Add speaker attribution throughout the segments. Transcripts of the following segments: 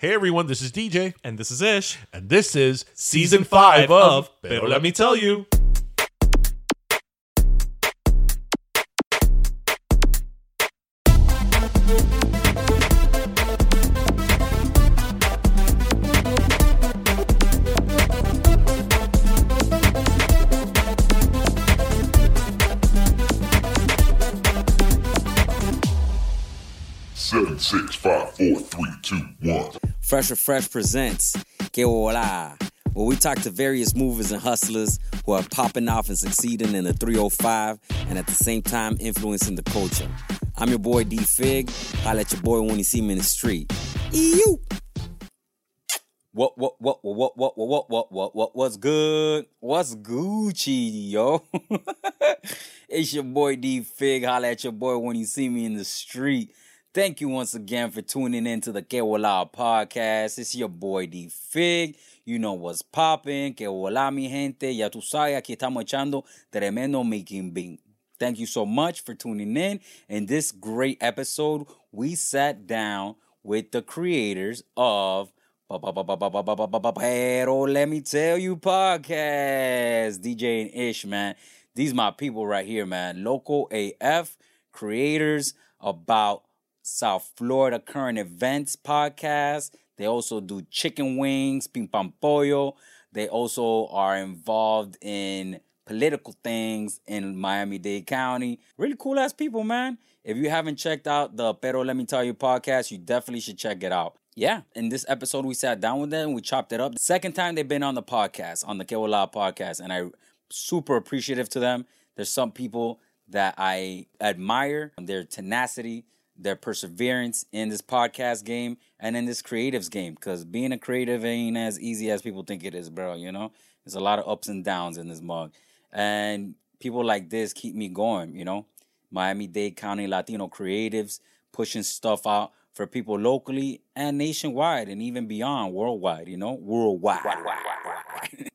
Speaker 1: Hey everyone, this is DJ,
Speaker 2: And this is Ish.
Speaker 1: and this is season five of Pero Let Me Tell You.
Speaker 3: Fresh or Fresh presents Que Bola, where we talk to various movers and hustlers who are popping off and succeeding in the 305 and at the same time influencing the culture. I'm your boy D Fig. Holla at your boy when you see me in the street. Ew! What what what what what what what what what what what's good? What's Gucci, yo? it's your boy D Fig. Holla at your boy when you see me in the street. Thank you once again for tuning in to the Bola podcast. It's your boy D Fig. You know what's popping. Hola, mi gente. Ya tú sabes, aquí estamos echando tremendo making bean. Thank you so much for tuning in. In this great episode, we sat down with the creators of Pero Let Me Tell You podcast. DJ and Ish, man. These my people right here, man. Local AF creators about South Florida current events podcast. They also do chicken wings, ping pong pollo. They also are involved in political things in Miami Dade County. Really cool ass people, man. If you haven't checked out the Pero Let Me Tell You podcast, you definitely should check it out. Yeah, in this episode, we sat down with them we chopped it up. Second time they've been on the podcast, on the Que Bola podcast, and I super appreciative to them. There's some people that I admire, their tenacity, their perseverance in this podcast game and in this creatives game. Because being a creative ain't as easy as people think it is, bro. You know, there's a lot of ups and downs in this mug, and people like this keep me going. You know, Miami Dade County Latino creatives pushing stuff out for people locally and nationwide and even beyond worldwide. You know, worldwide.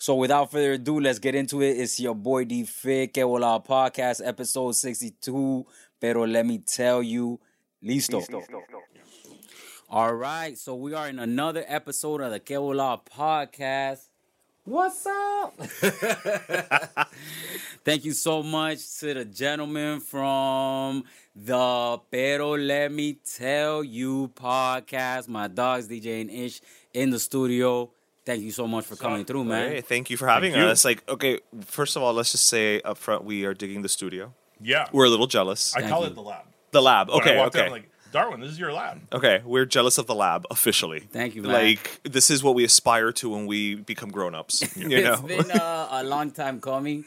Speaker 3: So without further ado, let's get into it. It's your boy D Fig, Que Podcast, episode 62. Pero let me tell you, listo. All right, so we are in another episode of the Que Bola Podcast. What's up? Thank you so much to the gentleman from the Pero Let Me Tell You podcast. My dogs, DJ and Ish, in the studio. Thank you so much for coming through, man.
Speaker 2: Hey, thank you for having
Speaker 1: Thank you.
Speaker 2: us. Like, okay, first of all, let's just say up front, we are digging the studio.
Speaker 1: Yeah,
Speaker 2: We're a little jealous.
Speaker 1: I
Speaker 3: Thank
Speaker 1: call
Speaker 3: you.
Speaker 1: it the lab.
Speaker 2: the lab.
Speaker 1: When I
Speaker 2: Okay,
Speaker 1: walked out,
Speaker 2: okay.
Speaker 1: I'm like Darwin, this is your lab.
Speaker 2: okay, we're jealous of the lab officially.
Speaker 3: Thank you, man.
Speaker 2: Like, this is what we aspire to when we become grown ups. You know?
Speaker 3: It's been uh, a long time coming.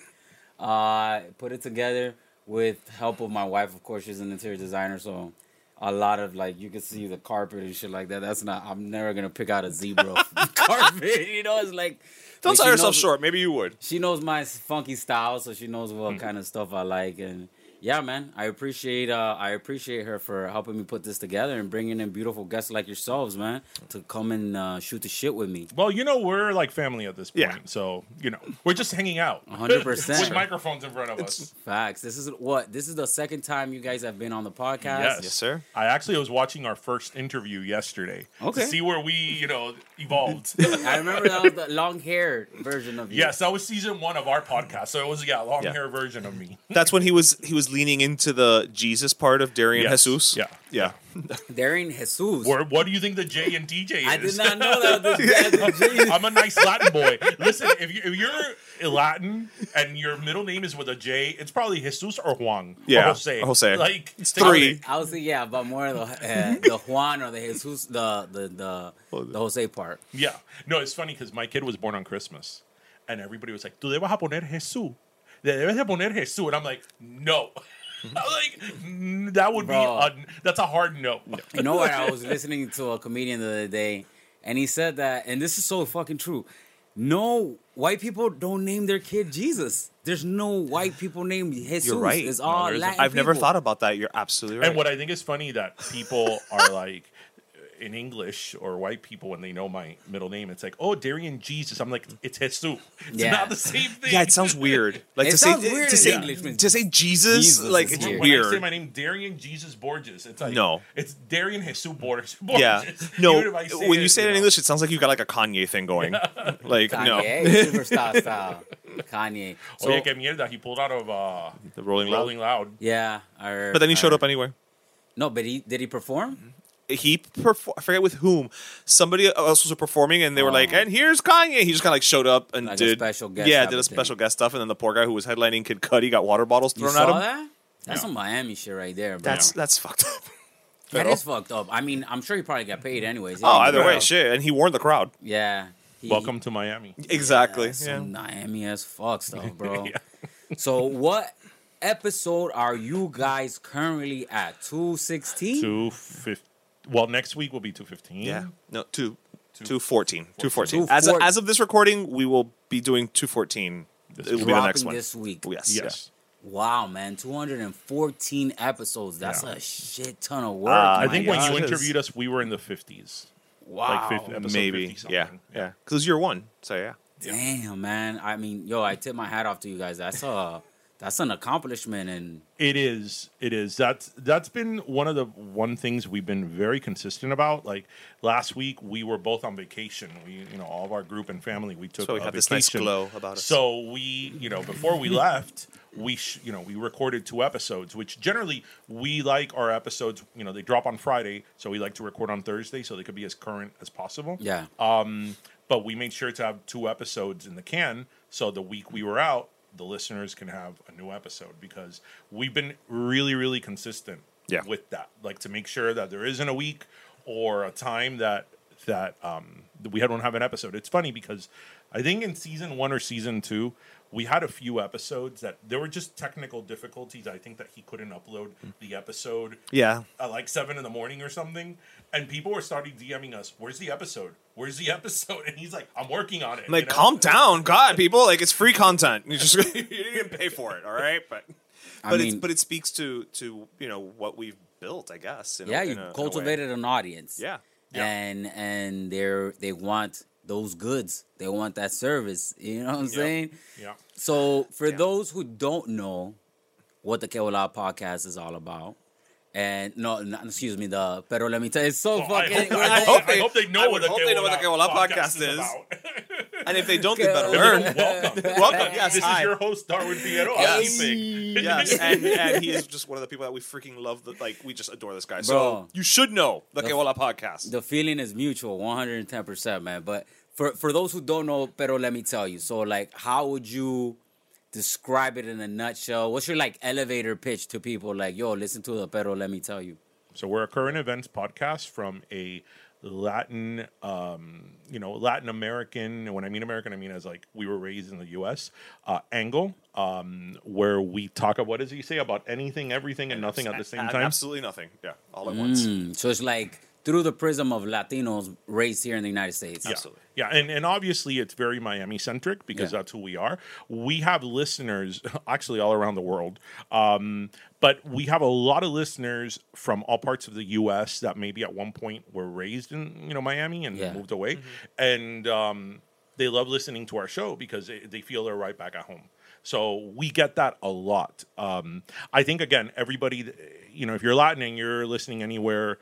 Speaker 3: Uh, put it together with help of my wife. Of course, she's an interior designer, so a lot of like you can see the carpet and shit like that. That's not. I'm never gonna pick out a zebra carpet. You know, it's like
Speaker 2: Don't sell yourself
Speaker 3: knows-
Speaker 2: short. Maybe you would.
Speaker 3: She knows my funky style, so she knows what hmm. kind of stuff I like, and yeah, man, I appreciate uh, I appreciate her for helping me put this together and bringing in beautiful guests like yourselves, man, to come and uh, shoot the shit with me.
Speaker 1: Well, you know, we're like family at this point.
Speaker 2: Yeah.
Speaker 1: So, you know, we're just hanging out.
Speaker 3: 100%.
Speaker 1: With microphones in front of us.
Speaker 3: Facts. This is what this is the second time you guys have been on the podcast.
Speaker 1: Yes.
Speaker 2: Yes, sir.
Speaker 1: I actually was watching our first interview yesterday
Speaker 3: Okay.
Speaker 1: to see where we, you know, evolved.
Speaker 3: I remember that was the long haired version of you.
Speaker 1: yes, that was season one of our podcast. So it was, yeah, long
Speaker 2: Yeah.
Speaker 1: hair version of me.
Speaker 2: That's when he was he was leaning into the Jesus part of Darian
Speaker 1: Yes.
Speaker 2: Jesus.
Speaker 1: Yeah.
Speaker 2: Yeah.
Speaker 3: Darian Jesus.
Speaker 1: Or what do you think the J and DJ is?
Speaker 3: I did not know that was the Jesus.
Speaker 1: I'm a nice Latin boy. Listen, if, you, if you're Latin and your middle name is with a J, it's probably Jesus or Juan.
Speaker 2: Yeah,
Speaker 1: Or Jose.
Speaker 2: Jose.
Speaker 1: Like,
Speaker 2: It's
Speaker 1: think
Speaker 2: three.
Speaker 3: I was say yeah, but more the uh, the Juan or the Jesus, the the the, the Jose part.
Speaker 1: Yeah. No, it's funny because my kid was born on Christmas. And everybody was like, tú debes a poner Jesús. Le debes de poner Jesús. And I'm like, no. I'm like, "Mm, that would
Speaker 3: Bro.
Speaker 1: be, a, that's a hard no.
Speaker 3: You know what? I was listening to a comedian the other day, and he said that, and this is so fucking true. No white people don't name their kid Jesus. There's no white people named Jesus.
Speaker 2: You're right.
Speaker 3: It's all
Speaker 2: there's-
Speaker 3: Latin.
Speaker 2: I've never thought about that. You're absolutely right.
Speaker 1: And what I think is funny that people are like in English or white people when they know my middle name, it's like, oh, Darian Jesus. I'm like, it's Jesus. It's
Speaker 3: Yeah.
Speaker 1: not the same thing.
Speaker 2: yeah, it sounds weird. Like
Speaker 3: It
Speaker 2: to
Speaker 3: sounds
Speaker 2: say
Speaker 3: weird
Speaker 2: to
Speaker 3: in
Speaker 2: say
Speaker 3: English, man.
Speaker 2: to say Jesus,
Speaker 3: Jesus
Speaker 2: like it's
Speaker 3: weird.
Speaker 1: when I say my name, Darian Jesus Borges, it's like
Speaker 2: No.
Speaker 1: it's Darian Jesus Borges.
Speaker 2: Yeah. No,
Speaker 1: Even if I
Speaker 2: when you say it in
Speaker 1: know.
Speaker 2: English, it sounds like you got like a Kanye thing going. Like no,
Speaker 3: Kanye, superstar style. Kanye. So,
Speaker 1: Oye, que mierda, he pulled out of uh,
Speaker 2: the Rolling Loud.
Speaker 1: Rolling Loud.
Speaker 3: yeah, I heard-
Speaker 2: But then he
Speaker 3: I
Speaker 2: showed up anyway.
Speaker 3: No, but he did he perform?
Speaker 2: he perfor- I forget with whom somebody else was performing and they were oh. like and here's Kanye. He just kind of like showed up and
Speaker 3: like
Speaker 2: did
Speaker 3: special guest
Speaker 2: yeah did a special guest stuff and then the poor guy who was headlining Kid Cudi got water bottles thrown at him.
Speaker 3: that? that's some Miami shit right there bro.
Speaker 2: that's that's fucked up.
Speaker 3: That is fucked up. I mean I'm sure he probably got paid anyways.
Speaker 2: Oh either way shit. And he warned the crowd.
Speaker 3: Yeah. He,
Speaker 1: welcome to Miami.
Speaker 2: Exactly.
Speaker 3: Yeah,
Speaker 2: yeah.
Speaker 3: Miami as fuck stuff bro.
Speaker 1: Yeah.
Speaker 3: so what episode are you guys currently at?
Speaker 1: 216 215 well, next week will be two fifteen.
Speaker 2: Yeah. No, two. 214. 214.
Speaker 3: 214.
Speaker 2: As, of, as of this recording, we will be doing 214. It will be the
Speaker 3: Dropping
Speaker 2: next one.
Speaker 3: this week.
Speaker 2: Yes.
Speaker 1: Yes.
Speaker 3: Wow, man, 214 episodes. That's
Speaker 1: Yeah.
Speaker 3: a shit ton of work.
Speaker 2: Ah,
Speaker 1: I
Speaker 3: my
Speaker 1: think when you
Speaker 2: God,
Speaker 1: interviewed us, we were in the fifties.
Speaker 3: wow,
Speaker 1: Like 50, episode
Speaker 2: Maybe.
Speaker 1: 50
Speaker 2: Yeah.
Speaker 1: something.
Speaker 2: Yeah. Because it was year one. So, yeah.
Speaker 3: damn, man. I mean, yo, I tip my hat off to you guys. That's a that's an accomplishment, and
Speaker 1: It is. It is. That's that's been one of the one things we've been very consistent about. Like last week, we were both on vacation. We, you know, all of our group and family, we took.
Speaker 2: So we
Speaker 1: a
Speaker 2: have this nice glow about us.
Speaker 1: So we, you know, before we left, we, sh- you know, we recorded two episodes. Which generally we like our episodes. You know, they drop on Friday, so we like to record on Thursday, so they could be as current as possible.
Speaker 3: yeah,
Speaker 1: Um, but we made sure to have two episodes in the can, so the week we were out, the listeners can have a new episode because we've been really, really consistent
Speaker 2: Yeah.
Speaker 1: with that. Like to make sure that there isn't a week or a time that that um that we don't have an episode. It's funny because I think in season one or season two, we had a few episodes that there were just technical difficulties. I think that he couldn't upload the episode
Speaker 2: Yeah.
Speaker 1: at like seven in the morning or something, and people were starting DMing us, "Where's the episode? Where's the episode?" And he's like, "I'm working on it."
Speaker 2: Like,
Speaker 1: you know?
Speaker 2: calm down, God, people. Like, it's free content. You just you didn't pay for it, all right? But
Speaker 3: I
Speaker 2: but it's
Speaker 3: mean-
Speaker 2: but it speaks to to you know what we've built, I guess. in a-
Speaker 3: yeah.
Speaker 2: in
Speaker 3: You
Speaker 2: a- in a
Speaker 3: cultivated an audience.
Speaker 2: Yeah.
Speaker 3: and and they're they want those goods. They want that service. You know what I'm saying?
Speaker 1: Yeah.
Speaker 3: So for those who don't know what the Que Bola podcast is all about, and no, not, excuse me, the pero let me tell you, it's so
Speaker 1: Well, I,
Speaker 3: fucking.
Speaker 1: hope, I,
Speaker 2: I
Speaker 1: hope,
Speaker 2: hope
Speaker 1: I
Speaker 2: they-
Speaker 1: hope they know
Speaker 2: I
Speaker 1: what the
Speaker 2: hope they know what the
Speaker 1: Que Bola
Speaker 2: Keola podcast is. And if they don't, they better learn.
Speaker 1: Welcome.
Speaker 2: Welcome. Yes.
Speaker 1: this
Speaker 2: hi.
Speaker 1: is your host, Darwin Figueroa.
Speaker 2: Yes.
Speaker 1: Yes.
Speaker 2: yes, and, and he is just one of the people that we freaking love. That like we just adore this guy. So
Speaker 3: Bro.
Speaker 2: you should know the
Speaker 3: The-
Speaker 2: Que Bola podcast.
Speaker 3: the feeling is mutual, one hundred and ten percent, man. But for for those who don't know, pero let me tell you. So like, how would you describe it in a nutshell? What's your like elevator pitch to people? Like, yo, listen to the pero let me tell you.
Speaker 1: So we're a current events podcast from a Latin, um, you know, Latin American. and When I mean American, I mean as like we were raised in the U.S. Uh, angle, um, where we talk about what does he say about anything, everything, and nothing at the same time.
Speaker 2: Absolutely nothing. Yeah, all at once.
Speaker 3: Mm, so it's like through the prism of Latinos raised here in the United States.
Speaker 1: Yeah.
Speaker 2: Absolutely.
Speaker 1: Yeah, and, and obviously it's very Miami centric because
Speaker 3: Yeah.
Speaker 1: that's who we are. We have listeners actually all around the world, um, but we have a lot of listeners from all parts of the U.S. that maybe at one point were raised in you know Miami and
Speaker 3: Yeah.
Speaker 1: moved away, and um, they love listening to our show because they, they feel they're right back at home. So we get that a lot. Um, I think again, everybody, you know, if you're Latin and you're listening anywhere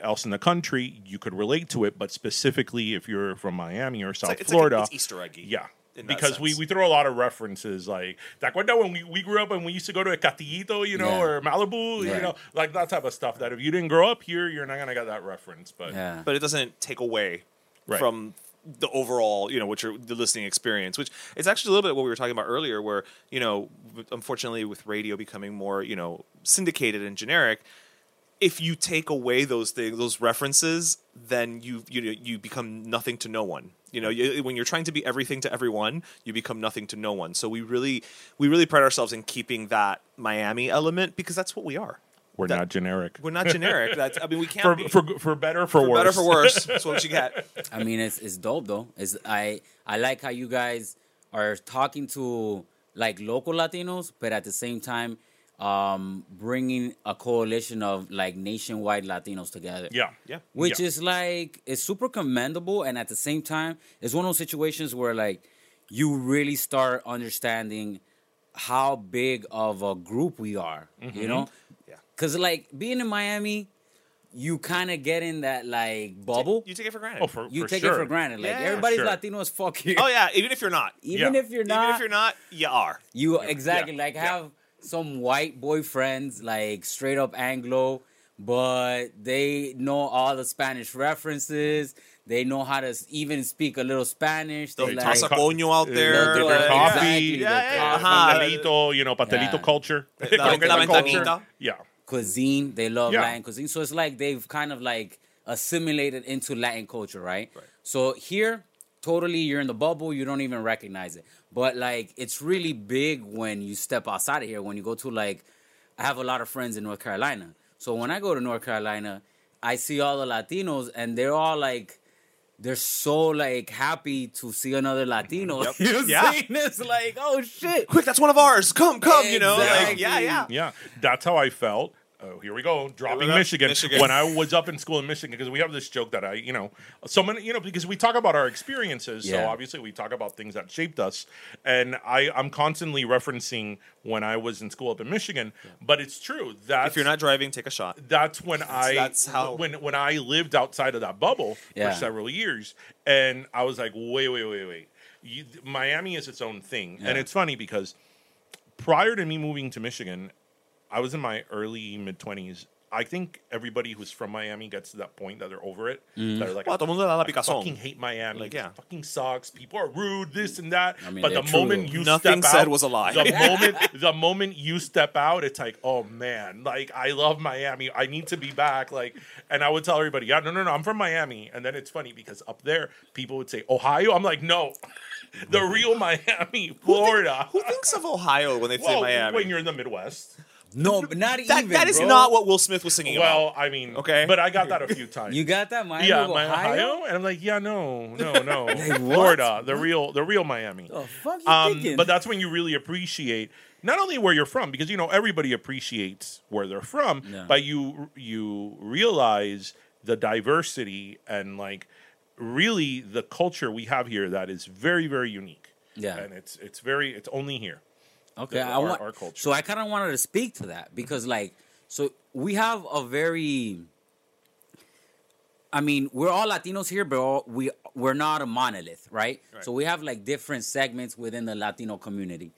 Speaker 1: else in the country, you could relate to it. But specifically, if you're from Miami or South
Speaker 2: like- it's like-
Speaker 1: Florida,
Speaker 2: it's Easter eggy
Speaker 1: Yeah. Because we,
Speaker 2: sense.
Speaker 1: we throw a lot of references like that when we, we grew up and we used to go to a Catillito, you know,
Speaker 3: Yeah.
Speaker 1: or Malibu, you know, like that type of stuff. That if you didn't grow up here, you're not gonna get that reference. But
Speaker 3: Yeah.
Speaker 2: but it doesn't take away
Speaker 1: Right.
Speaker 2: from the overall, you know, what your the listening experience. Which is actually a little bit what we were talking about earlier, where you know, unfortunately, with radio becoming more, you know, syndicated and generic. If you take away those things, those references, then you you you become nothing to no one. You know, you, when you're trying to be everything to everyone, you become nothing to no one. So we really we really pride ourselves in keeping that Miami element because that's what we are.
Speaker 1: we're
Speaker 2: That-
Speaker 1: not generic.
Speaker 2: We're not generic. That's I mean we can't
Speaker 1: for,
Speaker 2: be.
Speaker 1: for for better for,
Speaker 2: For
Speaker 1: worse.
Speaker 2: better for worse. That's what you get.
Speaker 3: I mean, it's it's dope though. Is I I like how you guys are talking to like local Latinos, but at the same time, um, bringing a coalition of like nationwide Latinos together.
Speaker 1: Yeah.
Speaker 2: Yeah.
Speaker 3: which
Speaker 1: Yeah.
Speaker 3: is like it's super commendable, and at the same time, it's one of those situations where like you really start understanding how big of a group we are.
Speaker 1: Mm-hmm.
Speaker 3: You know,
Speaker 2: Yeah.
Speaker 3: because like being in Miami. You kind of get in that like bubble.
Speaker 2: You take it for granted.
Speaker 1: Oh, for, sure.
Speaker 3: you
Speaker 1: for
Speaker 3: take
Speaker 1: sure.
Speaker 3: it for granted. Like
Speaker 2: Yeah,
Speaker 3: everybody's
Speaker 1: sure.
Speaker 3: Latino as fuck here.
Speaker 2: Oh yeah, even if you're not.
Speaker 3: Even
Speaker 1: Yeah.
Speaker 3: if you're not,
Speaker 2: Even if you're not, you are.
Speaker 3: you exactly like
Speaker 1: yeah.
Speaker 3: have some white boyfriends, like straight up Anglo, but they know all the Spanish references. They know how to even speak a little Spanish. They
Speaker 2: They'll
Speaker 3: like,
Speaker 2: toss a coño out
Speaker 1: Uh,
Speaker 2: there.
Speaker 3: they'll
Speaker 1: different
Speaker 3: do-
Speaker 1: coffee,
Speaker 3: exactly,
Speaker 2: Yeah,
Speaker 3: the
Speaker 2: yeah,
Speaker 3: coffee,
Speaker 2: Ajá.
Speaker 1: pastelito, you know, pastelito
Speaker 3: Yeah.
Speaker 1: culture.
Speaker 2: La-
Speaker 1: Croqueta
Speaker 2: la
Speaker 1: culture.
Speaker 2: ventanita.
Speaker 1: Yeah.
Speaker 3: cuisine. They love
Speaker 1: Yeah.
Speaker 3: Latin cuisine. So it's like they've kind of like assimilated into Latin culture, right? So here, totally, you're in the bubble. You don't even recognize it. But like, it's really big when you step outside of here. When you go to like, I have a lot of friends in North Carolina. So when I go to North Carolina, I see all the Latinos, and they're all like. They're so like happy to see another Latino. you know what
Speaker 2: Yeah.
Speaker 3: saying? It's like, oh shit.
Speaker 2: Quick, that's one of ours. Come, come. You know, like yeah, yeah.
Speaker 1: Yeah, that's how I felt. Oh, here we go, dropping
Speaker 2: go.
Speaker 1: Michigan.
Speaker 2: Michigan.
Speaker 1: When I was up in school in Michigan, because we have this joke that I, you know, so many, you know, because we talk about our experiences. So obviously we talk about things that shaped us, and I, I'm constantly referencing when I was in school up in Michigan. But it's true that
Speaker 2: If you're not driving, take a shot.
Speaker 1: that's when I
Speaker 2: that's how-
Speaker 1: when when I lived outside of that bubble
Speaker 3: Yeah.
Speaker 1: for several years, and I was like, wait, wait, wait, wait. You, Miami is its own thing, and it's funny because prior to me moving to Michigan, I was in my early mid twenties. I think everybody who's from Miami gets to that point that they're over it.
Speaker 3: Mm-hmm.
Speaker 1: They're like,
Speaker 2: Well, todo mundo le da la
Speaker 1: I
Speaker 2: picazón.
Speaker 1: fucking hate Miami.
Speaker 2: Like,
Speaker 1: Like,
Speaker 2: yeah.
Speaker 1: yeah, fucking sucks. People are rude. This and that.
Speaker 3: I mean,
Speaker 1: but the
Speaker 3: true,
Speaker 1: moment you
Speaker 2: Nothing
Speaker 1: step
Speaker 2: said
Speaker 1: out,
Speaker 2: was a lie.
Speaker 1: The moment, the moment you step out, it's like, oh man, like I love Miami. I need to be back. Like, and I would tell everybody, yeah, no, no, no, I'm from Miami. And then it's funny because up there, people would say Ohio. I'm like, no, the real Miami, Florida.
Speaker 2: Who thinks of Ohio when they say Miami?
Speaker 1: when you're in the Midwest.
Speaker 3: No, but not
Speaker 2: that,
Speaker 3: even.
Speaker 2: that is
Speaker 3: bro.
Speaker 2: not what Will Smith was singing about.
Speaker 1: Well,
Speaker 2: about.
Speaker 1: I mean,
Speaker 2: Okay.
Speaker 1: but I got that a few times.
Speaker 3: You got that Miami
Speaker 1: yeah,
Speaker 3: Ohio?
Speaker 1: Ohio, and I'm like, yeah, no, no, no,
Speaker 3: what?
Speaker 1: Florida, the real, the real Miami.
Speaker 3: The fuck you
Speaker 1: Um,
Speaker 3: thinking?
Speaker 1: but that's when you really appreciate not only where you're from, because you know everybody appreciates where they're from,
Speaker 3: Yeah.
Speaker 1: but you you realize the diversity and like really the culture we have here that is very very unique.
Speaker 3: Yeah.
Speaker 1: and it's it's very it's only here.
Speaker 3: Okay, I
Speaker 1: our-
Speaker 3: want.
Speaker 1: our culture.
Speaker 3: So I kind of wanted to speak to that because, like, so we have a very. I mean, we're all Latinos here, but all, we we're not a monolith, right? So we have like different segments within the Latino community.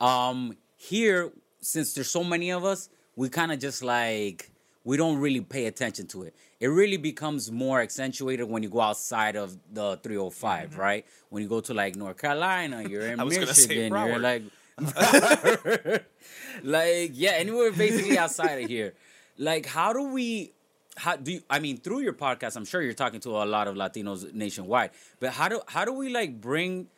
Speaker 3: Um, here, since there's so many of us, we kind of just like we don't really pay attention to it. It really becomes more accentuated when you go outside of the 305, right? When you go to like North Carolina, you're in
Speaker 2: I was gonna say
Speaker 3: Michigan, you're like like yeah, anywhere basically outside of here. Like, how do we? How do you, I mean through your podcast? I'm sure you're talking to a lot of Latinos nationwide. But how do how do we like bring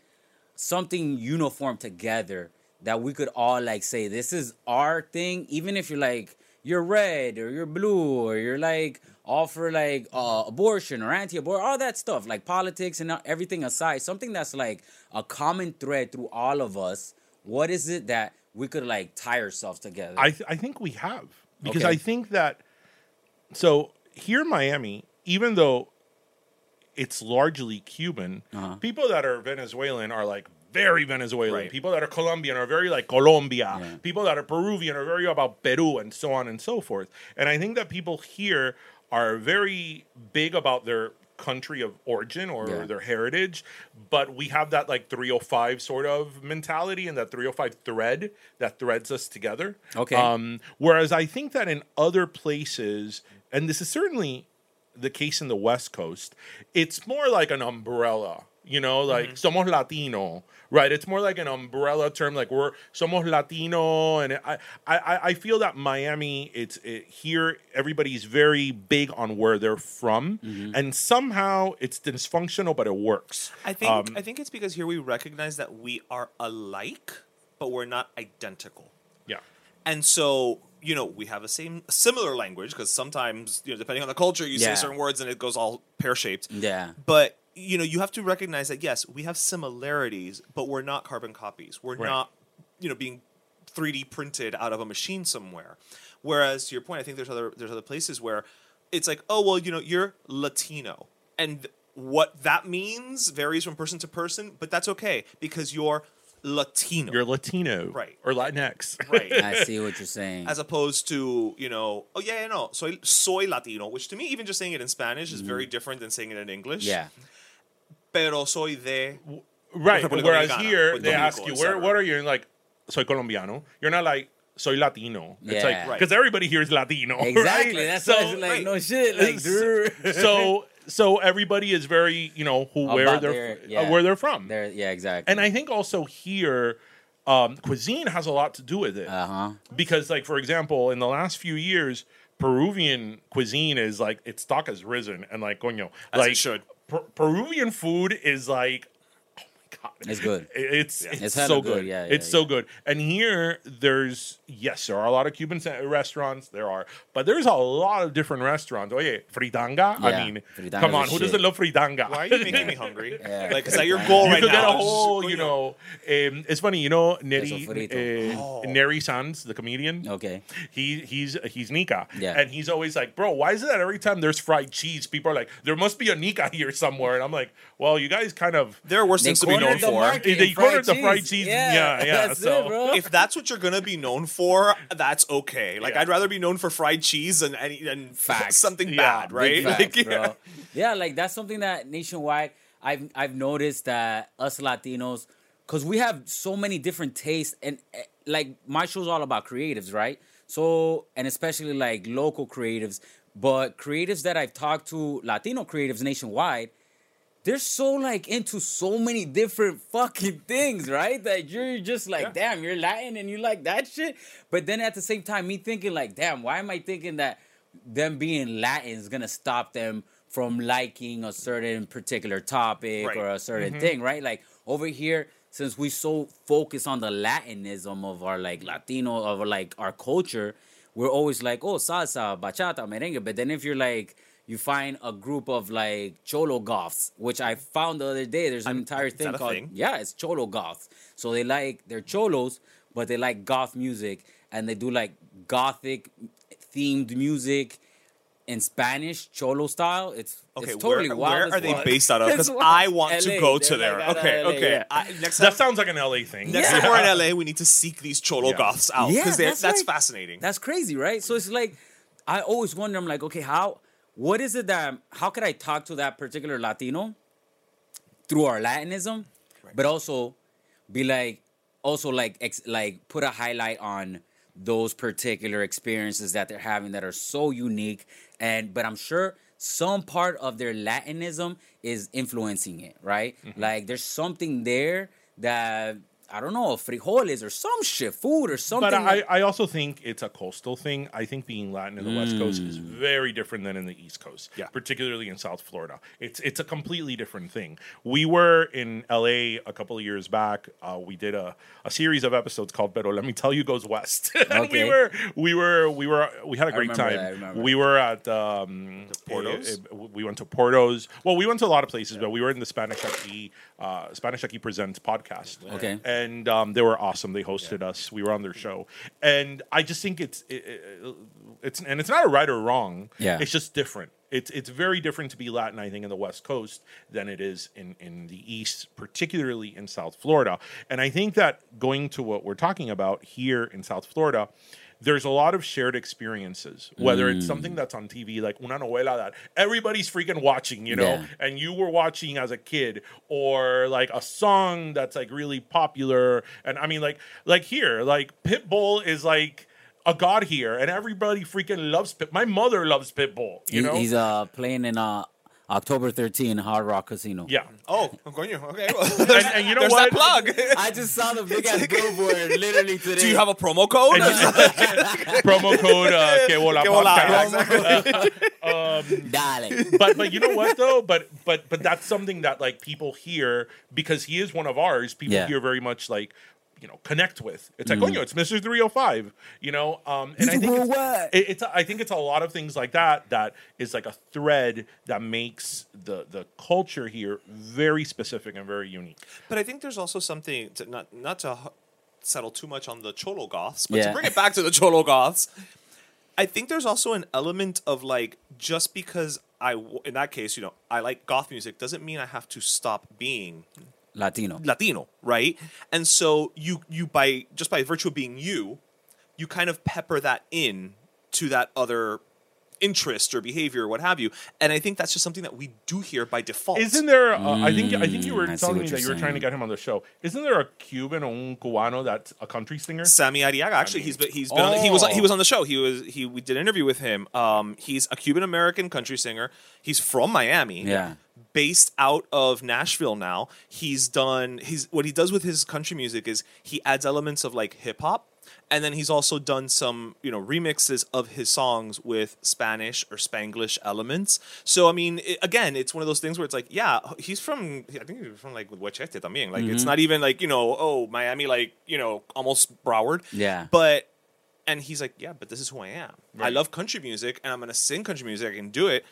Speaker 3: something uniform together that we could all like say this is our thing, even if you're like you're red or you're blue or you're like all for like uh, abortion or anti-abortion, all that stuff, like politics and everything aside, something that's like a common thread through all of us. What is it that we could like tie ourselves together?
Speaker 1: I th- I think we have because
Speaker 3: Okay.
Speaker 1: I think that so here in Miami, even though it's largely Cuban,
Speaker 3: Uh-huh.
Speaker 1: people that are Venezuelan are like very Venezuelan.
Speaker 2: Right.
Speaker 1: People that are Colombian are very like Colombia.
Speaker 3: Yeah.
Speaker 1: People that are Peruvian are very about Peru and so on and so forth. And I think that people here are very big about their country of origin or
Speaker 3: Yeah.
Speaker 1: their heritage, but we have that like 305 sort of mentality and that 305 thread that threads us together.
Speaker 3: Okay.
Speaker 1: Um, whereas I think that in other places, and this is certainly the case in the West Coast, it's more like an umbrella. You know, like somos Latino, right? It's more like an umbrella term, like we're somos Latino, and I, I, I feel that Miami, it's it, here. Everybody's very big on where they're from, and somehow it's dysfunctional, but it works.
Speaker 2: I think
Speaker 1: Um,
Speaker 2: I think it's because here we recognize that we are alike, but we're not identical.
Speaker 1: Yeah,
Speaker 2: And so, you know, we have a same similar language because sometimes, you know, depending on the culture, you
Speaker 3: Yeah.
Speaker 2: say certain words and it goes all pear shaped.
Speaker 3: yeah.
Speaker 2: But you know, you have to recognize that yes, we have similarities, but we're not carbon copies. We're
Speaker 1: Right.
Speaker 2: not, you know, being 3D printed out of a machine somewhere. Whereas to your point, I think there's other there's other places where it's like, oh well, you know, you're Latino, and what that means varies from person to person, but that's okay because you're Latino,
Speaker 1: you're Latino,
Speaker 2: Right.
Speaker 1: or Latinx,
Speaker 2: right?
Speaker 3: I see what you're saying.
Speaker 2: as opposed to you know oh yeah, yeah no soy soy latino which to me even just saying it in spanish is mm-hmm. very different than saying it in english
Speaker 3: yeah.
Speaker 2: Pero soy de
Speaker 1: Right.
Speaker 2: República
Speaker 1: Whereas
Speaker 2: Dominicana,
Speaker 1: here
Speaker 2: Puerto
Speaker 1: they ask you where what are you? And like soy colombiano. You're not like soy Latino. It's
Speaker 3: Yeah.
Speaker 1: like
Speaker 2: Right.
Speaker 1: because everybody here is Latino.
Speaker 3: Exactly.
Speaker 1: right?
Speaker 3: That's
Speaker 1: so,
Speaker 3: why like
Speaker 2: right.
Speaker 3: no shit. Like, dude.
Speaker 1: so so everybody is very you know who where they're
Speaker 3: their-
Speaker 1: uh, where they're from.
Speaker 3: There, yeah, exactly.
Speaker 1: and I think also here. Um, cuisine has a lot to do with it
Speaker 3: uh huh.
Speaker 1: because, like for example, in the last few years, Peruvian cuisine is like its stock has risen, and like coño,
Speaker 2: As it
Speaker 1: like
Speaker 2: should.
Speaker 1: Per- Peruvian food is like, god,
Speaker 3: It's good.
Speaker 1: It's it's,
Speaker 3: It's
Speaker 1: so
Speaker 3: good,
Speaker 1: good.
Speaker 3: yeah,
Speaker 1: it's
Speaker 3: yeah,
Speaker 1: so good. And here, there's yes, there are a lot of Cuban restaurants. There are, but there's a lot of different restaurants. Oye, fritanga.
Speaker 3: Yeah,
Speaker 1: I mean,
Speaker 3: fritanga's
Speaker 1: come on, who
Speaker 3: shit.
Speaker 1: doesn't love fritanga?
Speaker 2: why are you making me hungry
Speaker 3: Yeah.
Speaker 2: like is that your goal
Speaker 1: You
Speaker 2: right
Speaker 1: could get a whole, you know. Um, it's funny, you know, Neri,
Speaker 3: Queso frito.
Speaker 1: uh, Neri Sanz, the comedian.
Speaker 3: Okay.
Speaker 1: He he's he's Nica,
Speaker 3: Yeah.
Speaker 1: and he's always like, bro, why is it that every time there's fried cheese, people are like, there must be a Nica here somewhere, and I'm like, well, you guys kind of
Speaker 2: there are worse
Speaker 3: They
Speaker 2: things to be known
Speaker 3: cornered the
Speaker 2: for
Speaker 3: market.
Speaker 1: they cornered
Speaker 3: fried
Speaker 1: the fried
Speaker 3: cheese.
Speaker 1: cheese.
Speaker 3: Yeah,
Speaker 1: Yeah, yeah.
Speaker 3: that's
Speaker 1: so
Speaker 3: it, bro.
Speaker 2: if that's what you're gonna be known for, that's okay. Like
Speaker 1: Yeah.
Speaker 2: I'd rather be known for fried cheese than any than
Speaker 3: Facts.
Speaker 2: something
Speaker 1: Yeah,
Speaker 2: bad, right?
Speaker 3: Facts,
Speaker 2: Like, yeah.
Speaker 3: Yeah, like that's something that nationwide I've I've noticed that us Latinos, because we have so many different tastes, and eh, like my show's all about creatives, right? So and especially like local creatives, but creatives that I've talked to, Latino creatives nationwide, they're so like into so many different fucking things, right? That you're just like, damn, you're Latin and you like that shit. But then at the same time, me thinking like, damn, why am I thinking that them being Latin is gonna stop them from liking a certain particular topic
Speaker 2: Right.
Speaker 3: or a certain
Speaker 1: Mm-hmm.
Speaker 3: thing, right? Like over here, since we so focus on the Latinism of our like Latino of like our culture, we're always like, oh, salsa, bachata, merengue. But then if you're like, you find a group of like cholo goths, which I found the other day. There's an entire thing
Speaker 2: that a
Speaker 3: called
Speaker 2: thing?
Speaker 3: yeah, it's cholo goths. So they like they're cholos, but they like goth music, and they do like gothic themed music in Spanish cholo style. It's
Speaker 2: Okay,
Speaker 3: it's totally
Speaker 2: where,
Speaker 3: wild.
Speaker 2: where are they
Speaker 3: fuck.
Speaker 2: based out of? Because. I want to go
Speaker 3: they're
Speaker 2: to
Speaker 3: like
Speaker 2: there.
Speaker 3: out of
Speaker 2: okay,
Speaker 3: LA,
Speaker 2: okay.
Speaker 3: yeah.
Speaker 2: I, next
Speaker 1: that
Speaker 2: time,
Speaker 1: sounds like an LA thing.
Speaker 2: next
Speaker 3: Yeah.
Speaker 2: time we're in LA, we need to seek these cholo
Speaker 1: Yeah.
Speaker 2: goths out
Speaker 3: Yeah,
Speaker 2: because that's,
Speaker 3: that's like-
Speaker 2: fascinating.
Speaker 3: That's crazy, right? So it's like I always wonder. I'm like, okay, how? What is it that? How could I talk to that particular Latino through our Latinism, but also be like, also like, ex, like put a highlight on those particular experiences that they're having that are so unique, and but I'm sure some part of their Latinism is influencing it, right? Mm-hmm. Like there's something there that I don't know, frijoles or some shit, food or something.
Speaker 1: But I, I also think it's a coastal thing. I think being Latin in the West Coast is
Speaker 3: Mm.
Speaker 1: very different than in the East Coast.
Speaker 2: Yeah.
Speaker 1: Particularly in South Florida. It's it's a completely different thing. We were in LA a couple of years back. Uh, we did a, a series of episodes called Pero Let Me Tell You Goes West. and we were we were we were we had a great
Speaker 3: remember
Speaker 1: time.
Speaker 3: that, I.
Speaker 1: We were at um
Speaker 2: Portos?
Speaker 1: eh, eh, we went to Portos. Well, we went to a lot of places, but we were in the Spanish Aquí uh Spanish Aquí Presents podcast
Speaker 3: Okay.
Speaker 1: and um, they were awesome. They hosted us. We were on their show, and I just think it's it, it- it's and it's not a right or wrong.
Speaker 3: Yeah.
Speaker 1: it's just different. It's it's very different to be Latin, I think, in the West Coast than it is in in the East, particularly in South Florida. And I think that going to what we're talking about here in South Florida. There's a lot of shared experiences, whether it's something that's on TV, like una novela that everybody's freaking watching, you know,
Speaker 3: Yeah.
Speaker 1: and you were watching as a kid or like a song that's like really popular. And i mean like like here like pitbull is like a god here and everybody freaking loves pit my mother loves pitbull you know?
Speaker 3: he's uh playing in uh October 13 Hard Rock Casino.
Speaker 1: yeah
Speaker 2: Oh, coño. Okay. Well,
Speaker 1: and, and you know what
Speaker 2: that plug.
Speaker 3: I just saw the big ass billboard literally today.
Speaker 2: Do you have a promo code?
Speaker 1: promo code uh, que bola
Speaker 2: Que Bola,
Speaker 1: podcast.
Speaker 2: exactly.
Speaker 3: Dale.
Speaker 1: but but you know what though but but but that's something that like people hear because he is one of ours people
Speaker 3: Yeah.
Speaker 1: here very much like you know connect with. It's like oh you know, it's mr 305 you know um and i think it's, it, it's i think it's a lot of things like that that is like a thread that makes the the culture here very specific and very unique.
Speaker 2: But I think there's also something to not not to settle too much on the Cholo Goths, but
Speaker 3: Yeah.
Speaker 2: to bring it back to the Cholo Goths, I think there's also an element of like just because I in that case, you know, I like goth music doesn't mean I have to stop being
Speaker 3: Latino.
Speaker 2: Latino, right? And so you you by just by virtue of being you, you kind of pepper that in to that other interest or behavior or what have you. And I think that's just something that we do here by default.
Speaker 1: isn't there uh, i think i think you were
Speaker 3: Mm, I
Speaker 1: telling me
Speaker 3: you're
Speaker 1: that you were trying to get him on the show isn't there a cuban or un cubano that's a country singer
Speaker 2: Sammy Arriaga. Actually, he's been he's been on, he was he
Speaker 1: Oh.
Speaker 2: was on the show. He was he we did an interview with him. Um, he's a Cuban American country singer. He's from Miami.
Speaker 3: Yeah.
Speaker 2: Based out of Nashville now. He's done he's what he does with his country music is he adds elements of like hip hop. And then he's also done some, you know, remixes of his songs with Spanish or Spanglish elements. So I mean, it, again, it's one of those things where it's like, yeah, he's from, I think he's from like Huachete también. Like
Speaker 3: Mm-hmm.
Speaker 2: it's not even like you know, oh Miami, like you know, almost Broward.
Speaker 3: Yeah.
Speaker 2: But and he's like, yeah, but this is who I am. I love country music, and I'm gonna sing country music. I can do it.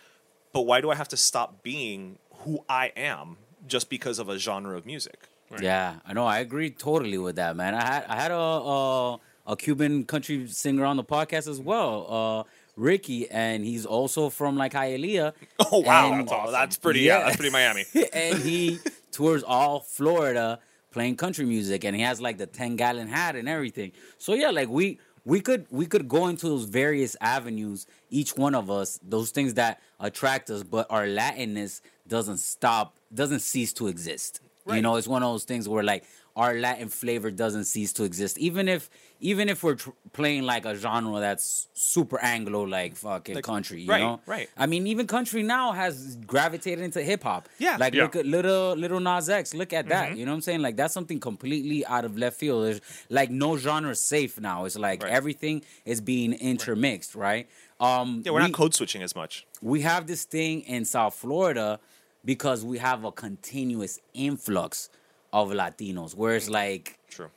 Speaker 2: But why do I have to stop being who I am just because of a genre of music?
Speaker 3: Yeah, I know. I agree totally with that, man. I had I had a a, a Cuban country singer on the podcast as well, uh, Ricky, and he's also from like Hialeah.
Speaker 2: Oh wow,
Speaker 3: And-
Speaker 2: that's, awesome. that's pretty. Yeah.
Speaker 3: Yeah.
Speaker 2: that's pretty Miami.
Speaker 3: and he tours all Florida playing country music, and he has like the ten gallon hat and everything. So yeah, like we we could we could go into those various avenues, each one of us, those things that attract us, but our Latinness doesn't stop, doesn't cease to exist. You know, it's one of those things where like our Latin flavor doesn't cease to exist, even if even if we're tr- playing like a genre that's super Anglo, like fucking
Speaker 2: Like-
Speaker 3: country. You
Speaker 2: right,
Speaker 3: know,
Speaker 2: right.
Speaker 3: I mean, even country now has gravitated into hip hop.
Speaker 2: Yeah.
Speaker 3: like
Speaker 1: Yeah.
Speaker 3: look at little Lil Nas X. Look at
Speaker 2: Mm-hmm.
Speaker 3: that. You know what I'm saying? Like that's something completely out of left field. There's like no genre safe now. It's like
Speaker 2: Right.
Speaker 3: everything is being intermixed, right? Um,
Speaker 2: Yeah, we're
Speaker 3: we,
Speaker 2: not code switching as much.
Speaker 3: we have this thing in South Florida because we have a continuous influx of Latinos, where it's mm. like
Speaker 2: True.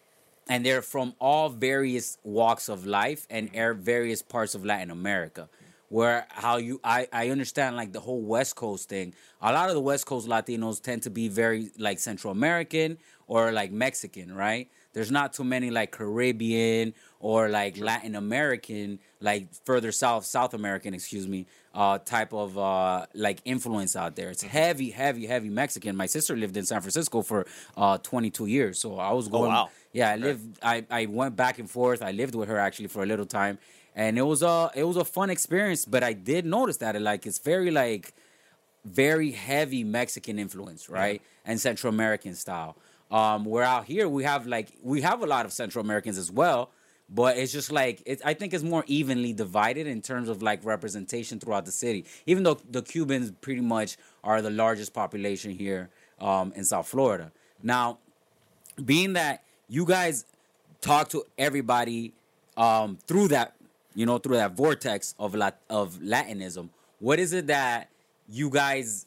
Speaker 3: and they're from all various walks of life and mm-hmm. air various parts of Latin America. Where how you I I understand like the whole West Coast thing. A lot of the West Coast Latinos tend to be very like Central American or like Mexican, right? There's not too many like Caribbean or like Latin American, like further south, South American, excuse me, uh, type of uh, like influence out there. It's heavy, heavy, heavy Mexican. My sister lived in San Francisco for uh, 22 years, so I was going.
Speaker 2: Oh, wow.
Speaker 3: Yeah, I lived. I, I went back and forth. I lived with her actually for a little time, and it was a it was a fun experience. But I did notice that it like it's very like very heavy Mexican influence, right, and Central American style. Um, we're out here we have like we have a lot of Central Americans as well, but it's just like I think it's more evenly divided in terms of like representation throughout the city. Even though the Cubans pretty much are the largest population here um, in South Florida. Now, being that you guys talk to everybody um, through that, you know, through that vortex of lat- of Latinism. What is it that you guys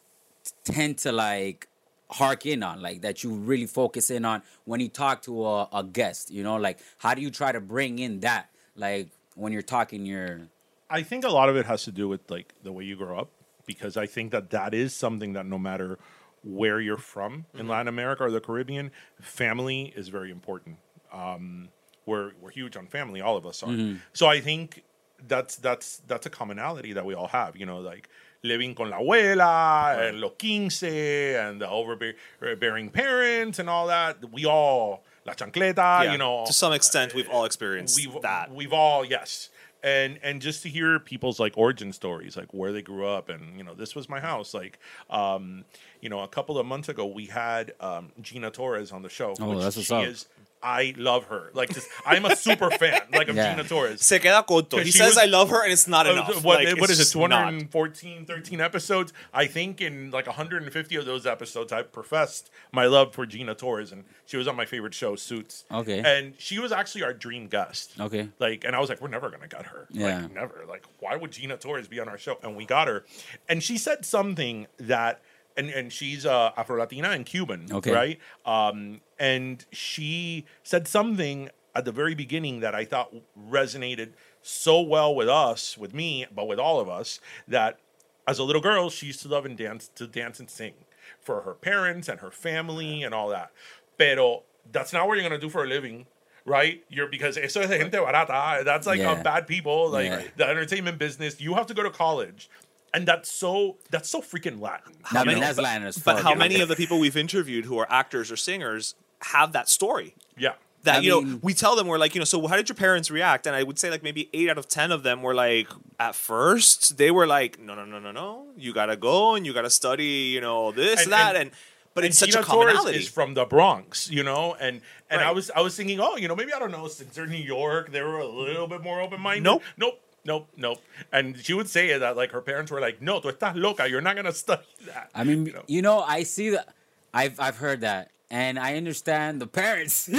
Speaker 3: tend to like hark in on, like that you really focus in on when you talk to a, a guest? You know, like how do you try to bring in that, like when you're talking your
Speaker 1: I think a lot of it has to do with like the way you grow up, because I think that that is something that no matter where you're from in Latin America or the Caribbean, family is very important. Um, we're we're huge on family, all of us are. So I think that's that's that's a commonality that we all have. You know, like living con la abuela and los quince and the overbearing parents and all that. We all la chancleta.
Speaker 2: Yeah,
Speaker 1: You know,
Speaker 2: to some extent, we've all experienced
Speaker 1: we've
Speaker 2: that.
Speaker 1: We've all yes, and and just to hear people's like origin stories, like where they grew up, and you know, this was my house. Like, um, you know, a couple of months ago, we had um, Gina Torres on the show.
Speaker 3: Oh,
Speaker 1: which
Speaker 3: that's what's
Speaker 1: she
Speaker 3: up.
Speaker 1: is. I love her. Like, just I'm a super fan. Like of
Speaker 3: Yeah.
Speaker 1: Gina Torres.
Speaker 2: Se queda corto. He says
Speaker 1: was-
Speaker 2: I love her, and it's not
Speaker 1: Uh,
Speaker 2: enough.
Speaker 1: What,
Speaker 2: Like,
Speaker 1: what
Speaker 2: it's
Speaker 1: it?
Speaker 2: just not.
Speaker 1: 214, 13 episodes. I think in like 150 of those episodes, I professed my love for Gina Torres, and she was on my favorite show, Suits.
Speaker 3: Okay.
Speaker 1: And she was actually our dream guest.
Speaker 3: Okay.
Speaker 1: Like, and I was like, we're never gonna get her.
Speaker 3: Yeah.
Speaker 1: Like, never. Like, why would Gina Torres be on our show? And we got her, and she said something that. And, and she's uh, Afro Latina and Cuban,
Speaker 3: Okay.
Speaker 1: right? Um, and she said something at the very beginning that I thought resonated so well with us, with me, but with all of us, that as a little girl, she used to love and dance to dance and sing for her parents and her family and all that. Pero that's not what you're gonna do for a living. Right, you're because eso es gente barata. That's like
Speaker 3: Yeah.
Speaker 1: uh, bad people, like
Speaker 3: Yeah.
Speaker 1: the entertainment business. You have to go to college, and that's so that's so freaking Latin.
Speaker 3: I
Speaker 1: you
Speaker 3: mean,
Speaker 1: know?
Speaker 3: that's Latin as
Speaker 2: But how many of the people we've interviewed who are actors or singers have that story?
Speaker 1: yeah,
Speaker 2: That
Speaker 3: I
Speaker 2: you know, we tell them we're like, you know, so how did your parents react? And I would say like maybe eight out of ten of them were like, at first they were like, no, no, no, no, no, you gotta go and you gotta study, you know, this
Speaker 1: And-
Speaker 2: that,
Speaker 1: and-
Speaker 2: and, but
Speaker 1: and
Speaker 2: it's such
Speaker 1: Gina
Speaker 2: a commonality.
Speaker 1: Torres is from the Bronx, you know, and and I was I was thinking, oh, you know, maybe I don't know, since they're New York, they were a little bit more open minded.
Speaker 2: Nope.
Speaker 1: nope, nope, nope. And she would say that like her parents were like, no, tú estás loca, you're not gonna study that.
Speaker 3: I mean,
Speaker 1: You know?
Speaker 3: you know, I see that. I've I've heard that, and I understand the parents.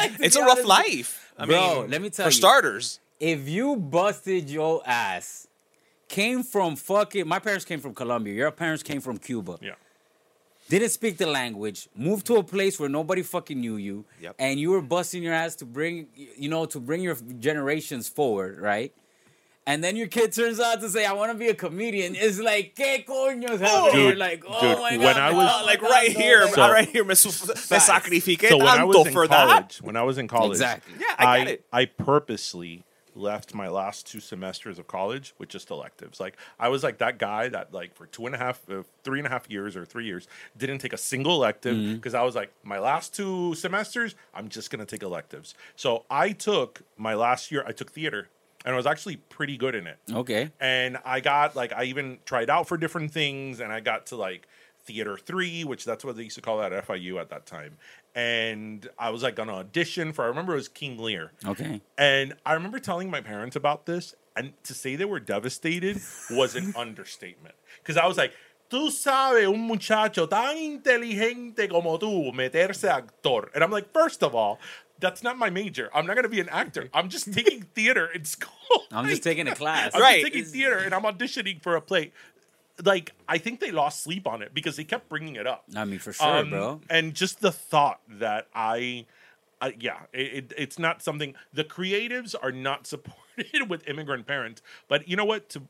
Speaker 3: Like,
Speaker 2: it's a rough
Speaker 3: honest,
Speaker 2: life. I
Speaker 3: Bro,
Speaker 2: mean,
Speaker 3: let me tell
Speaker 2: for
Speaker 3: you.
Speaker 2: For starters.
Speaker 3: If you busted your ass, came from fucking. My parents came from Colombia. Your parents came from Cuba.
Speaker 1: yeah.
Speaker 3: Didn't speak the language. Moved to a place where nobody fucking knew you,
Speaker 2: Yep.
Speaker 3: and you were busting your ass to bring, you know, to bring your generations forward, right? And then your kid turns out to say, "I want to be a comedian." It's like, "Qué coño is happening?"
Speaker 1: Dude,
Speaker 3: You're like, "Oh
Speaker 1: dude,
Speaker 3: my
Speaker 1: when
Speaker 3: god!"
Speaker 1: I was-
Speaker 3: está
Speaker 2: like
Speaker 3: matando,
Speaker 2: right here,
Speaker 1: So-
Speaker 2: right here, me, su- me
Speaker 3: Facts.
Speaker 2: sacrifiqué
Speaker 1: So when I was in
Speaker 2: for
Speaker 1: college,
Speaker 2: that.
Speaker 1: when I was in college,
Speaker 3: Exactly.
Speaker 2: Yeah, I get it.
Speaker 1: I purposely left my last two semesters of college with just electives. Like I was like that guy that like for two and a half, uh, three and a half years or three years didn't take a single elective
Speaker 3: Mm-hmm.
Speaker 1: because I was like my last two semesters I'm just gonna take electives. So I took my last year. I took theater. And I was actually pretty good in it.
Speaker 3: Okay.
Speaker 1: And I got like I even tried out for different things, and I got to like theater three, which that's what they used to call that at FIU at that time. And I was like gonna audition for. I remember it was King Lear.
Speaker 3: Okay.
Speaker 1: And I remember telling my parents about this, and to say they were devastated was an understatement. Because I was like, tú sabes un muchacho tan inteligente como tú meterse actor. And I'm like, first of all, that's not my major. I'm not going to be an actor. I'm just taking theater in school.
Speaker 3: I'm just taking a class.
Speaker 1: I'm
Speaker 2: Right.
Speaker 1: just taking theater and I'm auditioning for a play. Like, I think they lost sleep on it because they kept bringing it up.
Speaker 3: I mean, for sure,
Speaker 1: Um,
Speaker 3: bro.
Speaker 1: And just the thought that I, I yeah, it, it, it's not something the creatives are not supported with immigrant parents. But you know what? To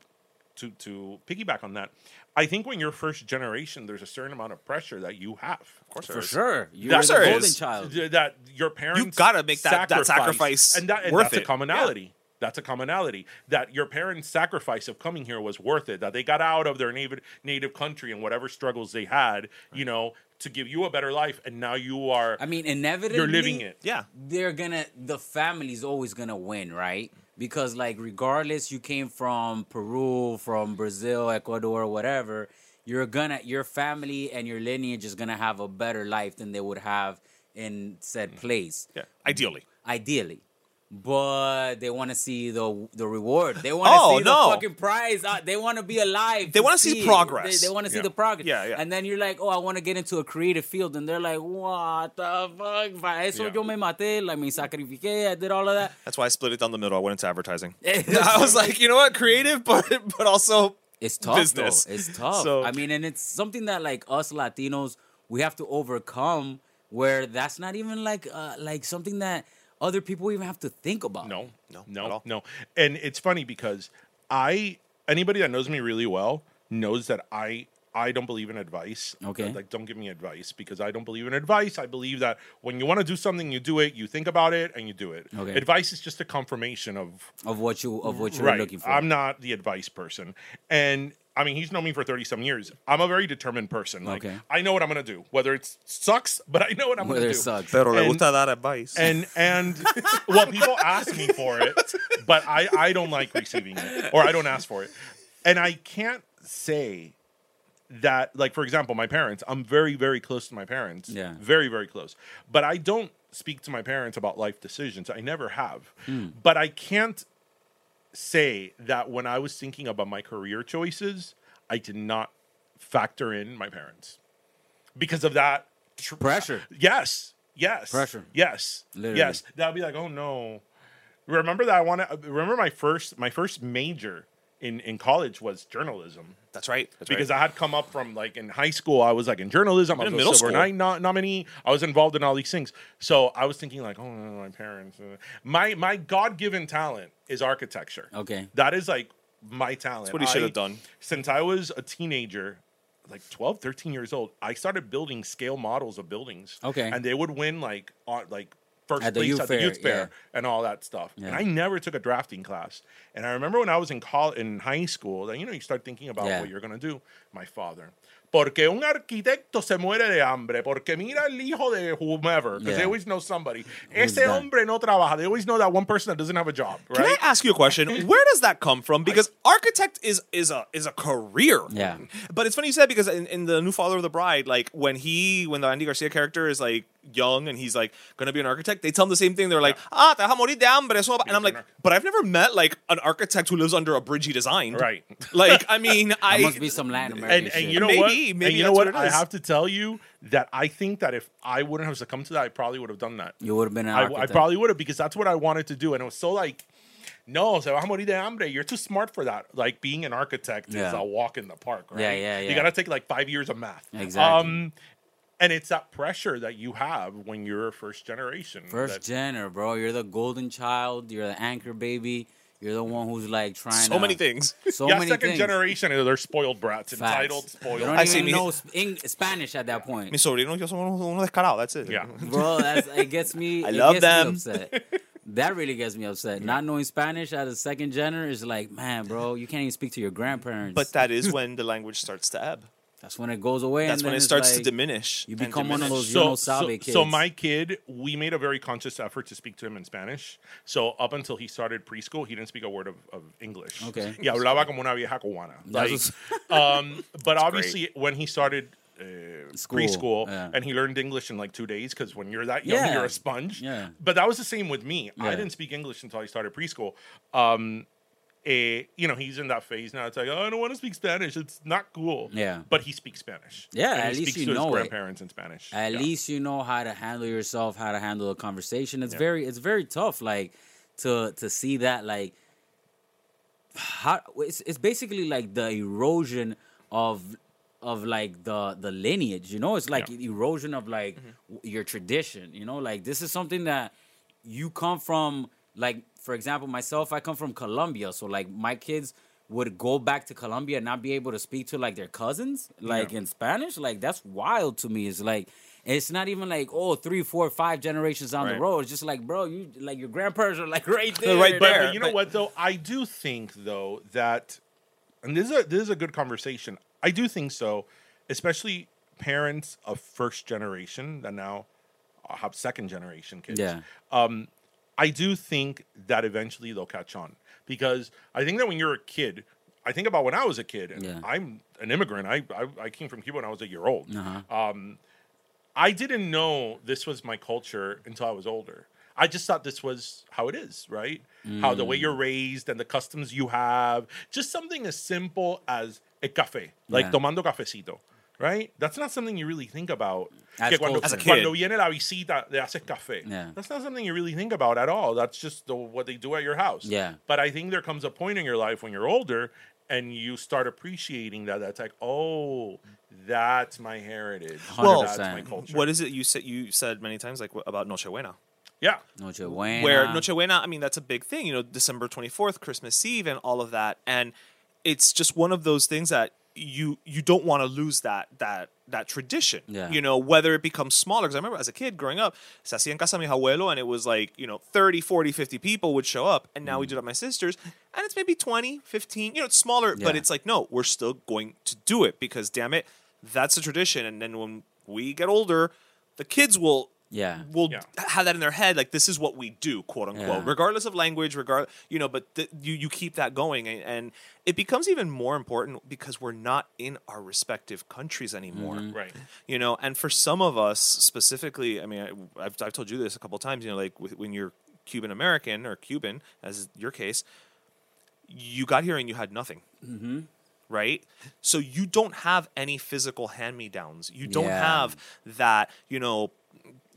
Speaker 1: to to piggyback on that, I think when you're first generation, there's a certain amount of pressure that you have. Of course,
Speaker 3: For sure. You're
Speaker 1: That's
Speaker 3: the golden
Speaker 2: is.
Speaker 3: child.
Speaker 1: that your parents you've
Speaker 2: gotta make that- that sacrifice
Speaker 1: and, that, and
Speaker 2: worth
Speaker 1: that's a
Speaker 2: it.
Speaker 1: commonality. That's a commonality that your parents' sacrifice of coming here was worth it. That they got out of their native native country and whatever struggles they had, you know, to give you a better life, and now you are
Speaker 3: I mean, inevitably,
Speaker 1: you're living it.
Speaker 2: Yeah.
Speaker 3: they're gonna the family's always gonna win, right? Because like regardless you came from Peru, from Brazil, Ecuador, whatever, you're gonna your family and your lineage is gonna have a better life than they would have in said mm. place.
Speaker 2: Yeah. Ideally.
Speaker 3: Ideally. But they want to see the the reward. They want to
Speaker 2: Oh,
Speaker 3: see
Speaker 2: no.
Speaker 3: the fucking prize. Uh, they want to be alive.
Speaker 2: They wanna see
Speaker 3: it.
Speaker 2: progress.
Speaker 3: They, they want to see
Speaker 2: Yeah.
Speaker 3: the progress.
Speaker 2: Yeah, yeah.
Speaker 3: And then you're like, oh, I want to get into a creative field, and they're like, what the fuck? Para eso
Speaker 1: Yeah.
Speaker 3: yo me maté, like me sacrifiqué, I did all of that.
Speaker 2: That's why I split it down the middle. I went into advertising. I was like, you know what, creative, but but also
Speaker 3: It's tough
Speaker 2: business.
Speaker 3: though. It's tough.
Speaker 2: So-
Speaker 3: I mean, and it's something that like us Latinos we have to overcome. Where that's not even like uh, like something that other people even have to think about.
Speaker 1: No,
Speaker 2: No,
Speaker 1: no,
Speaker 2: at all.
Speaker 1: no. And it's funny because I anybody that knows me really well knows that I I don't believe in advice.
Speaker 3: Okay.
Speaker 1: Like don't give me advice because I don't believe in advice. I believe that when you want to do something, you do it, you think about it and you do it.
Speaker 3: Okay.
Speaker 1: Advice is just a confirmation of
Speaker 3: of what you of what you're
Speaker 1: right.
Speaker 3: looking for.
Speaker 1: I'm not the advice person. And I mean, he's known me for 30 some years. I'm a very determined person. Like
Speaker 3: Okay.
Speaker 1: I know what I'm going to do. Whether it sucks, but I know what I'm going
Speaker 3: Whether
Speaker 1: to
Speaker 3: it
Speaker 1: do.
Speaker 3: sucks.
Speaker 2: Pero le
Speaker 1: And-
Speaker 2: gusta dar advice.
Speaker 1: and and well people ask me for it but i i don't like receiving it or i don't ask for it and i can't say that like for example my parents i'm very very close to my parents
Speaker 3: Yeah.
Speaker 1: very very close but i don't speak to my parents about life decisions i never have
Speaker 3: Hmm.
Speaker 1: but i can't say that when i was thinking about my career choices i did not factor in my parents because of that tr-
Speaker 3: Pressure.
Speaker 1: yes yes
Speaker 3: Pressure.
Speaker 1: yes
Speaker 3: Literally.
Speaker 1: yes that'd be like oh no remember that i want to remember my first my first major in in college was journalism
Speaker 2: That's right. That's
Speaker 1: because
Speaker 2: right.
Speaker 1: I had come up from like in high school, I was like in journalism, I was
Speaker 2: In
Speaker 1: a
Speaker 2: middle
Speaker 1: Silver
Speaker 2: school.
Speaker 1: Knight no- nominee, I was involved in all these things. So I was thinking like, oh no, my parents, uh, my my God given talent is architecture.
Speaker 3: Okay.
Speaker 1: that is like my talent.
Speaker 2: That's what he should have done.
Speaker 1: since I was a teenager. Like 12, 13 years old, I started building scale models of buildings.
Speaker 3: Okay.
Speaker 1: and they would win like on like first
Speaker 3: At the
Speaker 1: place
Speaker 3: youth
Speaker 1: at the
Speaker 3: fair,
Speaker 1: youth fair
Speaker 3: yeah.
Speaker 1: and all that stuff.
Speaker 3: Yeah.
Speaker 1: And I never took a drafting class. And I remember when I was in college, in high school, that you know you start thinking about
Speaker 3: Yeah.
Speaker 1: what you're gonna do. My father. Porque un arquitecto se muere de hambre. Porque mira el hijo de whomever. Because they always know somebody. Ese
Speaker 3: that?
Speaker 1: hombre no trabaja. They always know that one person that doesn't have a job.
Speaker 2: Can I ask you a question? Where does that come from? Because architect is is a is a career.
Speaker 3: Yeah.
Speaker 2: But it's funny you said because in, in the new Father of the Bride, like when he when the Andy Garcia character is like young and he's like gonna be an architect, they tell him the same thing. They're like, ah, te vas a morir de hambre. eso va-" And I'm like, but I've never met like an architect who lives under a bridge he designed.
Speaker 1: Right.
Speaker 2: Like, I mean, I
Speaker 3: must be some Latin American
Speaker 1: and,
Speaker 3: shit.
Speaker 1: and you know
Speaker 2: Maybe,
Speaker 1: what?
Speaker 2: maybe
Speaker 1: and you know
Speaker 2: that's
Speaker 1: what?
Speaker 2: what it
Speaker 1: I
Speaker 2: is.
Speaker 1: have to tell you that I think that if I wouldn't have succumbed to that, I probably would have done that.
Speaker 3: you would have been an
Speaker 1: I,
Speaker 3: architect.
Speaker 1: I probably would have because that's what I wanted to do, and it was so like, no, se vas a morir de hambre. You're too smart for that. Like being an architect is
Speaker 3: Yeah.
Speaker 1: a walk in the park, right?
Speaker 3: Yeah, yeah, yeah.
Speaker 1: You got to take like five years of math.
Speaker 3: Exactly.
Speaker 1: Um, and it's that pressure that you have when you're a first generation.
Speaker 3: First
Speaker 1: that-
Speaker 3: gener, bro. You're the golden child. You're the anchor baby. You're the one who's like trying
Speaker 2: so
Speaker 3: to,
Speaker 2: many things.
Speaker 3: So
Speaker 1: yeah,
Speaker 3: many
Speaker 1: second
Speaker 3: things.
Speaker 1: generation, they're spoiled brats,
Speaker 3: Facts.
Speaker 1: entitled, spoiled.
Speaker 3: You don't
Speaker 2: I
Speaker 3: even
Speaker 2: see me-
Speaker 3: know sp- Spanish at that point.
Speaker 2: Mis sobrinos yo son unos, unos descarados. That's it.
Speaker 1: Yeah.
Speaker 3: bro. That's it gets me.
Speaker 2: I love
Speaker 3: gets
Speaker 2: them.
Speaker 3: Me upset. That really gets me upset. Not knowing Spanish as a second gener is like, man, bro, you can't even speak to your grandparents.
Speaker 2: But that is when the language starts to ebb.
Speaker 3: That's when it goes away.
Speaker 2: That's
Speaker 3: and
Speaker 2: when
Speaker 3: then
Speaker 2: it
Speaker 3: it's
Speaker 2: starts to diminish.
Speaker 3: You
Speaker 2: and
Speaker 3: become one of
Speaker 2: diminish.
Speaker 3: those, you know,
Speaker 1: so,
Speaker 3: kids.
Speaker 1: so my kid, we made a very conscious effort to speak to him in Spanish. So up until he started preschool, he didn't speak a word of, of English.
Speaker 3: Okay.
Speaker 1: Y hablaba como una vieja cubana.
Speaker 3: That's
Speaker 1: Like, um, but obviously, when he started uh,
Speaker 3: School,
Speaker 1: preschool
Speaker 3: yeah.
Speaker 1: and he learned English in like two days, because when you're that young,
Speaker 3: Yeah.
Speaker 1: you're a sponge.
Speaker 3: Yeah.
Speaker 1: But that was the same with me. I didn't speak English until I started preschool. Um, eh, you know, he's in that phase now. It's like, oh, I don't want to speak Spanish. It's not cool.
Speaker 3: Yeah.
Speaker 1: But he speaks Spanish.
Speaker 3: Yeah,
Speaker 1: And
Speaker 3: at
Speaker 1: he
Speaker 3: least
Speaker 1: speaks
Speaker 3: you
Speaker 1: to
Speaker 3: know
Speaker 1: his
Speaker 3: it.
Speaker 1: grandparents in Spanish.
Speaker 3: At
Speaker 1: Yeah.
Speaker 3: least you know how to handle yourself, how to handle a conversation. It's very, it's very tough, like to to see that, like how it's it's basically like the erosion of of like the the lineage. You know, it's like erosion of like w- your tradition. You know, like this is something that you come from. Like for example, myself, I come from Colombia, so like my kids would go back to Colombia and not be able to speak to like their cousins, like in Spanish. Like that's wild to me. It's like it's not even like oh three, four, five generations down the road. It's just like bro, you like your grandparents are like right there,
Speaker 2: right
Speaker 1: but,
Speaker 2: there.
Speaker 1: but you know
Speaker 2: but-
Speaker 1: what though i do think though that and this is a this is a good conversation i do think so especially parents of first generation that now have second generation kids
Speaker 3: Yeah.
Speaker 1: um i do think that eventually they'll catch on because i think that when you're a kid i think about when i was a kid and
Speaker 3: Yeah.
Speaker 1: i'm an immigrant I, I i came from cuba when i was a year old
Speaker 3: Uh-huh.
Speaker 1: um I didn't know this was my culture until I was older. I just thought this was how it is, right? How the way
Speaker 3: Mm.
Speaker 1: you're raised and the customs you have, just something as simple as a café, like
Speaker 3: Yeah.
Speaker 1: tomando cafecito, right? That's not something you really think about.
Speaker 3: As
Speaker 1: Que cuando,
Speaker 3: culture. As a
Speaker 1: cuando
Speaker 2: kid.
Speaker 1: viene la visita, le haces café.
Speaker 3: Yeah.
Speaker 1: That's not something you really think about at all. That's just the, what they do at your house.
Speaker 3: Yeah.
Speaker 1: But I think there comes a point in your life when you're older and you start appreciating that. That's like, oh, that's my heritage.
Speaker 3: Well,
Speaker 1: that's my culture.
Speaker 2: What is it you said? You said many times like about Noche Buena.
Speaker 1: Yeah.
Speaker 3: Noche Buena.
Speaker 2: where Noche Buena, I mean, that's a big thing, you know, December 24th, Christmas Eve, and all of that. And it's just one of those things that you you don't want to lose that that that tradition.
Speaker 3: Yeah.
Speaker 2: You know, whether it becomes smaller. Because I remember as a kid growing up, se hacía en casa mi abuelo, and it was like, you know, 30, 40, 50 people would show up. And now
Speaker 3: Mm.
Speaker 2: we do it at my sister's, and it's maybe 20, 15, you know, it's smaller, but it's like, no, we're still going to do it because, damn it, that's a tradition. And then when we get older, the kids will
Speaker 3: Yeah.
Speaker 2: will
Speaker 1: Yeah.
Speaker 2: have that in their head like this is what we do quote unquote
Speaker 3: Yeah.
Speaker 2: regardless of language regard you know but th- you you keep that going and, and it becomes even more important because we're not in our respective countries anymore
Speaker 1: Right.
Speaker 2: you know and for some of us specifically i mean I, I've, I've told you this a couple times you know like with, when you're cuban american or cuban as your case you got here and you had nothing
Speaker 3: Mm-hmm.
Speaker 2: right? So you don't have any physical hand me downs. You don't
Speaker 3: Yeah.
Speaker 2: have that, you know,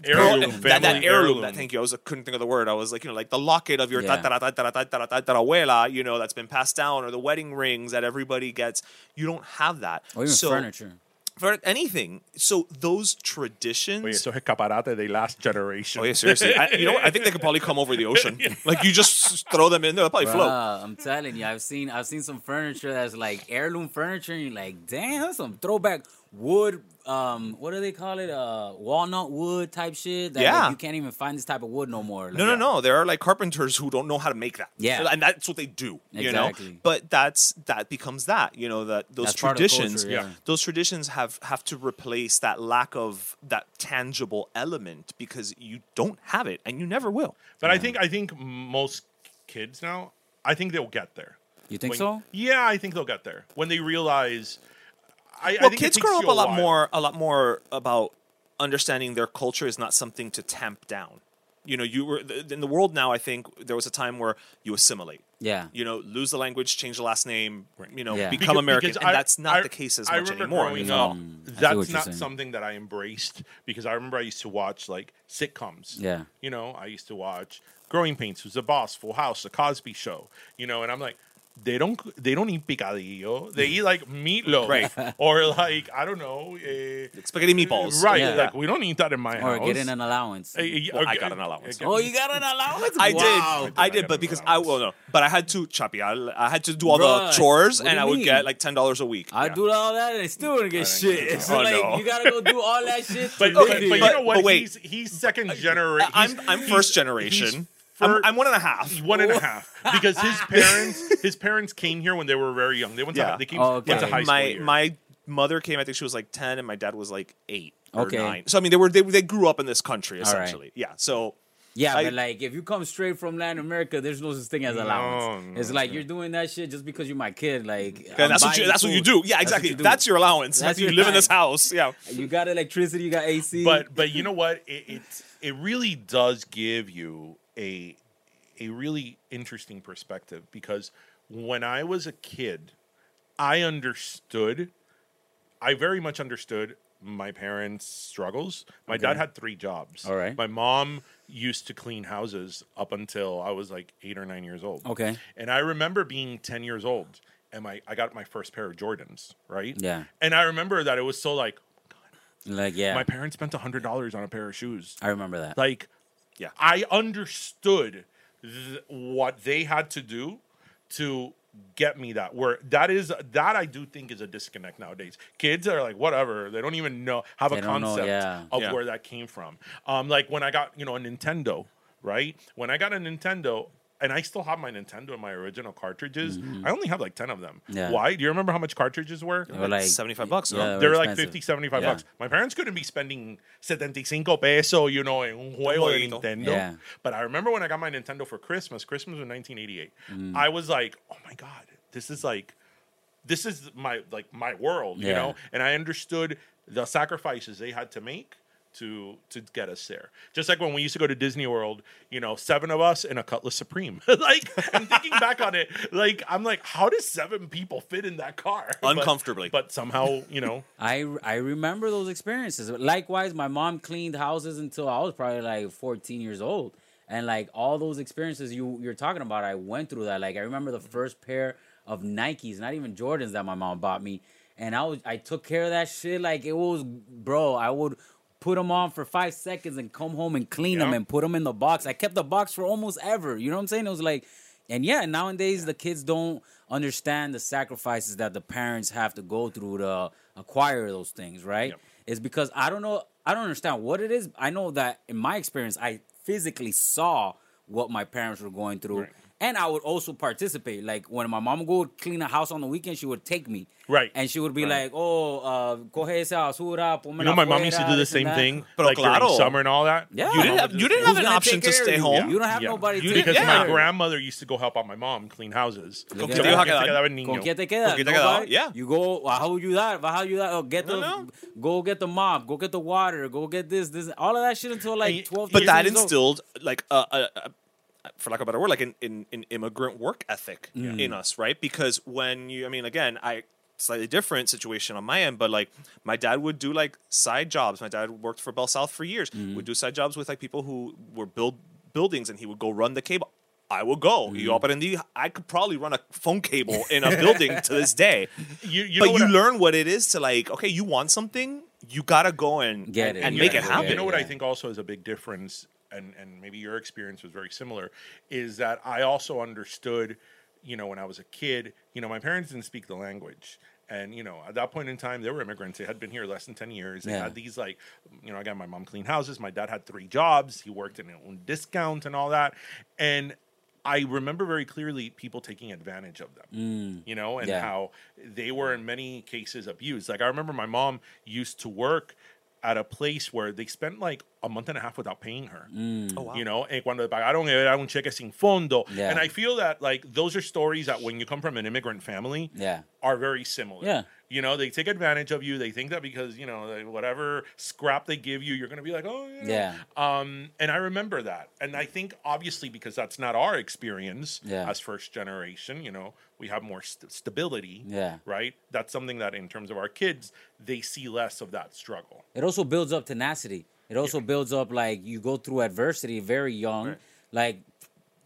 Speaker 1: Heirloom,
Speaker 2: that, that heirloom.
Speaker 1: heirloom.
Speaker 2: That thank you. I was I couldn't think of the word. I was like, you know, like the locket of your
Speaker 3: Yeah.
Speaker 2: tatara tatara tatara tatara abuela, you know, that's been passed down, or the wedding rings that everybody gets. You don't have that.
Speaker 3: Or even
Speaker 2: so,
Speaker 3: furniture.
Speaker 2: For anything. So those traditions.
Speaker 1: Oye, eso es escaparate de last generation.
Speaker 2: Oh yeah, seriously. I, you know what? I think they could probably come over the ocean. Like you just throw them in there, they'll probably float.
Speaker 3: Bruh, I'm telling you, I've seen I've seen some furniture that's like heirloom furniture, and you're like, damn, that's some throwback wood. Um, what do they call it? Uh, walnut wood type shit. That, like,
Speaker 2: Yeah.
Speaker 3: you can't even find this type of wood no more.
Speaker 2: No,
Speaker 3: Like,
Speaker 2: no, no. There are like carpenters who don't know how to make that.
Speaker 3: Yeah.
Speaker 2: and that's what they do. You
Speaker 3: Exactly.
Speaker 2: know, but that's that becomes that. You know that those
Speaker 3: That's part of the
Speaker 2: traditions.
Speaker 3: culture, yeah.
Speaker 2: Those traditions have have to replace that lack of that tangible element because you don't have it and you never will.
Speaker 1: But I think I think most kids now, I think they'll get there.
Speaker 3: You think
Speaker 1: When-
Speaker 3: so?
Speaker 1: Yeah, I think they'll get there when they realize. I, I
Speaker 2: Well,
Speaker 1: think
Speaker 2: kids grow up a lot
Speaker 1: while.
Speaker 2: more a lot more about understanding their culture is not something to tamp down. You know, you were in the world now. I think there was a time where you assimilate.
Speaker 3: Yeah.
Speaker 2: You know, lose the language, change the last name. You know,
Speaker 3: Yeah.
Speaker 2: become
Speaker 1: Because-
Speaker 2: American,
Speaker 1: because
Speaker 2: and
Speaker 1: I-
Speaker 2: that's not
Speaker 1: I-
Speaker 2: the case as
Speaker 1: I
Speaker 2: much anymore.
Speaker 1: Growing up,
Speaker 3: I see what
Speaker 1: that's not
Speaker 3: saying.
Speaker 1: something that I embraced because I remember I used to watch like sitcoms.
Speaker 3: Yeah.
Speaker 1: You know, I used to watch Growing Pains, Who's the Boss, Full House, The Cosby Show. You know, and I'm like, they don't they don't eat picadillo. They eat like meatloaf,
Speaker 2: Right.
Speaker 1: Or like I don't know, eh,
Speaker 2: Spaghetti meatballs.
Speaker 1: Right?
Speaker 3: Yeah.
Speaker 1: Like we don't eat that in my house.
Speaker 3: Or
Speaker 1: house.
Speaker 3: getting an allowance.
Speaker 1: Eh,
Speaker 2: Well, I got an allowance.
Speaker 3: Oh, you got an allowance?
Speaker 2: I
Speaker 3: Wow.
Speaker 2: did, I
Speaker 1: I
Speaker 2: did, but
Speaker 1: an
Speaker 2: because I well no, but I had to chapear. I had to do all the chores, and
Speaker 3: you
Speaker 2: I would
Speaker 3: mean?
Speaker 2: get like ten dollars a week.
Speaker 3: I do all that and I still wouldn't get shit. It's
Speaker 1: Oh,
Speaker 3: like
Speaker 1: no.
Speaker 3: you gotta go do all that shit.
Speaker 1: But,
Speaker 3: to
Speaker 1: but, but you know what?
Speaker 2: but wait.
Speaker 1: he's he's second generation.
Speaker 2: I'm I'm first generation. I'm, I'm one and a half.
Speaker 1: one and a half because his parents his parents came here when they were very young. They went to
Speaker 2: Yeah.
Speaker 1: they came
Speaker 3: Oh,
Speaker 1: went to
Speaker 3: okay.
Speaker 1: high school.
Speaker 2: my
Speaker 1: here.
Speaker 2: my mother came. I think she was like ten, and my dad was like eight or
Speaker 3: Okay.
Speaker 2: nine. So I mean, they were they, they grew up in this country
Speaker 3: All right.
Speaker 2: essentially. Yeah. So
Speaker 3: Yeah,
Speaker 2: I-
Speaker 3: but like if you come straight from Latin America, there's no such thing as allowance.
Speaker 1: no,
Speaker 3: it's like you're doing that shit just because you're my kid. Like
Speaker 2: and
Speaker 3: I'm
Speaker 2: that's what
Speaker 3: buying
Speaker 2: you that's what you
Speaker 3: food.
Speaker 2: do. Yeah,
Speaker 3: That's
Speaker 2: exactly.
Speaker 3: you.
Speaker 2: That's your allowance.
Speaker 3: That's
Speaker 2: you
Speaker 3: your
Speaker 2: live in this
Speaker 3: time.
Speaker 2: house. Yeah.
Speaker 3: You got electricity, you got AC.
Speaker 1: but but you know what? It, it it really does give you a a really interesting perspective because when I was a kid, I understood. I very much understood my parents' struggles. My dad had three jobs.
Speaker 3: All right.
Speaker 1: My mom used to clean houses up until I was like eight or nine years old.
Speaker 3: Okay.
Speaker 1: And I remember being ten years old, and my I got my first pair of Jordans. Right.
Speaker 3: Yeah.
Speaker 1: And I remember that it was so like
Speaker 3: like yeah,
Speaker 1: my parents spent hundred dollars on a pair of shoes.
Speaker 3: I remember that.
Speaker 1: Like,
Speaker 2: Yeah.
Speaker 1: I understood th- what they had to do to get me that. Where that is that I do think is a disconnect nowadays. Kids are like whatever. They don't even know have
Speaker 3: They
Speaker 1: a
Speaker 3: don't know,
Speaker 1: concept
Speaker 3: yeah.
Speaker 1: of
Speaker 2: Yeah.
Speaker 1: where that came from. Um, like when I got you know a Nintendo, right? When I got a Nintendo. And I still have my Nintendo and my original cartridges. I only have like 10 of them.
Speaker 3: Mm-hmm. Yeah.
Speaker 1: Why? Do you remember how much cartridges were?
Speaker 3: They were like
Speaker 2: seventy five bucks.
Speaker 3: Yeah,
Speaker 2: no?
Speaker 1: They were
Speaker 3: were
Speaker 1: like
Speaker 3: expensive.
Speaker 1: 50, 75
Speaker 3: Yeah.
Speaker 1: bucks. My parents couldn't be spending 75 pesos, you know, in un juego de. Nintendo.
Speaker 3: Yeah.
Speaker 1: But I remember when I got my Nintendo for Christmas, Christmas was 1988.
Speaker 3: Mm.
Speaker 1: I was like, oh my God, this is like, this is my, like my world, you know? And I understood the sacrifices they had to make to to get us there. Just like when we used to go to Disney World, you know, seven of us in a Cutlass Supreme. like I'm thinking back on it, like I'm like, how does seven people fit in that car But-
Speaker 2: Uncomfortably.
Speaker 1: But, somehow, you know,
Speaker 3: I I remember those experiences. Likewise, my mom cleaned houses until I was probably like 14 years old, and like all those experiences you you're talking about, I went through that. Like I remember the mm-hmm. first pair of Nikes, not even Jordans, that my mom bought me, and I was I took care of that shit like it was, bro. I would put them on for five seconds and come home and clean them and put them in the box. I kept the box for almost ever. You know what I'm saying? It was like. And yeah, nowadays the kids don't understand the sacrifices that the parents have to go through to acquire those things, right?
Speaker 1: Yep.
Speaker 3: It's because I don't know, I don't understand what it is. I know that in my experience, I physically saw what my parents were going through.
Speaker 1: Right.
Speaker 3: And I would also participate. Like when my mom would clean a house on the weekend, she would take me.
Speaker 1: Right.
Speaker 3: And she would be
Speaker 1: Right.
Speaker 3: like, oh, uh, coge esa basura, ponme
Speaker 1: you know, my mom used to do the same thing,
Speaker 2: Pero
Speaker 1: like during
Speaker 2: claro.
Speaker 1: summer and all that.
Speaker 3: Yeah.
Speaker 2: You didn't have you didn't have an option to stay
Speaker 3: you?
Speaker 2: home.
Speaker 3: You don't have
Speaker 1: Yeah.
Speaker 3: nobody
Speaker 2: You
Speaker 3: to
Speaker 1: because
Speaker 2: yeah.
Speaker 1: my
Speaker 3: care of you.
Speaker 1: grandmother used to go help out my mom clean houses.
Speaker 3: Look
Speaker 1: Que
Speaker 3: at
Speaker 1: te
Speaker 3: that.
Speaker 1: que te quedaba el niño.
Speaker 3: ¿Con quién te quedas?
Speaker 2: ¿Con quién te quedas?
Speaker 3: Nobody?
Speaker 2: Yeah.
Speaker 3: You go, baja ayudar, baja ayudar. Oh, get the,
Speaker 2: No, no.
Speaker 3: go get the mop, go get the water, go get this, this, all of that shit until like 12
Speaker 2: but that instilled like a, a, a for lack of a better word like an, an, an immigrant work ethic mm. in us right because when you i mean again i slightly different situation on my end but like my dad would do like side jobs my dad worked for BellSouth for years mm-hmm. would do side jobs with like people who were build buildings and he would go run the cable I would go. You mm-hmm. open the. I could probably run a phone cable in a building to this day.
Speaker 1: You, you know
Speaker 2: but
Speaker 1: what
Speaker 2: you
Speaker 1: I-
Speaker 2: learn what it is to like. Okay, you want something, you gotta go and
Speaker 3: Get
Speaker 2: and,
Speaker 3: it,
Speaker 2: and
Speaker 3: yeah,
Speaker 2: make it happen.
Speaker 1: You know what I think also is a big difference, and and maybe your experience was very similar, is that I also understood, you know, when I was a kid, you know, my parents didn't speak the language. And you know, at that point in time, they were immigrants. They had been here less than ten years. They
Speaker 3: Yeah.
Speaker 1: had these like, you know, I got my mom clean houses. My dad had three jobs. He worked in a discount and all that. And I remember very clearly people taking advantage of them. Mm. You know, and
Speaker 3: Yeah.
Speaker 1: how they were in many cases abused. Like I remember my mom used to work at a place where they spent like a month and a half without paying her.
Speaker 3: Mm.
Speaker 2: Oh, wow.
Speaker 1: You know, and cuando le pagaron era un cheque sin fondo.
Speaker 3: Yeah.
Speaker 1: And I feel that like those are stories that when you come from an immigrant family
Speaker 3: Yeah.
Speaker 1: are very similar.
Speaker 3: Yeah.
Speaker 1: You know, they take advantage of you. They think that because, you know, whatever scrap they give you, you're going to be like, oh, yeah.
Speaker 3: Yeah.
Speaker 1: Um, and I remember that. And I think obviously because that's not our experience
Speaker 3: Yeah.
Speaker 1: as first generation, you know, we have more st- stability.
Speaker 3: Yeah.
Speaker 1: Right. That's something that in terms of our kids, they see less of that struggle.
Speaker 3: It also builds up tenacity. It also builds up like you go through adversity very young.
Speaker 2: Right.
Speaker 3: Like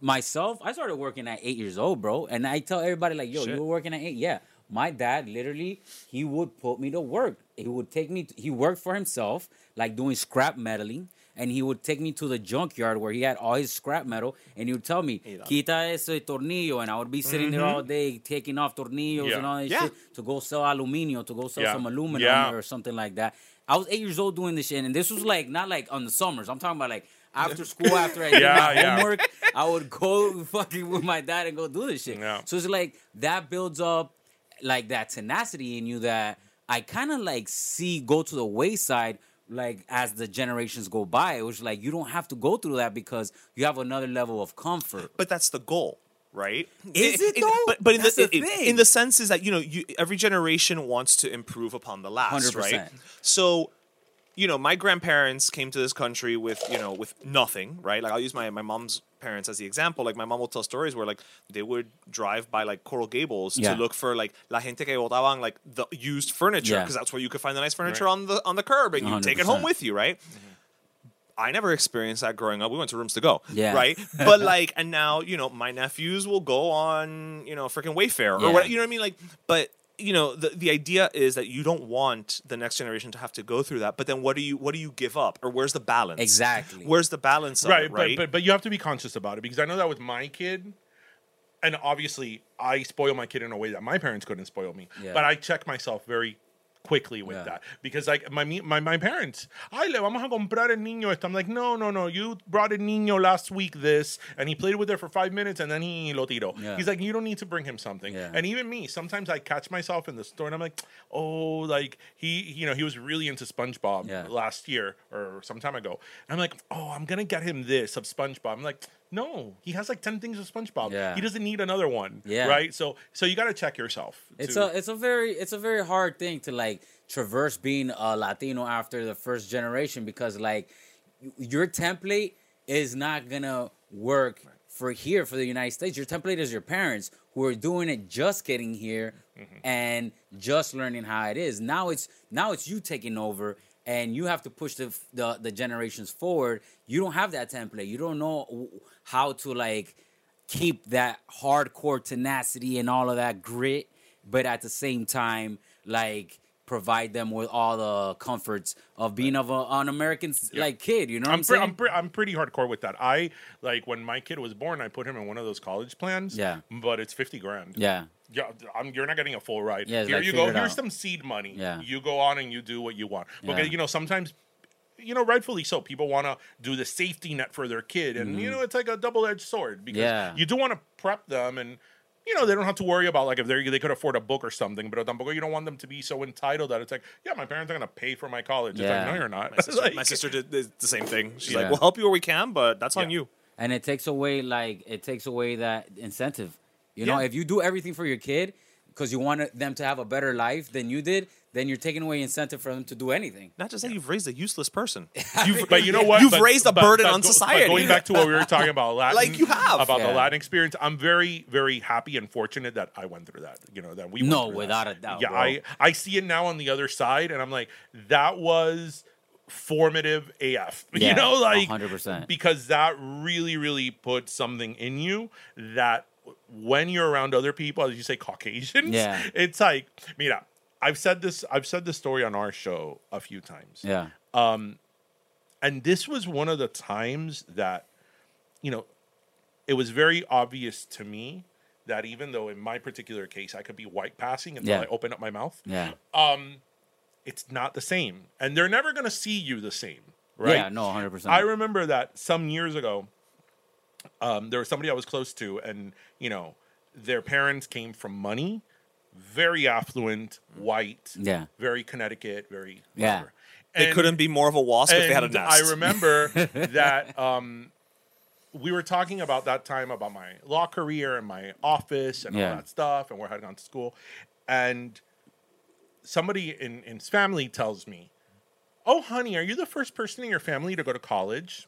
Speaker 3: myself, I started working at eight years old, bro. And I tell everybody like, yo,
Speaker 2: Shit.
Speaker 3: you were working at eight? Yeah. My dad literally, he would put me to work. He would take me. he worked for himself, like doing scrap metaling. And he would take me to the junkyard where he had all his scrap metal, and he would tell me, "Quita ese tornillo," and I would be sitting there all day taking off tornillos
Speaker 1: Yeah.
Speaker 3: and all that
Speaker 2: Mm-hmm. Yeah.
Speaker 3: shit to go sell aluminio, to go sell
Speaker 1: Yeah.
Speaker 3: some aluminum
Speaker 1: Yeah.
Speaker 3: or something like that. I was eight years old doing this shit, and this was like not like on the summers. I'm talking about like after school, after I did
Speaker 1: Yeah,
Speaker 3: my
Speaker 1: yeah.
Speaker 3: homework, I would go fucking with my dad and go do this shit.
Speaker 1: Yeah.
Speaker 3: So it's like that builds up like that tenacity in you that I kind of like see go to the wayside like as the generations go by. It was like you don't have to go through that because you have another level of comfort.
Speaker 2: but that's the goal right
Speaker 3: Is it, though?
Speaker 2: but but in the,
Speaker 3: the
Speaker 2: in,
Speaker 3: thing.
Speaker 2: in the sense is that you know you every generation wants to improve upon the last
Speaker 3: 100%.
Speaker 2: right so you know my grandparents came to this country with you know with nothing right like i'll use my, my mom's parents as the example like my mom will tell stories where like they would drive by like coral gables
Speaker 3: Yeah.
Speaker 2: to look for like la gente que botaban like the used furniture
Speaker 3: Yeah.
Speaker 2: because that's where you could find the nice furniture on the on the curb and you take it home with you right mm-hmm. I never experienced that growing up. We went to rooms to go,
Speaker 3: Yeah.
Speaker 2: right? But like, and now you know, my nephews will go on, you know, freaking Wayfair
Speaker 3: Yeah.
Speaker 2: or what, you know what I mean? Like, but you know, the the idea is that you don't want the next generation to have to go through that. But then, what do you what do you give up, or where's the balance?
Speaker 3: Exactly.
Speaker 2: Where's the balance? Of
Speaker 1: right,
Speaker 2: it, right?
Speaker 1: But, but but you have to be conscious about it because I know that with my kid, and obviously I spoil my kid in a way that my parents couldn't spoil me.
Speaker 3: Yeah.
Speaker 1: But I check myself very quickly with
Speaker 3: Yeah.
Speaker 1: that because like my my my parents, ay le vamos a comprar el niño esto. I'm like, no no no, you brought a niño last week this, and he played with it for five minutes and then he lo tiró.
Speaker 3: Yeah.
Speaker 1: He's like, you don't need to bring him something.
Speaker 3: Yeah.
Speaker 1: And even me, sometimes I catch myself in the store and I'm like, oh, like he you know he was really into SpongeBob last year or some time ago. And I'm like, oh, I'm gonna get him this of SpongeBob. I'm like, No, he has like ten things with SpongeBob.
Speaker 3: Yeah.
Speaker 1: He doesn't need another one.
Speaker 3: Yeah.
Speaker 1: Right. So so you got to check yourself.
Speaker 3: It's
Speaker 1: to-
Speaker 3: a it's a very it's a very hard thing to like traverse being a Latino after the first generation because like your template is not gonna work for here for the United States. Your template is your parents who are doing it just getting here mm-hmm. and just learning how it is. Now it's now it's you taking over and you have to push the the, the generations forward. You don't have that template. You don't know how to like keep that hardcore tenacity and all of that grit, but at the same time, like provide them with all the comforts of being of a, an American like kid. You know what I'm,
Speaker 1: I'm, pre- I'm, pre- I'm pretty hardcore with that. I like when my kid was born, I put him in one of those college plans.
Speaker 3: Yeah.
Speaker 1: but it's fifty grand.
Speaker 3: yeah,
Speaker 1: Yeah, I'm, you're not getting a full ride.
Speaker 3: Yeah,
Speaker 1: Here
Speaker 3: like
Speaker 1: you go. Here's
Speaker 3: out.
Speaker 1: some seed money.
Speaker 3: Yeah.
Speaker 1: You go on and you do what you want. But
Speaker 3: Yeah.
Speaker 1: you know sometimes, you know, rightfully so, people want to do the safety net for their kid, and you know it's like a double edged sword because
Speaker 3: Mm-hmm. Yeah.
Speaker 1: you do want to prep them and. You know they don't have to worry about like if they they could afford a book or something, but tampoco you don't want them to be so entitled that it's like, yeah, my parents are gonna pay for my college. It's
Speaker 3: Yeah.
Speaker 1: like, no, you're not.
Speaker 2: My sister,
Speaker 1: Like-
Speaker 2: my sister did the the same thing. She's
Speaker 1: Yeah.
Speaker 2: like, "We'll help you where we can, but that's on you."
Speaker 3: and it takes away like it takes away that incentive. You know, if you do everything for your kid because you want them to have a better life than you did, then you're taking away incentive for them to do anything.
Speaker 2: Not just that you've raised a useless person.
Speaker 1: You've, but you know what?
Speaker 2: You've
Speaker 1: But-
Speaker 2: raised a
Speaker 1: but-
Speaker 2: burden
Speaker 1: but
Speaker 2: on
Speaker 1: go- but
Speaker 2: society.
Speaker 1: going back to what we were talking about, Latin,
Speaker 2: Like you have.
Speaker 1: about
Speaker 3: Yeah.
Speaker 1: the Latin experience. I'm very, very happy and fortunate that I went through that. You know that we
Speaker 3: No,
Speaker 1: through that.
Speaker 3: without a doubt,
Speaker 1: Yeah,
Speaker 3: bro.
Speaker 1: I I see it now on the other side, and I'm like, that was formative AF.
Speaker 3: Yeah,
Speaker 1: you know, like
Speaker 3: 100%.
Speaker 1: because that really, really put something in you that when you're around other people, as you say, Caucasians,
Speaker 3: Yeah.
Speaker 1: it's like, mira, I've said this, I've said this story on our show a few times
Speaker 3: Yeah, Um,
Speaker 1: and this was one of the times that you know it was very obvious to me that even though in my particular case I could be white passing until
Speaker 3: Yeah.
Speaker 1: I open up my mouth,
Speaker 3: yeah, Um,
Speaker 1: it's not the same, and they're never going to see you the same, right?
Speaker 3: yeah. No, hundred percent.
Speaker 1: I remember that some years ago, um, there was somebody I was close to, and you know, their parents came from money, very affluent, white,
Speaker 3: Yeah.
Speaker 1: very Connecticut, very
Speaker 3: Yeah.
Speaker 1: whatever.
Speaker 2: They
Speaker 1: And-
Speaker 2: couldn't be more of a wasp if they had a
Speaker 1: and
Speaker 2: nest.
Speaker 1: I remember that um, we were talking about that time about my law career and my office and
Speaker 3: Yeah.
Speaker 1: all that stuff, and where I had gone to school. And somebody in, in his family tells me, Oh, honey, are you the first person in your family to go to college?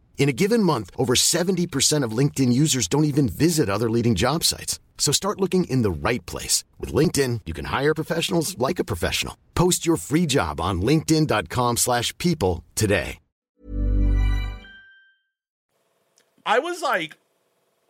Speaker 4: In a given month, over 70% of LinkedIn users don't even visit other leading job sites. So start looking in the right place. With LinkedIn, you can hire professionals like a professional. Post your free job on linkedin.com slash people today.
Speaker 1: I was like,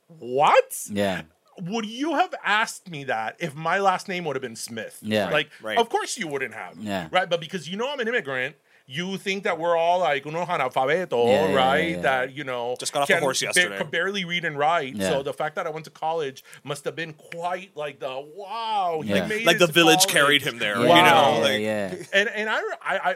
Speaker 1: What?
Speaker 3: Yeah.
Speaker 1: Would you have asked me that if my last name would have been Smith?
Speaker 3: Yeah.
Speaker 1: Like,
Speaker 2: Right.
Speaker 1: of course you wouldn't have.
Speaker 3: Yeah.
Speaker 1: Right. But because you know I'm an immigrant, you think that we're all like unos analfabeto,
Speaker 3: Yeah, yeah,
Speaker 1: right?
Speaker 3: yeah.
Speaker 1: That you know
Speaker 2: Just got off the
Speaker 1: can
Speaker 2: horse
Speaker 1: ba-
Speaker 2: yesterday.
Speaker 1: could barely read and write.
Speaker 3: Yeah.
Speaker 1: So the fact that I went to college must have been quite like the wow. He
Speaker 3: Yeah.
Speaker 1: made
Speaker 2: Like the village
Speaker 1: college.
Speaker 2: carried him there,
Speaker 3: Yeah,
Speaker 2: you know.
Speaker 3: yeah,
Speaker 2: Like,
Speaker 3: yeah.
Speaker 1: And and I, I I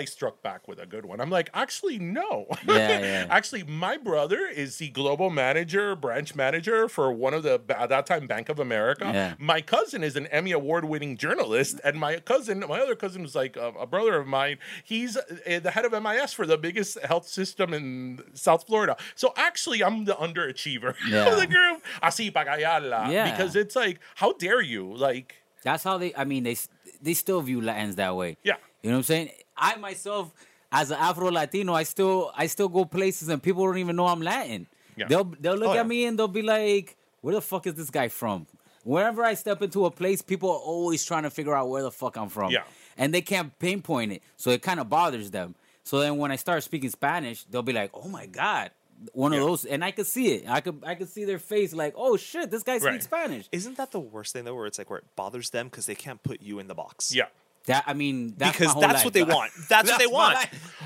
Speaker 1: I struck back with a good one. I'm like, actually, no.
Speaker 3: Yeah, yeah.
Speaker 1: actually, my brother is the global manager, branch manager for one of the at that time Bank of America.
Speaker 3: Yeah.
Speaker 1: My cousin is an Emmy award winning journalist, and my cousin, my other cousin, was like a, a brother of mine. He's uh, the head of MIS for the biggest health system in South Florida. So actually, I'm the underachiever
Speaker 3: Yeah.
Speaker 1: of the group. Así para callarla.
Speaker 3: Yeah.
Speaker 1: Because it's like, how dare you? Like,
Speaker 3: That's how they. I mean, they they still view Latins that way.
Speaker 1: Yeah.
Speaker 3: You know what I'm saying? I myself, as an Afro Latino, I still I still go places and people don't even know I'm Latin.
Speaker 1: Yeah.
Speaker 3: They'll they'll look
Speaker 1: Oh, yeah.
Speaker 3: at me and they'll be like, "Where the fuck is this guy from?" Wherever I step into a place, people are always trying to figure out where the fuck I'm from.
Speaker 1: Yeah.
Speaker 3: And they can't pinpoint it, so it kind of bothers them. So then when I start speaking Spanish, they'll be like, "Oh my god." One of those, and I could see it. I could, I could see their face, like, "Oh shit, this guy speaks
Speaker 1: Right.
Speaker 3: Spanish."
Speaker 2: Isn't that the worst thing though, where it's like where it bothers them because they can't put you in the box?
Speaker 1: yeah.
Speaker 3: That I mean, that's
Speaker 2: because
Speaker 3: my whole
Speaker 2: that's
Speaker 3: life,
Speaker 2: what they
Speaker 3: dog.
Speaker 2: want. That's, what they want.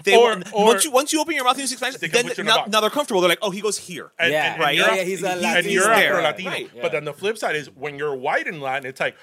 Speaker 2: They
Speaker 1: Or-
Speaker 2: want
Speaker 1: or-
Speaker 2: once you once you open your mouth and you speak Spanish,
Speaker 1: They
Speaker 2: then
Speaker 1: put you
Speaker 2: now, now they're comfortable. They're like, oh, he goes here.
Speaker 1: And,
Speaker 2: Yeah,
Speaker 1: and,
Speaker 2: right.
Speaker 1: And you're,
Speaker 3: Yeah, yeah, he's a
Speaker 1: and
Speaker 3: Latino.
Speaker 1: you're
Speaker 2: there.
Speaker 1: Afro Latino.
Speaker 2: Right.
Speaker 1: But then the flip side is when you're white and Latin, it's like,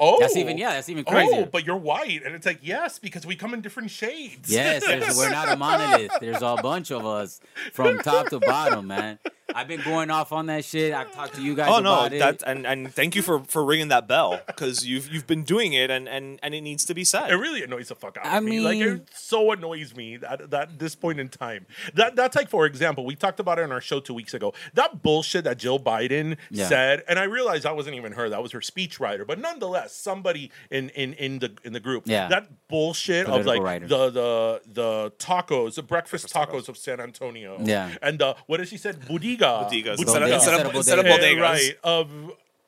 Speaker 1: oh,
Speaker 3: That's even- oh. yeah, that's even
Speaker 1: Oh, but you're white, and it's like yes, because we come in different shades.
Speaker 3: Yes, we're not a monolith. There's a bunch of us from top to bottom, man. I've been going off on that shit. I've talked to you guys
Speaker 2: Oh no,
Speaker 3: about it.
Speaker 2: that and and thank you for for ringing that bell because you've you've been doing it and and and it needs to be said.
Speaker 1: It really annoys the fuck out of
Speaker 3: I
Speaker 1: me. Like it so annoys me that that this point in time. That that's like for example, we talked about it on our show two weeks ago. That bullshit that Jill Biden
Speaker 3: Yeah.
Speaker 1: said, and I realized that wasn't even her. That was her speechwriter. But nonetheless, somebody in in in the in the group.
Speaker 3: Yeah.
Speaker 1: That bullshit of like
Speaker 3: writer.
Speaker 1: the the the tacos, the breakfast, tacos, of San Antonio.
Speaker 3: Yeah.
Speaker 1: And the what did she said? Budiga.
Speaker 2: Bodegas.
Speaker 1: Budiga.
Speaker 2: Instead of-
Speaker 3: Instead of
Speaker 2: instead of
Speaker 3: bodegas.
Speaker 2: bodegas.
Speaker 1: Right. Of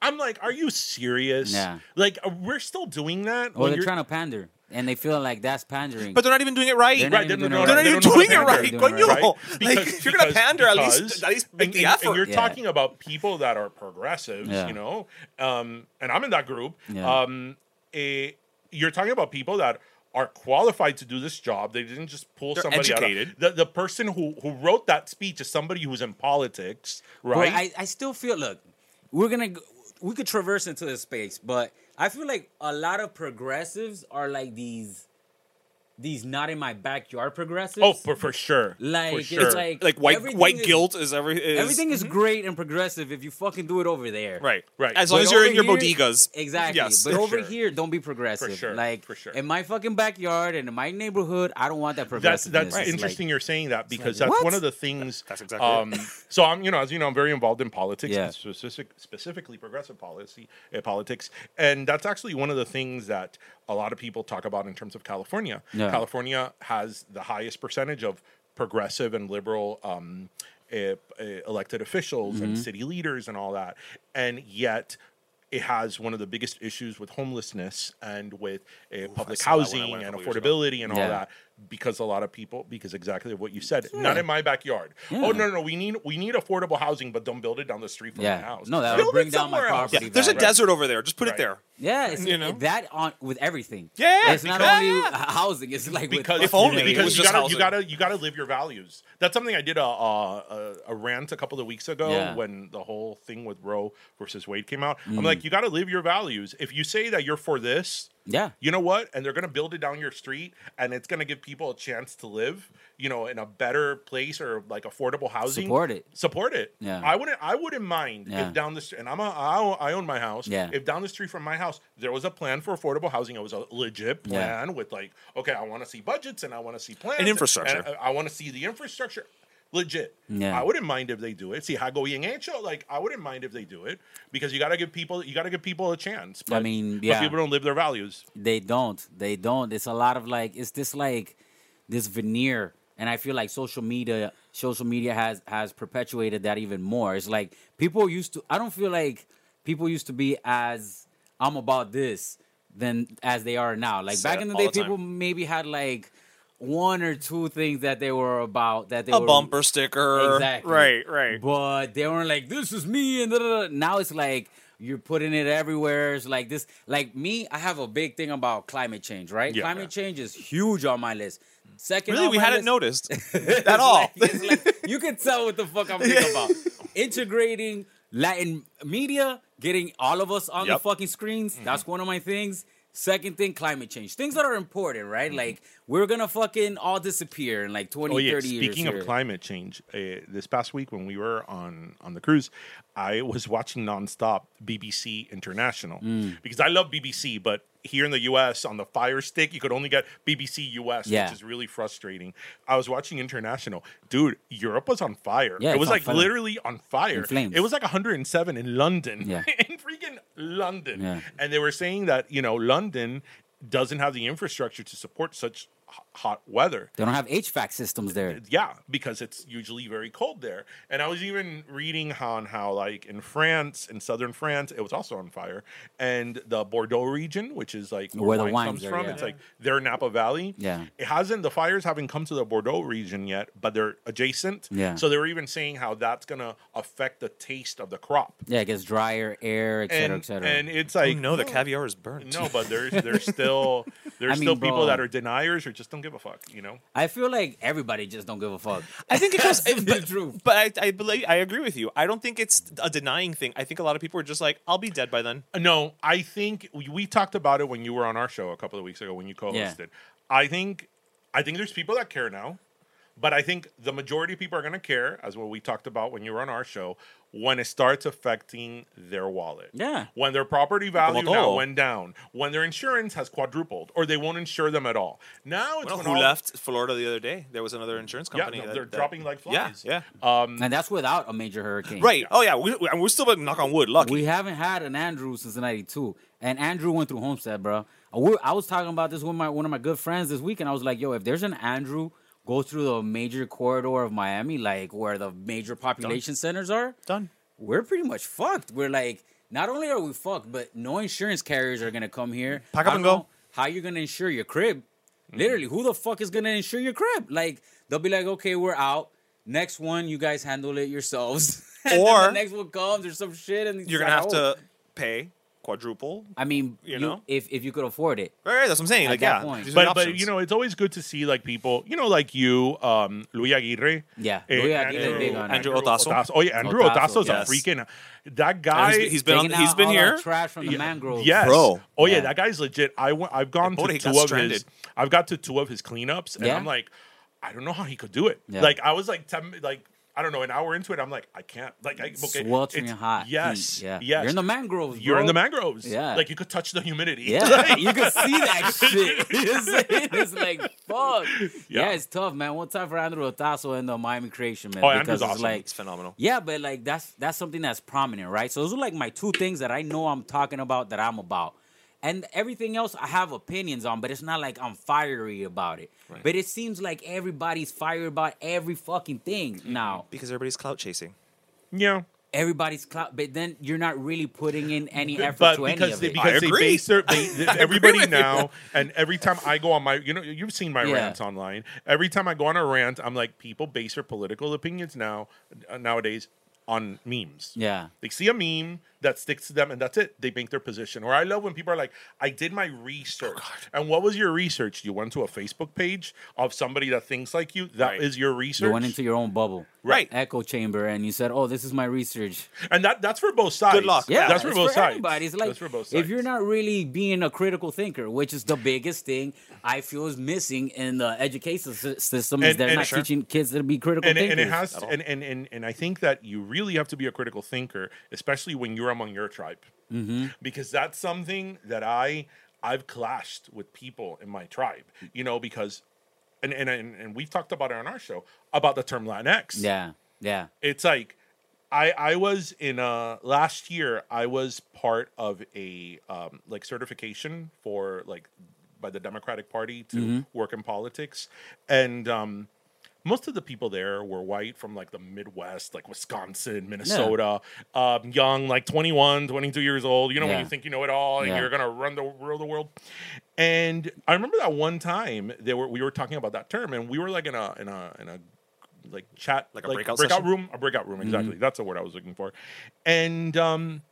Speaker 1: I'm like, are you serious?
Speaker 3: Yeah.
Speaker 1: Like, uh, we're still doing that.
Speaker 3: well, they're
Speaker 1: you're-
Speaker 3: trying to pander, and they feel like that's pandering.
Speaker 2: But they're not even doing it right.
Speaker 3: They're not
Speaker 1: Right,
Speaker 3: even
Speaker 1: they're
Speaker 3: doing
Speaker 1: not-
Speaker 3: it
Speaker 2: They're not
Speaker 3: right.
Speaker 2: even
Speaker 1: don't know
Speaker 2: doing it right.
Speaker 1: pander,
Speaker 2: Coño.
Speaker 1: right?
Speaker 2: Like,
Speaker 1: Because-
Speaker 2: if you're gonna pander, at least at least make
Speaker 1: and,
Speaker 2: the
Speaker 1: and-
Speaker 2: effort.
Speaker 1: And you're
Speaker 3: Yeah.
Speaker 1: talking about people that are progressives,
Speaker 3: Yeah.
Speaker 1: you know, um, and I'm in that group.
Speaker 3: Yeah.
Speaker 1: Um, a, you're talking about people that are qualified to do this job. They didn't just pull
Speaker 2: They're
Speaker 1: somebody
Speaker 2: educated.
Speaker 1: out. Of, the the person who who wrote that speech is somebody who's in politics,
Speaker 3: But
Speaker 1: right?
Speaker 3: I, I still feel look, we're gonna we could traverse into this space, but I feel like a lot of progressives are like these these not in my backyard progressives.
Speaker 1: oh, for, for sure.
Speaker 3: like
Speaker 1: for
Speaker 3: it's like
Speaker 2: like white white
Speaker 3: is-
Speaker 2: guilt is every is,
Speaker 3: Everything is great and progressive if you fucking do it over there.
Speaker 2: right
Speaker 1: Right.
Speaker 2: As long as you're in your
Speaker 3: here-
Speaker 2: bodegas.
Speaker 3: Exactly.
Speaker 2: Yes.
Speaker 3: but over
Speaker 1: sure.
Speaker 3: here, don't be progressive.
Speaker 1: For sure,
Speaker 3: Like
Speaker 1: for sure.
Speaker 3: in my fucking backyard and in my neighborhood, I don't want that
Speaker 1: progressive.
Speaker 3: That's
Speaker 1: that's
Speaker 3: It's
Speaker 1: interesting.
Speaker 3: Like,
Speaker 1: you're saying that because
Speaker 3: like,
Speaker 1: that's
Speaker 3: what?
Speaker 1: one of the things.
Speaker 2: That's exactly
Speaker 1: Um, so I'm, you know, as you know, I'm very involved in politics,
Speaker 3: Yeah.
Speaker 1: specific, specifically progressive policy, uh, politics, and that's actually one of the things that a lot of people talk about in terms of California.
Speaker 3: Yeah.
Speaker 1: California has the highest percentage of progressive and liberal. Um, uh, uh, elected officials and
Speaker 3: Mm-hmm.
Speaker 1: city leaders and all that, and yet it has one of the biggest issues with homelessness and with uh, public
Speaker 2: saw that when I
Speaker 1: housing and
Speaker 2: couple years ago.
Speaker 1: affordability and all
Speaker 3: Yeah.
Speaker 1: that because a lot of people because exactly what you said not in my backyard oh no no no we need we need affordable housing but don't build it down the street from
Speaker 3: Yeah.
Speaker 1: my house
Speaker 3: No, that would bring down my
Speaker 1: else.
Speaker 3: property
Speaker 2: Yeah, there's a
Speaker 3: value.
Speaker 2: desert over there. Just put
Speaker 1: Right.
Speaker 2: it there.
Speaker 3: yeah, it's,
Speaker 2: You know?
Speaker 3: that on with everything.
Speaker 2: Yeah,
Speaker 3: it's not only
Speaker 2: yeah.
Speaker 3: housing. It's like
Speaker 1: because
Speaker 3: with
Speaker 2: If only,
Speaker 3: fucking
Speaker 2: it
Speaker 1: because you
Speaker 2: just
Speaker 1: gotta you gotta you gotta live your values. That's something I did a a, a, a rant a couple of weeks ago
Speaker 3: Yeah.
Speaker 1: when the whole thing with Roe versus Wade came out.
Speaker 3: Mm.
Speaker 1: I'm like, you gotta live your values. If you say that you're for this,
Speaker 3: Yeah.
Speaker 1: you know what? And they're gonna build it down your street, and it's gonna give people a chance to live, you know, in a better place or like affordable housing.
Speaker 3: Support it.
Speaker 1: Support it.
Speaker 3: Yeah.
Speaker 1: I wouldn't. I wouldn't mind
Speaker 3: Yeah.
Speaker 1: if down the street, and I'm a, I own- I own my house.
Speaker 3: Yeah.
Speaker 1: If down the street from my house there was a plan for affordable housing, it was a legit
Speaker 3: Yeah.
Speaker 1: plan with like, okay, I want to see budgets and I want to see plans
Speaker 2: And infrastructure.
Speaker 1: and I, want to see the infrastructure. Legit.
Speaker 3: Yeah.
Speaker 1: I wouldn't mind if they do it. See, hago bien Ancho, Like, I wouldn't mind if they do it because you got to give people, you got to give people a chance.
Speaker 3: I mean, yeah.
Speaker 1: But people don't live their values.
Speaker 3: They don't. They don't. It's a lot of like it's this like this veneer, and I feel like social media social media has has perpetuated that even more. It's like people used to. I don't feel like people used to be as I'm about this than as they are now. Like
Speaker 2: Set
Speaker 3: back in the day,
Speaker 2: the
Speaker 3: people maybe had like one or two things that they were about that they
Speaker 2: a
Speaker 3: were
Speaker 2: bumper sticker.
Speaker 3: Exactly.
Speaker 2: Right, right.
Speaker 3: But they weren't like, this is me, and da, da, da. now it's like you're putting it everywhere. It's like this, like me. I have a big thing about climate change, right?
Speaker 1: Yeah.
Speaker 3: climate change is huge on my list. Second,
Speaker 2: Really, we hadn't
Speaker 3: list-
Speaker 2: noticed at all.
Speaker 3: like- it's like, you can tell what the fuck I'm thinking about. Integrating Latin media, getting all of us on
Speaker 2: Yep.
Speaker 3: the fucking screens. That's one of my things. Second thing, climate change. Things that are important, right?
Speaker 2: Mm-hmm.
Speaker 3: Like we're gonna fucking all disappear in like 20,
Speaker 1: Oh yeah.
Speaker 3: 30 years.
Speaker 1: Speaking of
Speaker 3: here.
Speaker 1: climate change, uh, this past week when we were on on the cruise, I was watching nonstop BBC International
Speaker 3: Mm.
Speaker 1: because I love BBC, but here in the U.S. on the Fire Stick, you could only get BBC US,
Speaker 3: Yeah.
Speaker 1: which is really frustrating. I was watching International, dude. Europe was on fire.
Speaker 3: Yeah,
Speaker 1: it was like
Speaker 3: fire.
Speaker 1: literally on fire. It was like 107 in London.
Speaker 3: Yeah.
Speaker 1: in freaking London.
Speaker 3: Yeah.
Speaker 1: And they were saying that you know London doesn't have the infrastructure to support such 好 hot weather.
Speaker 3: They don't have HVAC systems there.
Speaker 1: Yeah, because it's usually very cold there. And I was even reading on how, like in France, in southern France, it was also on fire. And the Bordeaux region, which is like where,
Speaker 3: Where the
Speaker 1: wine
Speaker 3: wines
Speaker 1: comes
Speaker 3: are,
Speaker 1: from,
Speaker 3: yeah.
Speaker 1: it's like their Napa Valley.
Speaker 3: Yeah.
Speaker 1: it hasn't. The fires haven't come to the Bordeaux region yet, but they're adjacent.
Speaker 3: Yeah.
Speaker 1: So they were even saying how that's gonna affect the taste of the crop.
Speaker 3: Yeah, it gets drier, air, et cetera,
Speaker 1: And,
Speaker 3: et cetera.
Speaker 1: and it's
Speaker 2: Oh,
Speaker 1: like
Speaker 2: no, the caviar is burnt.
Speaker 1: no, but there's there's still there's
Speaker 3: I mean,
Speaker 1: still people
Speaker 3: bro.
Speaker 1: that are deniers or just don't give a fuck. You know.
Speaker 3: I feel like everybody just don't give a fuck.
Speaker 2: I think it goes,
Speaker 3: That's the
Speaker 2: but,
Speaker 3: truth.
Speaker 2: but I, I believe I agree with you. I don't think it's a denying thing. I think a lot of people are just like, "I'll be dead by then."
Speaker 1: Uh, no, I think we, we talked about it when you were on our show a couple of weeks ago when you co-hosted. I think I think there's people that care now, but I think the majority of people are going to care, as what we talked about when you were on our show, when it starts affecting their wallet.
Speaker 3: Yeah.
Speaker 1: When their property value now went down, when their insurance has quadrupled, or they won't insure them at all. Now it's
Speaker 2: Well, who
Speaker 1: all-
Speaker 2: left Florida the other day? There was another insurance
Speaker 1: Yeah,
Speaker 2: company.
Speaker 1: no,
Speaker 2: that-
Speaker 1: they're
Speaker 2: that-
Speaker 1: dropping like
Speaker 2: Yeah,
Speaker 1: flies.
Speaker 2: yeah.
Speaker 3: and that's without a major hurricane.
Speaker 2: Right. Oh yeah. We, we- we're still but knock on wood. Lucky.
Speaker 3: We haven't had an Andrew since '92, and Andrew went through Homestead, bro. Uh, I was talking about this with my one of my good friends this week, and I was like, "Yo, if there's an Andrew goes through the major corridor of Miami, like where the major population centers are,
Speaker 2: Done.
Speaker 3: we're pretty much fucked. We're like, not only are we fucked, but no insurance carriers are gonna come here.
Speaker 2: Pack up and go.
Speaker 3: How you gonna insure your crib? Mm-hmm. Literally, who the fuck is gonna insure your crib? Like they'll be like, okay, we're out. Next one, you guys handle it yourselves.
Speaker 2: Or-
Speaker 3: the next one comes or some shit, and
Speaker 2: You're gonna
Speaker 3: like,
Speaker 2: have
Speaker 3: oh.
Speaker 2: to pay quadruple.
Speaker 3: I mean,
Speaker 2: You
Speaker 3: you
Speaker 2: know?
Speaker 3: if if you could afford it.
Speaker 2: Right. That's what I'm saying.
Speaker 3: At
Speaker 2: like
Speaker 3: that
Speaker 2: yeah.
Speaker 3: point.
Speaker 1: But, but you know, it's always good to see like people, you know, like you, um, Luis Aguirre.
Speaker 3: Yeah,
Speaker 1: eh,
Speaker 3: Luis Aguirre big on it.
Speaker 2: Andrew Otazo.
Speaker 1: Oh yeah, Andrew
Speaker 3: Otazo,
Speaker 1: Otazo's
Speaker 2: yes.
Speaker 1: a freaking that guy.
Speaker 2: he's, he's been on,
Speaker 3: Taking
Speaker 2: he's
Speaker 3: out
Speaker 2: been here.
Speaker 3: trash from the mangroves.
Speaker 1: Yes.
Speaker 2: Bro.
Speaker 1: Oh yeah,
Speaker 3: Yeah.
Speaker 1: that guy's legit. I went, I've gone to two of
Speaker 2: stranded.
Speaker 1: his. I've got to two of his cleanups, and
Speaker 3: Yeah.
Speaker 1: I'm like, I don't know how he could do it.
Speaker 3: Yeah.
Speaker 1: Like I was like, ten, like I don't know, an hour into it, I'm like, I can't. Like I okay,
Speaker 3: Sweltering
Speaker 1: it's-
Speaker 3: hot.
Speaker 1: Yes,
Speaker 3: heat, yeah.
Speaker 1: yes.
Speaker 3: You're in the mangroves.
Speaker 1: You're in the mangroves.
Speaker 3: Yeah.
Speaker 1: like you could touch the humidity.
Speaker 3: Yeah, you can see that shit. It's, like fuck. Yeah.
Speaker 1: Yeah.
Speaker 3: it's tough, man. One time for Andrew Otazo in the Miami Creation, man.
Speaker 1: Oh,
Speaker 3: because
Speaker 1: Andrew's
Speaker 3: it's
Speaker 1: awesome.
Speaker 3: like
Speaker 2: It's phenomenal.
Speaker 3: Yeah, but like that's that's something that's prominent, right? So those are like my two things that I know I'm talking about that I'm about. And everything else I have opinions on, but it's not like I'm fiery about it. But it seems like everybody's fiery about every fucking thing
Speaker 1: Mm-hmm.
Speaker 3: now.
Speaker 2: Because everybody's clout chasing.
Speaker 1: yeah.
Speaker 3: Everybody's clout, but then you're not really putting in any effort
Speaker 1: but
Speaker 3: to any
Speaker 1: because
Speaker 3: of
Speaker 1: they,
Speaker 3: it.
Speaker 1: because
Speaker 2: I
Speaker 1: they
Speaker 2: agree.
Speaker 1: base their they, they- everybody now and every time I go on my you know you've seen my
Speaker 3: Yeah.
Speaker 1: rants online every time I go on a rant I'm like people base their political opinions now uh, nowadays on memes
Speaker 3: yeah.
Speaker 1: they see a meme that sticks to them and that's it they make their position or I love when people are like I did my research oh, and what was your research you went to a Facebook page of somebody that thinks like you That is
Speaker 2: Right.
Speaker 1: your research
Speaker 3: You went into your own bubble,
Speaker 2: Right.
Speaker 3: Echo chamber, and you said, "Oh, this is my research."
Speaker 1: and that that's for both sides Good
Speaker 2: luck.
Speaker 3: Yeah,
Speaker 1: that's for both
Speaker 3: for
Speaker 1: sides
Speaker 3: everybody. It's like
Speaker 1: that's for both
Speaker 3: if you're not really being a critical thinker, which is the biggest thing I feel is missing in the education sy- system, is
Speaker 1: And-
Speaker 3: they're not
Speaker 1: Sure.
Speaker 3: teaching kids to be critical
Speaker 1: and, it-
Speaker 3: thinkers.
Speaker 1: and it has and, and, and and I think that you really have to be a critical thinker, especially when you're among your tribe,
Speaker 3: Mm-hmm.
Speaker 1: because that's something that I I've clashed with people in my tribe, you know, because and and and, and we've talked about it on our show about the term Latinx.
Speaker 3: yeah, yeah,
Speaker 1: it's like I I was in uh last year I was part of a um like certification for like by the Democratic Party to
Speaker 3: Mm-hmm.
Speaker 1: work in politics and um most of the people there were white from like the Midwest, like Wisconsin, Minnesota, um, young, like 21, 22 years old. You know, when you think you know it all and
Speaker 3: Yeah.
Speaker 1: you're going to run the rule the world. And I remember that one time they were, we were talking about that term and we were like in a, in a, in a, like chat,
Speaker 2: Like a breakout
Speaker 1: breakout room, a breakout room, exactly. That's the word I was looking for. And um,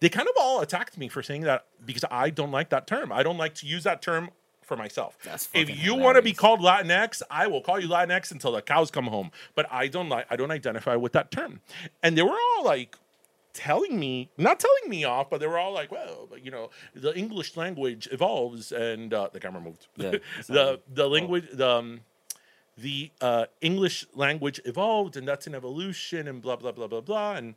Speaker 1: they kind of all attacked me for saying that because I don't like that term. I don't like to use that term for myself.
Speaker 3: That's
Speaker 1: if you want to be called Latinx, I will call you Latinx until the cows come home. But I don't like I don't identify with that term. And they were all like telling me, not telling me off, but they were all like, well, but, you know, the English language evolves and uh, the camera moved.
Speaker 3: Yeah,
Speaker 1: the the language the um, the uh, English language evolved and that's an evolution and blah blah blah blah blah and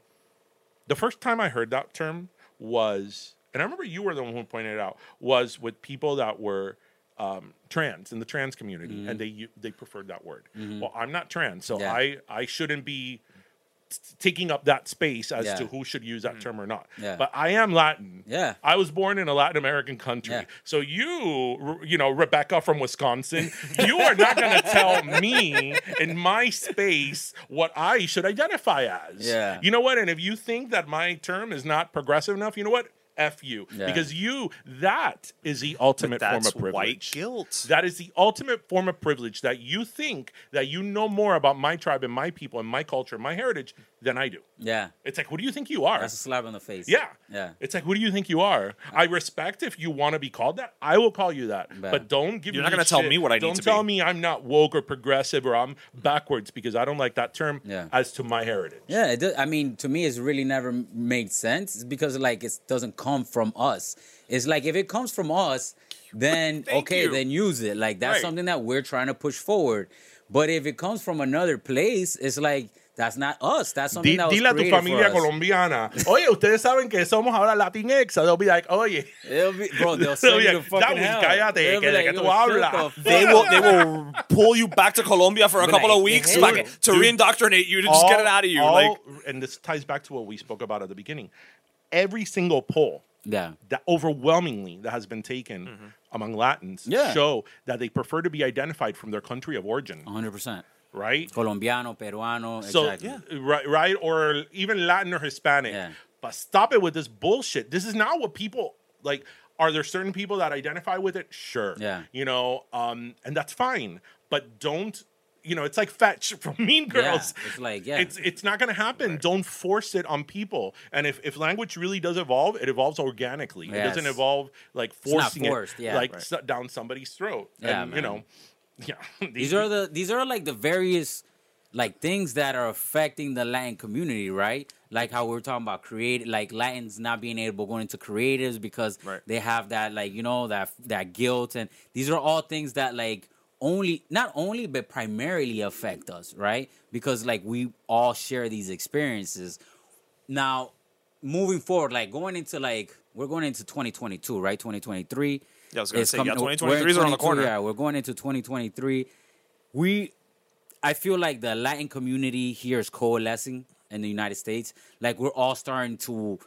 Speaker 1: the first time I heard that term was, and I remember you were the one who pointed it out, was with people that were um, trans in the trans community,
Speaker 3: Mm-hmm.
Speaker 1: and they they preferred that word. Well, I'm not trans, so
Speaker 3: Yeah.
Speaker 1: I I shouldn't be t- taking up that space as
Speaker 3: Yeah.
Speaker 1: to who should use that term or not.
Speaker 3: Yeah.
Speaker 1: But I am Latin.
Speaker 3: Yeah.
Speaker 1: I was born in a Latin American country.
Speaker 3: Yeah.
Speaker 1: So you, you know, Rebecca from Wisconsin, you are not going to tell me in my space what I should identify as.
Speaker 3: Yeah.
Speaker 1: You know what? And if you think that my term is not progressive enough, you know what? F you.
Speaker 3: Yeah.
Speaker 1: Because you, that is the ultimate form of privilege.
Speaker 2: white guilt.
Speaker 1: That is the ultimate form of privilege that you think that you know more about my tribe and my people and my culture and my heritage than I do.
Speaker 3: Yeah.
Speaker 1: It's like, who do you think you are?
Speaker 3: That's a slap in the face.
Speaker 1: Yeah.
Speaker 3: Yeah.
Speaker 1: It's like, who do you think you are? I respect if you want to be called that. I will call you that.
Speaker 3: Yeah.
Speaker 1: But don't give me You're
Speaker 2: not gonna tell me what I need to
Speaker 1: don't
Speaker 2: to
Speaker 1: tell
Speaker 2: be.
Speaker 1: me I'm not woke or progressive or I'm backwards because I don't like that term
Speaker 3: Yeah.
Speaker 1: as to my heritage.
Speaker 3: Yeah, it does, I mean, to me, it's really never made sense because like it doesn't come from us. It's like if it comes from us, then okay,
Speaker 2: you.
Speaker 3: then use it. Like that's
Speaker 2: Right.
Speaker 3: something that we're trying to push forward. But if it comes from another place, it's like that's not us. That's something
Speaker 1: Di-
Speaker 3: that was
Speaker 1: dile a tu
Speaker 3: created
Speaker 1: familia
Speaker 3: for us.
Speaker 1: colombiana. Oye, ustedes saben que somos ahora Latinx. They'll be like, oye.
Speaker 3: It'll be, bro, they'll
Speaker 1: They'll
Speaker 3: send
Speaker 1: be
Speaker 3: you to
Speaker 1: like,
Speaker 3: fucking
Speaker 1: "Dawis,
Speaker 3: hell.
Speaker 1: cállate,
Speaker 3: They'll be
Speaker 1: que de
Speaker 3: like,
Speaker 1: que
Speaker 3: "Yo,
Speaker 1: tú
Speaker 3: shut
Speaker 1: hablas."
Speaker 3: the
Speaker 2: They
Speaker 3: fuck
Speaker 2: will
Speaker 3: up."
Speaker 2: they will pull you back to Colombia for a
Speaker 3: Be
Speaker 2: couple
Speaker 3: like,
Speaker 2: of weeks
Speaker 3: "Hey,
Speaker 2: fucking, to
Speaker 1: dude.
Speaker 2: reindoctrinate you to just get it out of you.
Speaker 1: all-
Speaker 2: like
Speaker 1: and this ties back to what we spoke about at the beginning. Every single poll
Speaker 3: Yeah.
Speaker 1: that overwhelmingly that has been taken mm-hmm. among Latins
Speaker 3: Yeah.
Speaker 1: show that they prefer to be identified from their country of origin,
Speaker 3: 100%.
Speaker 1: Right?
Speaker 3: Colombiano, peruano,
Speaker 1: So
Speaker 3: exactly.
Speaker 1: right, right, or even Latin or Hispanic.
Speaker 3: Yeah.
Speaker 1: But stop it with this bullshit. This is not what people like. Are there certain people that identify with it? Sure.
Speaker 3: Yeah.
Speaker 1: You know, um, and that's fine. But don't. You know, it's like fetch from Mean Girls.
Speaker 3: It's like, yeah.
Speaker 1: It's it's not going to happen. Don't force it on people. And if, if language really does evolve, it evolves organically. It doesn't
Speaker 3: Yes.
Speaker 1: evolve like forcing
Speaker 3: forced,
Speaker 1: it
Speaker 3: yeah.
Speaker 1: like
Speaker 3: Right.
Speaker 1: down somebody's throat.
Speaker 3: Yeah,
Speaker 1: and, you know, yeah.
Speaker 3: these are the these are like the various like things that are affecting the Latin community, right? Like how we are talking about create like Latins not being able to go into creatives because
Speaker 2: Right.
Speaker 3: they have that like you know that that guilt and these are all things that like only not only but primarily affect us, right? Because like we all share these experiences. Now, moving forward, like going into like we're going into 2022, right? 2023.
Speaker 2: Yeah, I was gonna
Speaker 3: It's
Speaker 2: say, yeah,
Speaker 3: coming- we're
Speaker 2: 2023 is around the corner.
Speaker 3: Yeah, we're going into 2023. We, I feel like the Latin community here is coalescing in the United States. Like we're all starting to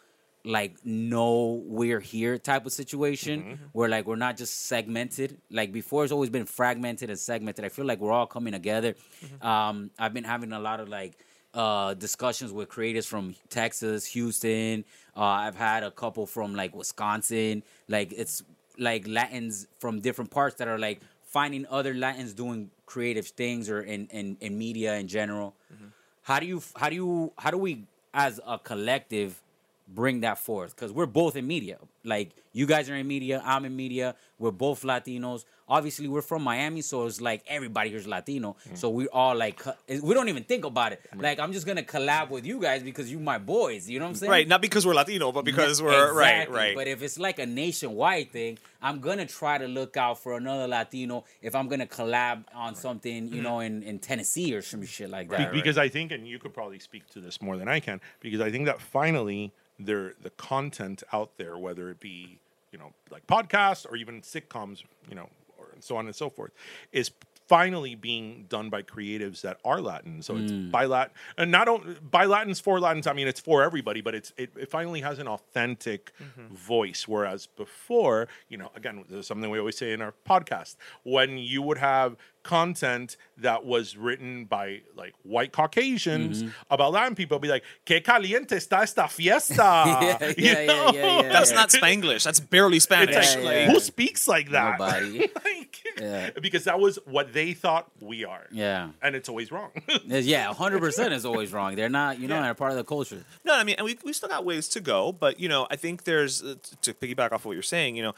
Speaker 3: like know we're here type of situation
Speaker 2: Mm-hmm.
Speaker 3: where like we're not just segmented like before it's always been fragmented and segmented i feel like we're all coming together
Speaker 2: Mm-hmm.
Speaker 3: um i've been having a lot of like uh discussions with creators from texas houston uh i've had a couple from like wisconsin like it's like latins from different parts that are like finding other latins doing creative things or in in, in media in general. Mm-hmm. How do you how do you how do we as a collective bring that forth because we're both in media. Like you guys are in media i'm in media we're both latinos. Obviously we're from miami so it's like everybody here's latino. Mm-hmm. So we all like we don't even think about it. Like i'm just gonna collab with you guys because you my boys you know what i'm saying?
Speaker 2: Right, not because we're Latino, but because we're right,
Speaker 3: Exactly.
Speaker 2: right.
Speaker 3: But if it's like a nationwide thing, I'm gonna try to look out for another Latino if I'm gonna collab on something, you mm-hmm. know, in, in Tennessee or some shit like
Speaker 1: Be-
Speaker 3: that.
Speaker 1: because I think, and you could probably speak to this more than I can, because I think that finally there the content out there, whether it be you know like podcasts or even sitcoms, you know, or so on and so forth, is finally being done by creatives that are Latin. So it's mm. by Latin, and not only by Latins for Latins. I mean, it's for everybody, but it's it, it finally has an authentic mm-hmm. voice. Whereas before, you know, again, there's something we always say in our podcast when you would have content that was written by like white Caucasians about Latin people, be like, "Que caliente está esta fiesta?"
Speaker 3: Yeah,
Speaker 1: You
Speaker 3: yeah, yeah,
Speaker 1: know?
Speaker 3: yeah, yeah.
Speaker 2: That's not Spanglish. That's barely Spanish.
Speaker 1: It's like,
Speaker 3: Yeah, yeah.
Speaker 1: who speaks like that?
Speaker 3: Nobody.
Speaker 1: Like,
Speaker 3: Yeah.
Speaker 1: Because that was what they thought we are.
Speaker 3: Yeah.
Speaker 1: And it's always wrong.
Speaker 3: Yeah, 100% is always wrong. They're not, you know,
Speaker 1: Yeah.
Speaker 3: they're part of the culture.
Speaker 2: No, I mean, and we we still got ways to go, but you know, I think there's uh, to piggyback off of what you're saying. You know,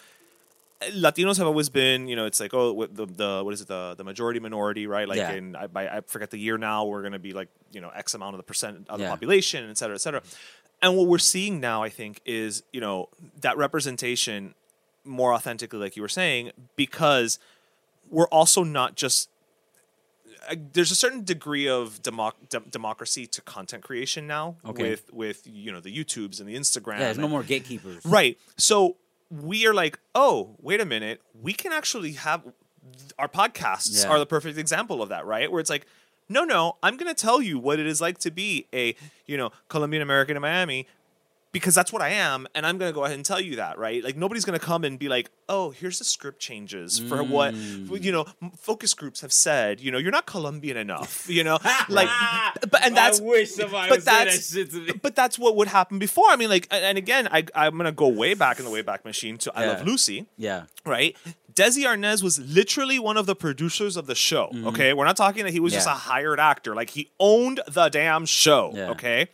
Speaker 2: Latinos have always been, you know, it's like oh, the, the what is it, the the majority minority, right? Like
Speaker 3: Yeah.
Speaker 2: in I, by, I forget the year now, we're going to be like you know X amount of the percent of the population, et cetera, et cetera. And what we're seeing now, I think, is you know that representation more authentically, like you were saying, because we're also not just there's a certain degree of democ- de- democracy to content creation now
Speaker 3: Okay.
Speaker 2: with with you know the YouTubes and the Instagram.
Speaker 3: Yeah, there's no more gatekeepers.
Speaker 2: Right. So we are like, oh, wait a minute. We can actually have our podcasts
Speaker 3: Yeah.
Speaker 2: are the perfect example of that, right? Where it's like, no, no, I'm going to tell you what it is like to be a, you know, Colombian American in Miami because that's what I am, and I'm going to go ahead and tell you that, right? Like nobody's going to come and be like, "Oh, here's the script changes for what
Speaker 3: Mm.
Speaker 2: you know." Focus groups have said, you know, you're not Colombian enough, you know, like, but and that's but
Speaker 3: that
Speaker 2: that's
Speaker 3: shit to me.
Speaker 2: but that's what would happen before. I mean, like, and again, I I'm gonna go way back in the way back machine to I Love Lucy
Speaker 3: Yeah.
Speaker 2: right? Desi Arnaz was literally one of the producers of the show. Okay, we're not talking that he was just a
Speaker 3: Mm-hmm.
Speaker 2: Hired actor; like he owned the damn show.
Speaker 3: Yeah.
Speaker 2: Okay.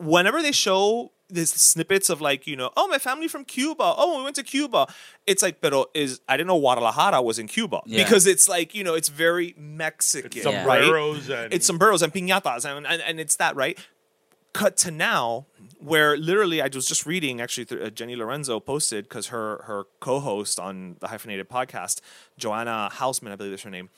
Speaker 2: Whenever they show these snippets of like you know, oh my family from Cuba, oh we went to Cuba, it's like, pero is I didn't know Guadalajara was in Cuba
Speaker 3: Yeah.
Speaker 2: because it's like you know it's very Mexican,
Speaker 1: Some
Speaker 2: right?
Speaker 1: and
Speaker 2: It's sombreros and piñatas, and, and, and it's that, right? Cut to now, where literally I was just reading, actually, th- uh, Jenny Lorenzo posted because her her co-host on the Hyphenated podcast, Joanna Hausmann, I believe is her name.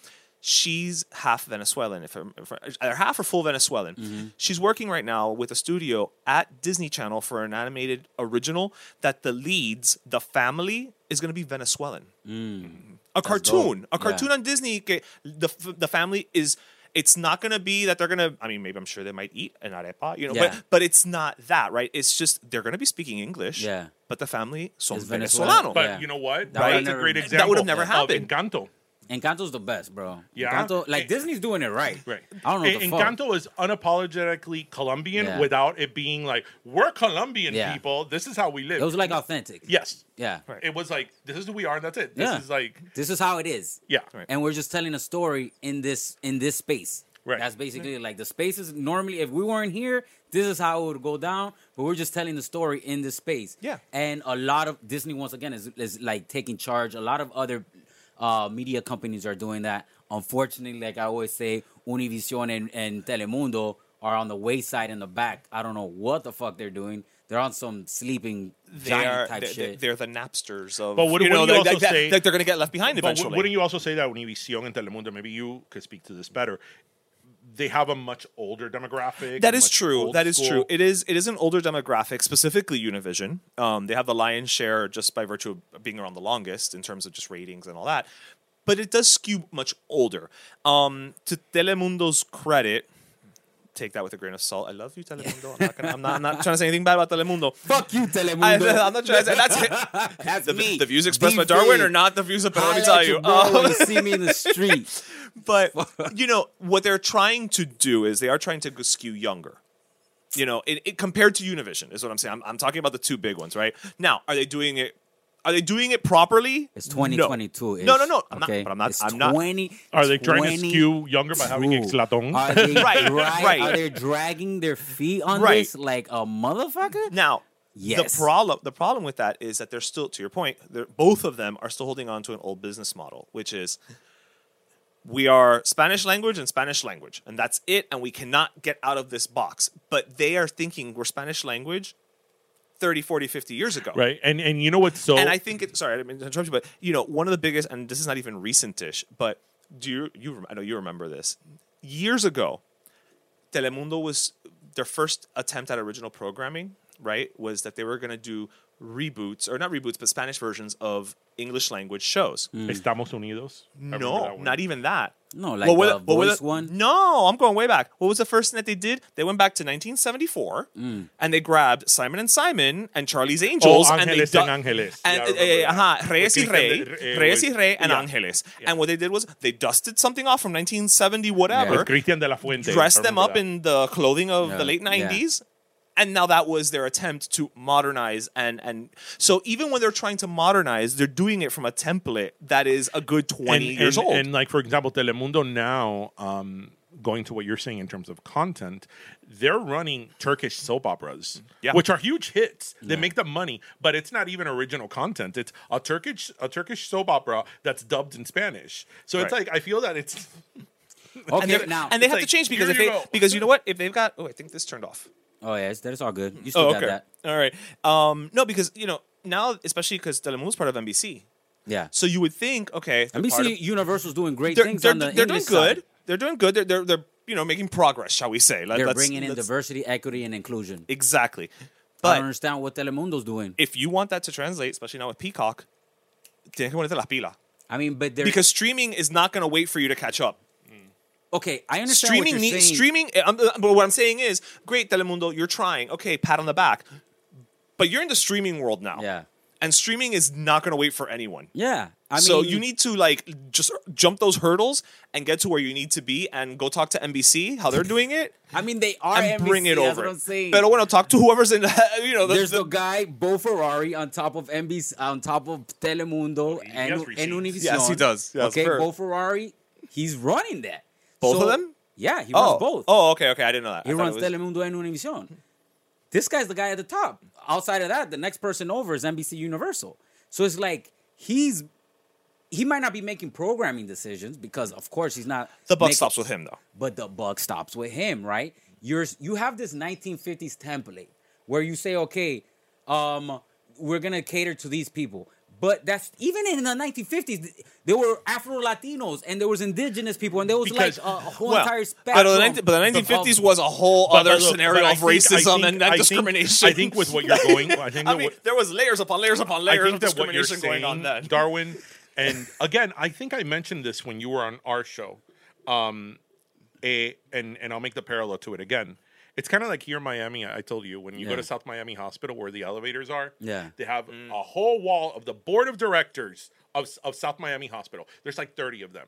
Speaker 2: She's half Venezuelan, if, I'm, if I- either half or full Venezuelan. Mm-hmm. She's working right now with a studio at Disney Channel for an animated original that the leads, the family, is going to be Venezuelan mm. a cartoon, a cartoon
Speaker 3: Yeah.
Speaker 2: on Disney. que The the family is. It's not gonna be that they're gonna. I mean, maybe I'm sure they might eat an arepa, you know,
Speaker 3: Yeah.
Speaker 2: but but it's not that, right? It's just they're gonna be speaking English.
Speaker 3: Yeah.
Speaker 2: But the family son
Speaker 3: It's Venezuelan.
Speaker 2: venezolano.
Speaker 1: But
Speaker 3: Yeah.
Speaker 1: you know what?
Speaker 3: That
Speaker 1: That's a
Speaker 3: never-
Speaker 1: great
Speaker 3: that
Speaker 2: would've never
Speaker 1: of
Speaker 2: happened.
Speaker 1: Encanto.
Speaker 3: Encanto's the best, bro.
Speaker 1: Yeah.
Speaker 3: Encanto, like
Speaker 1: En-
Speaker 3: Disney's doing it right.
Speaker 1: Right.
Speaker 3: I don't know what the
Speaker 1: En-
Speaker 3: fuck.
Speaker 1: Encanto is unapologetically Colombian
Speaker 3: Yeah.
Speaker 1: without it being like we're Colombian
Speaker 3: Yeah.
Speaker 1: people. This is how we live.
Speaker 3: It was like authentic.
Speaker 1: yes.
Speaker 3: Yeah.
Speaker 1: It was like this is who we are. and That's it. This
Speaker 3: Yeah.
Speaker 1: is like
Speaker 3: This is how it is.
Speaker 1: yeah.
Speaker 3: And we're just telling a story in this in this space.
Speaker 1: Right.
Speaker 3: That's basically like the spaces normally if we weren't here, this is how it would go down. But we're just telling the story in this space.
Speaker 2: Yeah.
Speaker 3: And a lot of Disney once again is is like taking charge. A lot of other uh, media companies are doing that. Unfortunately, like I always say, Univision and, and Telemundo are on the wayside in the back. I don't know what the fuck they're doing. They're on some sleeping
Speaker 2: They
Speaker 3: giant
Speaker 2: are
Speaker 3: type
Speaker 2: they're,
Speaker 3: shit.
Speaker 2: they're the Napsters of.
Speaker 1: But would-
Speaker 2: you know,
Speaker 1: wouldn't you
Speaker 2: like,
Speaker 1: also
Speaker 2: like that-
Speaker 1: say-
Speaker 2: like they're gonna get left behind
Speaker 1: But
Speaker 2: eventually?
Speaker 1: w- wouldn't you also say that Univision and Telemundo, maybe you could speak to this better, they have a much older demographic.
Speaker 2: That is true. That is
Speaker 1: school-
Speaker 2: true. It is. It is an older demographic, specifically Univision. Um, they have the lion's share just by virtue of being around the longest in terms of just ratings and all that. But it does skew much older. Um, to Telemundo's credit, take that with a grain of salt. I love you, Telemundo. I'm not, gonna, I'm not, I'm not trying to say anything bad about Telemundo.
Speaker 3: Fuck you, Telemundo.
Speaker 2: I'm not trying to say that's it.
Speaker 3: That's
Speaker 2: The,
Speaker 3: me.
Speaker 2: the views expressed by Darwin are not the views of. But let me tell you, um,
Speaker 3: you see me in the street.
Speaker 2: but you know what they're trying to do is they are trying to skew younger. You know, it, it compared to Univision is what I'm saying. I'm, I'm talking about the two big ones, right? Now, are they doing it? Are they doing it properly?
Speaker 3: It's 2022.
Speaker 2: No, no, no. I'm
Speaker 3: okay?
Speaker 2: not. But I'm not.
Speaker 3: It's
Speaker 2: I'm not.
Speaker 1: Are they trying to skew younger by having Exatlón?
Speaker 3: Are they
Speaker 2: Right,
Speaker 3: drag-
Speaker 2: right.
Speaker 3: Are they dragging their feet on
Speaker 2: Right.
Speaker 3: this like a motherfucker?
Speaker 2: Now,
Speaker 3: Yes.
Speaker 2: the problem the problem with that is that they're still, to your point, they're, both of them are still holding on to an old business model, which is we are Spanish language and Spanish language, and that's it, and we cannot get out of this box. But they are thinking we're Spanish language 30, 40, 50 years ago.
Speaker 1: Right. And and you know what's so
Speaker 2: and I think it. Sorry, I didn't mean to interrupt you, but you know, one of the biggest, and this is not even recentish, but do you you? I know you remember this. Years ago, Telemundo was their first attempt at original programming. Right, was that they were going to do reboots or not reboots, but Spanish versions of English language shows. Mm.
Speaker 1: Estamos Unidos. I remember that
Speaker 2: No, not even that.
Speaker 3: No, like
Speaker 2: What were
Speaker 3: the
Speaker 2: what were
Speaker 3: voice one?
Speaker 2: No, I'm going way back. What was the first thing that they did? They went back to 1974
Speaker 3: Mm.
Speaker 2: and they grabbed Simon and Simon and Charlie's Angels
Speaker 1: Oh,
Speaker 2: and they
Speaker 1: Ángeles
Speaker 2: du-
Speaker 1: en Ángeles.
Speaker 2: and
Speaker 1: Yeah, I
Speaker 2: uh,
Speaker 1: remember that.
Speaker 2: uh, Reyes y Rey,
Speaker 1: Christian de-
Speaker 2: Reyes y Rey and
Speaker 1: yeah.
Speaker 2: Ángeles.
Speaker 1: Yeah.
Speaker 2: And what they did was they dusted something off from 1970 whatever,
Speaker 1: With Cristian de la Fuente.
Speaker 2: Dressed them up
Speaker 1: that.
Speaker 2: in the clothing of
Speaker 3: Yeah,
Speaker 2: the late
Speaker 3: yeah.
Speaker 2: 90s. And now that was their attempt to modernize and and so even when they're trying to modernize, they're doing it from a template that is a good 20
Speaker 1: and,
Speaker 2: years
Speaker 1: and,
Speaker 2: old.
Speaker 1: And like for example, Telemundo now, um, going to what you're saying in terms of content, they're running Turkish soap operas,
Speaker 2: Yeah.
Speaker 1: which are huge hits. They make them money, but it's not even original content. It's a Turkish a Turkish soap opera that's dubbed in Spanish. So it's like I feel that it's
Speaker 3: Okay,
Speaker 2: and, they're-
Speaker 3: now.
Speaker 2: and they have
Speaker 1: like,
Speaker 2: to change because if they
Speaker 1: go.
Speaker 2: because you know what if they've got oh I think this turned off
Speaker 3: oh yes, that is all good. You still
Speaker 2: oh
Speaker 3: got
Speaker 2: okay
Speaker 3: that.
Speaker 2: all right um no because you know now especially because Telemundo's part of NBC
Speaker 3: Yeah.
Speaker 2: so you would think okay
Speaker 3: NBC
Speaker 2: of-
Speaker 3: Universal's doing great
Speaker 2: they're,
Speaker 3: things
Speaker 2: they're,
Speaker 3: on the
Speaker 2: they're doing good
Speaker 3: side.
Speaker 2: they're doing good they're, they're they're you know making progress shall we say Let-
Speaker 3: They're bringing in diversity, equity, and inclusion.
Speaker 2: exactly But I
Speaker 3: don't understand what Telemundo's doing.
Speaker 2: if you want that to translate especially now with Peacock tienes que ponerte la pila
Speaker 3: I mean, but
Speaker 2: because streaming is not going to wait for you to catch up
Speaker 3: okay. I understand
Speaker 2: streaming
Speaker 3: what you're
Speaker 2: needs
Speaker 3: saying.
Speaker 2: streaming um, uh, but what i'm saying is great telemundo you're trying okay pat on the back but you're in the streaming world now
Speaker 3: Yeah.
Speaker 2: and streaming is not going to wait for anyone
Speaker 3: Yeah. I mean,
Speaker 2: so you need to like just jump those hurdles and get to where you need to be and go talk to NBC how they're doing it
Speaker 3: I mean, they are
Speaker 2: and bring
Speaker 3: NBC,
Speaker 2: it over.
Speaker 3: what I'm saying.
Speaker 2: But bueno, talk to whoever's in you know the,
Speaker 3: There's
Speaker 2: the,
Speaker 3: the guy Beau Ferrari on top of NBC, on top of Telemundo and, and. Univision.
Speaker 2: Yes, he does. Yes,
Speaker 3: okay,
Speaker 2: fair.
Speaker 3: Beau Ferrari, he's running that.
Speaker 2: Both of them?
Speaker 3: Yeah, he runs
Speaker 2: oh
Speaker 3: both.
Speaker 2: oh okay okay I didn't know that
Speaker 3: He
Speaker 2: I
Speaker 3: runs
Speaker 2: it was-
Speaker 3: Telemundo and Univision. This guy's the guy at the top. Outside of that, the next person over is NBC Universal. So it's like he's he might not be making programming decisions because of course he's not
Speaker 2: the buck
Speaker 3: making-
Speaker 2: stops with him though
Speaker 3: but the buck stops with him, right? You're you have this 1950s template where you say, okay, um, we're gonna cater to these people. But that's even in the 1950s, there were Afro Latinos and there was indigenous people and there was
Speaker 1: Because-
Speaker 3: like a, a whole
Speaker 2: well,
Speaker 3: entire
Speaker 2: but
Speaker 3: spectrum.
Speaker 2: the, 19, but the 1950s
Speaker 3: of-
Speaker 2: was a whole
Speaker 1: But-
Speaker 2: other
Speaker 1: but look,
Speaker 2: scenario of
Speaker 1: think-
Speaker 2: racism
Speaker 1: think-
Speaker 2: and
Speaker 1: I think-
Speaker 2: discrimination.
Speaker 1: I think with what you're going, I think
Speaker 2: I
Speaker 1: that
Speaker 2: mean,
Speaker 1: what-
Speaker 2: there was layers upon layers upon layers of
Speaker 1: that what
Speaker 2: discrimination
Speaker 1: saying,
Speaker 2: going on then.
Speaker 1: Darwin, and again, I think I mentioned this when you were on our show, um, a, and and I'll make the parallel to it again. It's kind of like here in Miami. I told you when you go to South Miami Hospital where the elevators are.
Speaker 3: Yeah.
Speaker 1: they have mm. a whole wall of the board of directors of of South Miami Hospital. There's like 30 of them.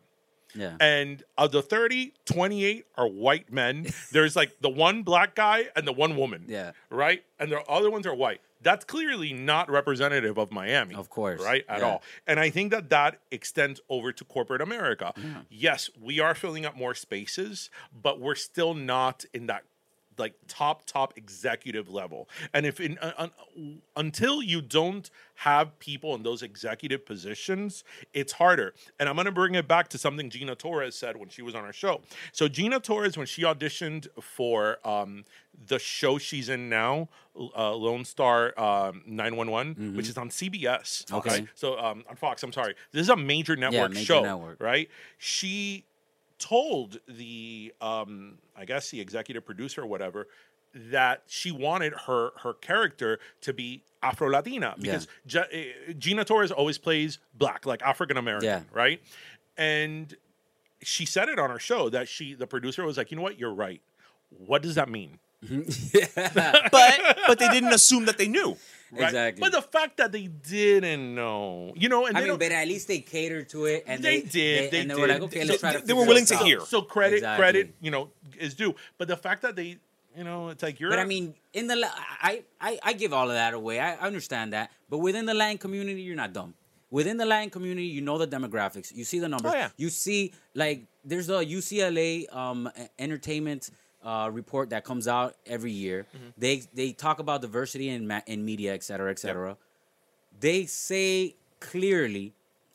Speaker 3: yeah.
Speaker 1: And of the 30, 28 are white men. There's like the one black guy and the one woman.
Speaker 3: Yeah.
Speaker 1: Right? And the other ones are white. That's clearly not representative of Miami.
Speaker 3: Of course.
Speaker 1: Right? At
Speaker 3: Yeah.
Speaker 1: all. And I think that that extends over to corporate America. Yes, we are filling up more spaces, but we're still not in that like top top executive level. And if in uh, un, until you don't have people in those executive positions it's harder. And i'm going to bring it back to something gina torres said when she was on our show. So gina torres when she auditioned for um, the show she's in now uh, lone star um, 911 which is on cbs
Speaker 3: Okay.
Speaker 1: so um, on fox i'm sorry. This is a major network
Speaker 3: major
Speaker 1: show
Speaker 3: network.
Speaker 1: right? She told the um i guess the executive producer or whatever that she wanted her her character to be afro latina because Ge- uh, gina torres always plays black like african american
Speaker 3: Yeah.
Speaker 1: right? And she said it on her show that she the producer was like you know what? You're right. What does that mean? Yeah.
Speaker 2: But but they didn't assume that they knew.
Speaker 1: Right?
Speaker 3: Exactly.
Speaker 1: but the fact that they didn't know you know and
Speaker 3: I
Speaker 1: they
Speaker 3: mean,
Speaker 1: don't-
Speaker 3: but at least they catered to it, and
Speaker 1: they,
Speaker 3: they,
Speaker 1: did. They,
Speaker 3: and they
Speaker 1: did.
Speaker 3: were like, okay, let's try to.
Speaker 2: they were willing to
Speaker 3: out.
Speaker 2: hear.
Speaker 1: So credit,
Speaker 3: Exactly.
Speaker 1: credit, you know, is due. But the fact that they, you know, it's like you're.
Speaker 3: But I mean, in the I, I I give all of that away. I understand that. But within the Latin community, you're not dumb. Within the Latin community, you know the demographics. You see the numbers.
Speaker 2: Oh, yeah.
Speaker 3: You see like there's a UCLA um entertainment uh, report that comes out every year.
Speaker 2: Mm-hmm.
Speaker 3: They they talk about diversity in ma- in media, et cetera, et cetera. They say clearly,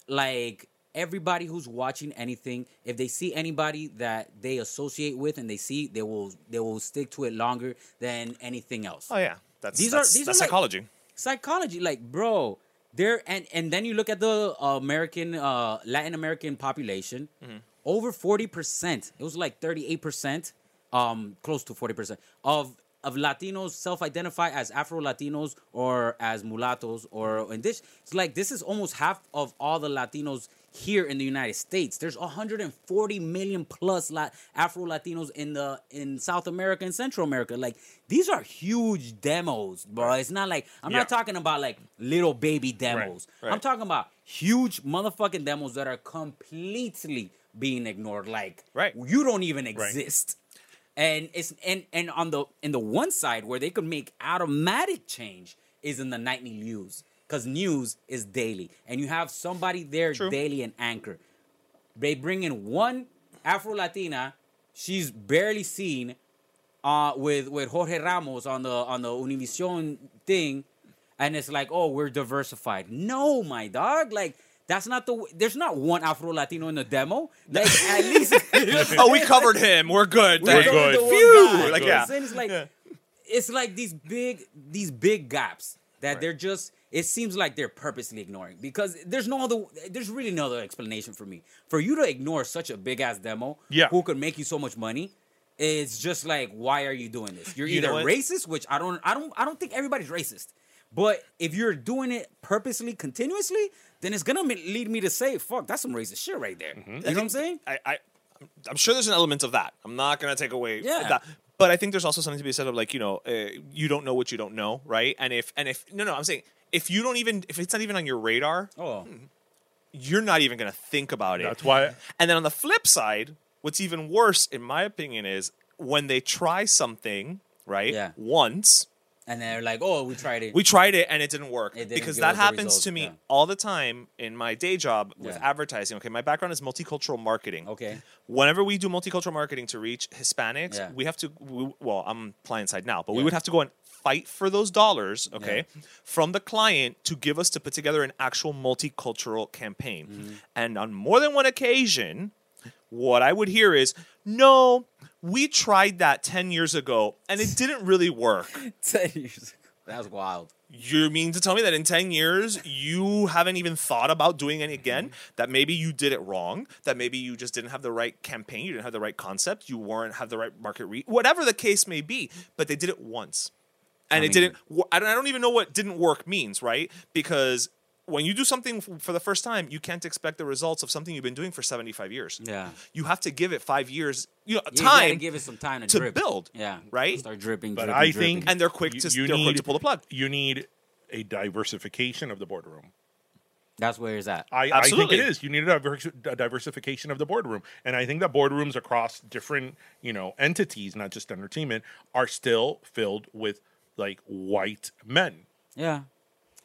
Speaker 3: like everybody who's watching anything, if they see anybody that they associate with and they see, they will they will stick to it longer than anything else.
Speaker 2: Oh yeah, that's
Speaker 3: These are- these
Speaker 2: that's
Speaker 3: are like-
Speaker 2: psychology.
Speaker 3: Psychology, like bro, there and and then you look at the American uh, Latin American population,
Speaker 2: Mm-hmm.
Speaker 3: over forty percent. It was like thirty eight percent, um, close to forty percent of of Latinos self-identify as Afro Latinos or as mulattoes or in this. It's like this is almost half of all the Latinos here in the United States. There's 140 million plus La- Afro Latinos in the in South America and Central America. Like these are huge demos, bro. It's not like I'm
Speaker 1: Yeah.
Speaker 3: not talking about like little baby demos.
Speaker 2: right.
Speaker 3: I'm talking about huge motherfucking demos that are completely being ignored. Like
Speaker 2: Right.
Speaker 3: you don't even exist. And it's and and on the in the one side where they could make automatic change is in the nightly news because news is daily and you have somebody there
Speaker 2: True.
Speaker 3: daily and anchor. They bring in one Afro Latina, she's barely seen uh with with Jorge Ramos on the on the Univision thing and it's like, "Oh, we're diversified." No, my dog, like that's not the there's not one Afro Latino in the demo. Like at least
Speaker 2: oh, we covered him. We're good.
Speaker 3: We're good.
Speaker 2: Phew. Like
Speaker 3: You
Speaker 2: yeah.
Speaker 3: It's like it's like these big these big gaps that they're just it seems like they're purposely ignoring because there's no other there's really no other explanation for me for you to ignore such a big ass demo
Speaker 1: Yeah.
Speaker 3: who could make you so much money it's just like why are you doing this you're
Speaker 2: You
Speaker 3: either
Speaker 2: know
Speaker 3: racist which i don't i don't i don't think everybody's racist but if you're doing it purposely continuously then it's gonna lead me to say fuck that's some racist shit right there
Speaker 2: Mm-hmm.
Speaker 3: you know what i'm saying
Speaker 2: I, I I'm sure there's an element of that. I'm not gonna take away
Speaker 3: Yeah.
Speaker 2: that. But I think there's also something to be said of like you know uh, you don't know what you don't know, right? And if and if no no I'm saying if you don't even if it's not even on your radar,
Speaker 3: oh
Speaker 2: you're not even gonna think about it.
Speaker 1: That's why.
Speaker 2: And then on the flip side, what's even worse, in my opinion, is when they try something right
Speaker 3: Yeah.
Speaker 2: once.
Speaker 3: And they're like oh we tried it
Speaker 2: We tried it and it didn't work
Speaker 3: It didn't
Speaker 2: because that happens
Speaker 3: results,
Speaker 2: to me
Speaker 3: yeah.
Speaker 2: all the time in my day job with
Speaker 3: Yeah.
Speaker 2: advertising. Okay, my background is multicultural marketing.
Speaker 3: Okay.
Speaker 2: Whenever we do multicultural marketing to reach Hispanics,
Speaker 3: Yeah.
Speaker 2: we have to. We, well, I'm client side now, but we would have to go and fight for those dollars. Okay, from the client to give us to put together an actual multicultural campaign,
Speaker 3: Mm-hmm.
Speaker 2: and on more than one occasion. What I would hear is, no, we tried that 10 years ago and it didn't really work.
Speaker 3: 10 years ago. That's wild.
Speaker 2: You mean to tell me that in 10 years you haven't even thought about doing it again? Mm-hmm. That maybe you did it wrong? That maybe you just didn't have the right campaign, you didn't have the right concept, you weren't have the right market reach, whatever the case may be, but they did it once. And
Speaker 3: I
Speaker 2: it didn't I don't, I don't even know what didn't work means, right? Because when you do something for the first time, you can't expect the results of something you've been doing for 75 years.
Speaker 3: Yeah.
Speaker 2: You have to give it 5 years, you know,
Speaker 3: You gotta
Speaker 2: time
Speaker 3: give it some time to,
Speaker 2: to
Speaker 3: drip.
Speaker 2: build.
Speaker 3: Yeah.
Speaker 2: Right?
Speaker 3: Start dripping.
Speaker 1: But
Speaker 3: dripping,
Speaker 1: I
Speaker 3: dripping.
Speaker 1: think
Speaker 2: And they're quick
Speaker 1: you-
Speaker 2: to
Speaker 1: you
Speaker 2: they're quick
Speaker 1: need-
Speaker 2: to pull the plug.
Speaker 1: You need a diversification of the boardroom.
Speaker 3: that's where it's at.
Speaker 1: I, I think it is. You need a, divers- a diversification of the boardroom, and I think that boardrooms across different, you know, entities, not just entertainment, are still filled with like white men.
Speaker 3: Yeah.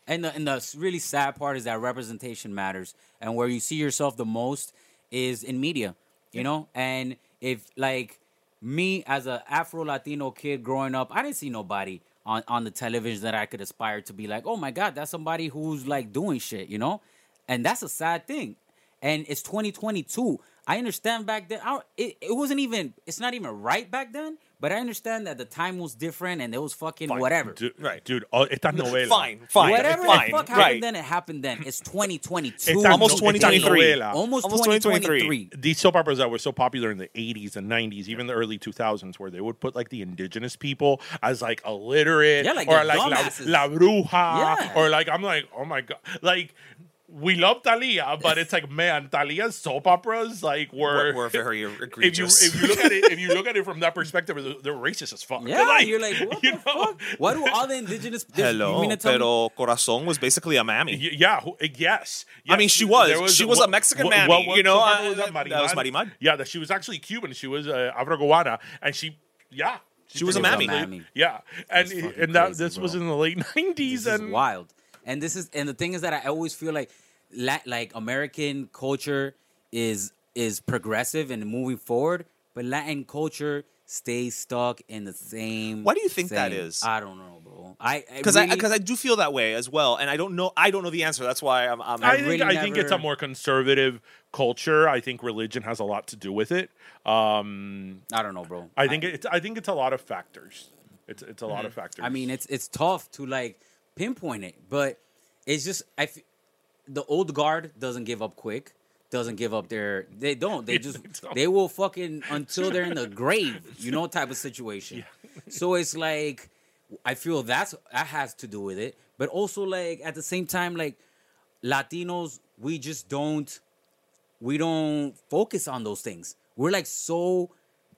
Speaker 3: And the and the really sad part is that representation matters, and where you see yourself the most is in media. You know, and if like me as a Afro Latino kid growing up, I didn't see nobody on on the television that I could aspire to be like, oh my god, that's somebody who's like doing shit. You know, and that's a sad thing. And it's 2022. I understand back then. I, it, it wasn't even. It's not even right back then. But I understand that the time was different and it was fucking whatever.
Speaker 1: Dude,
Speaker 2: Right.
Speaker 1: dude. Uh, oh, esta novela.
Speaker 2: Fine, fine,
Speaker 3: Whatever
Speaker 2: fine,
Speaker 3: the fuck happened
Speaker 2: right.
Speaker 3: then, it happened then. It's 2022.
Speaker 1: Esta
Speaker 2: Almost
Speaker 1: no-
Speaker 2: 2023.
Speaker 3: Almost,
Speaker 2: Almost
Speaker 3: 2023.
Speaker 2: 2023.
Speaker 1: These soap operas that were so popular in the 80s and 90s, even the early 2000s, where they would put like the indigenous people as like illiterate
Speaker 3: Yeah, like
Speaker 1: or like la,
Speaker 3: dumbasses.
Speaker 1: la bruja
Speaker 3: Yeah.
Speaker 1: or like I'm like, oh my god. Like we love Thalía, but it's like, man, Thalía's soap operas like were
Speaker 2: We're- we're very
Speaker 1: if you
Speaker 2: egregious.
Speaker 1: if you look at it if you look at it from that perspective, they're, they're racist as fuck.
Speaker 3: Yeah, you're like, what
Speaker 1: you
Speaker 3: the
Speaker 1: know?
Speaker 3: fuck? Why do all the indigenous? there's- you
Speaker 2: Hello,
Speaker 3: mean to tell me-
Speaker 2: pero Corazon was basically a mammy.
Speaker 1: Y- Yeah, who- uh, yes.
Speaker 2: I mean, she was.
Speaker 1: There
Speaker 2: She was a Mexican
Speaker 1: what-
Speaker 2: mammy,
Speaker 1: what- what
Speaker 2: you know,
Speaker 1: soap
Speaker 2: uh,
Speaker 1: was
Speaker 2: that- that was Marimar.
Speaker 1: Yeah, that she was actually Cuban. She was uh, Afro-Guana, and she, yeah,
Speaker 2: She was a
Speaker 3: was a
Speaker 2: mammy.
Speaker 3: mammy.
Speaker 1: Yeah, and
Speaker 3: That's fucking
Speaker 1: and that
Speaker 3: crazy,
Speaker 1: this was in the late nineties,
Speaker 3: This is
Speaker 1: and
Speaker 3: wild. And this is and the thing is that I always feel like like American culture is is progressive and moving forward, but Latin culture stays stuck in the same.
Speaker 2: Why do you think that
Speaker 3: same-
Speaker 2: is?
Speaker 3: I don't know, bro. I
Speaker 2: Because I because I do feel that way as well, and I don't know I don't know the answer. That's why I'm. I'm
Speaker 1: I think
Speaker 3: really
Speaker 1: I think it's a more conservative culture. I think religion has a lot to do with it. Um,
Speaker 3: I don't know, bro.
Speaker 1: I think it's I think it's a lot of factors. It's it's a lot of factors.
Speaker 3: Mm-hmm. I mean, it's it's tough to like pinpoint it, but it's just I. F- the old guard doesn't give up quick. Doesn't give up their. They don't. They just.
Speaker 1: They.
Speaker 3: They will fucking until they're in the grave. You know, type of situation. So it's like, I feel that's that has to do with it, but also like at the same time, like Latinos, we just don't. We don't focus on those things. We're like so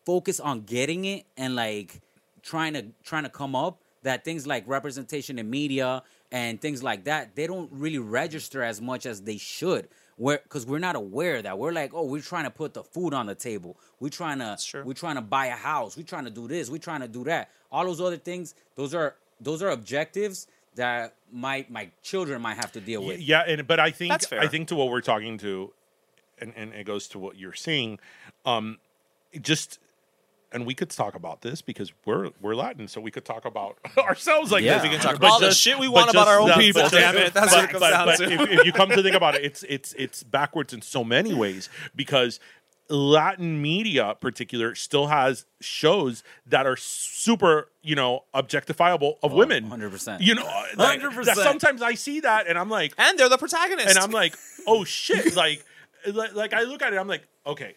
Speaker 3: focused on getting it and like trying to trying to come up that things like representation in media and things like that they don't really register as much as they should where because we're not aware of that we're like oh we're trying to put the food on the table we're trying to
Speaker 2: true.
Speaker 3: we're trying to buy a house we're trying to do this we're trying to do that all those other things those are those are objectives that my my children might have to deal with
Speaker 1: Yeah, and but I think
Speaker 2: That's fair.
Speaker 1: I think to what we're talking to, and, and it goes to what you're saying. Um, just and we could talk about this because we're we're Latin, so we could talk about ourselves like
Speaker 3: Yeah.
Speaker 1: this.
Speaker 3: We can talk
Speaker 2: about all the shit we want about our own people,
Speaker 1: but
Speaker 2: damn it. That's what it
Speaker 1: but-
Speaker 2: comes
Speaker 1: but-
Speaker 2: down
Speaker 1: but
Speaker 2: to.
Speaker 1: If, if you come to think about it, it's it's it's backwards in so many ways because Latin media, in particular, still has shows that are super, you know, objectifiable of oh, women.
Speaker 3: 100%.
Speaker 1: You know,
Speaker 3: 100%.
Speaker 1: sometimes I see that and I'm like,
Speaker 2: and they're the protagonists.
Speaker 1: and I'm like, oh shit, like, like I look at it, I'm like, okay,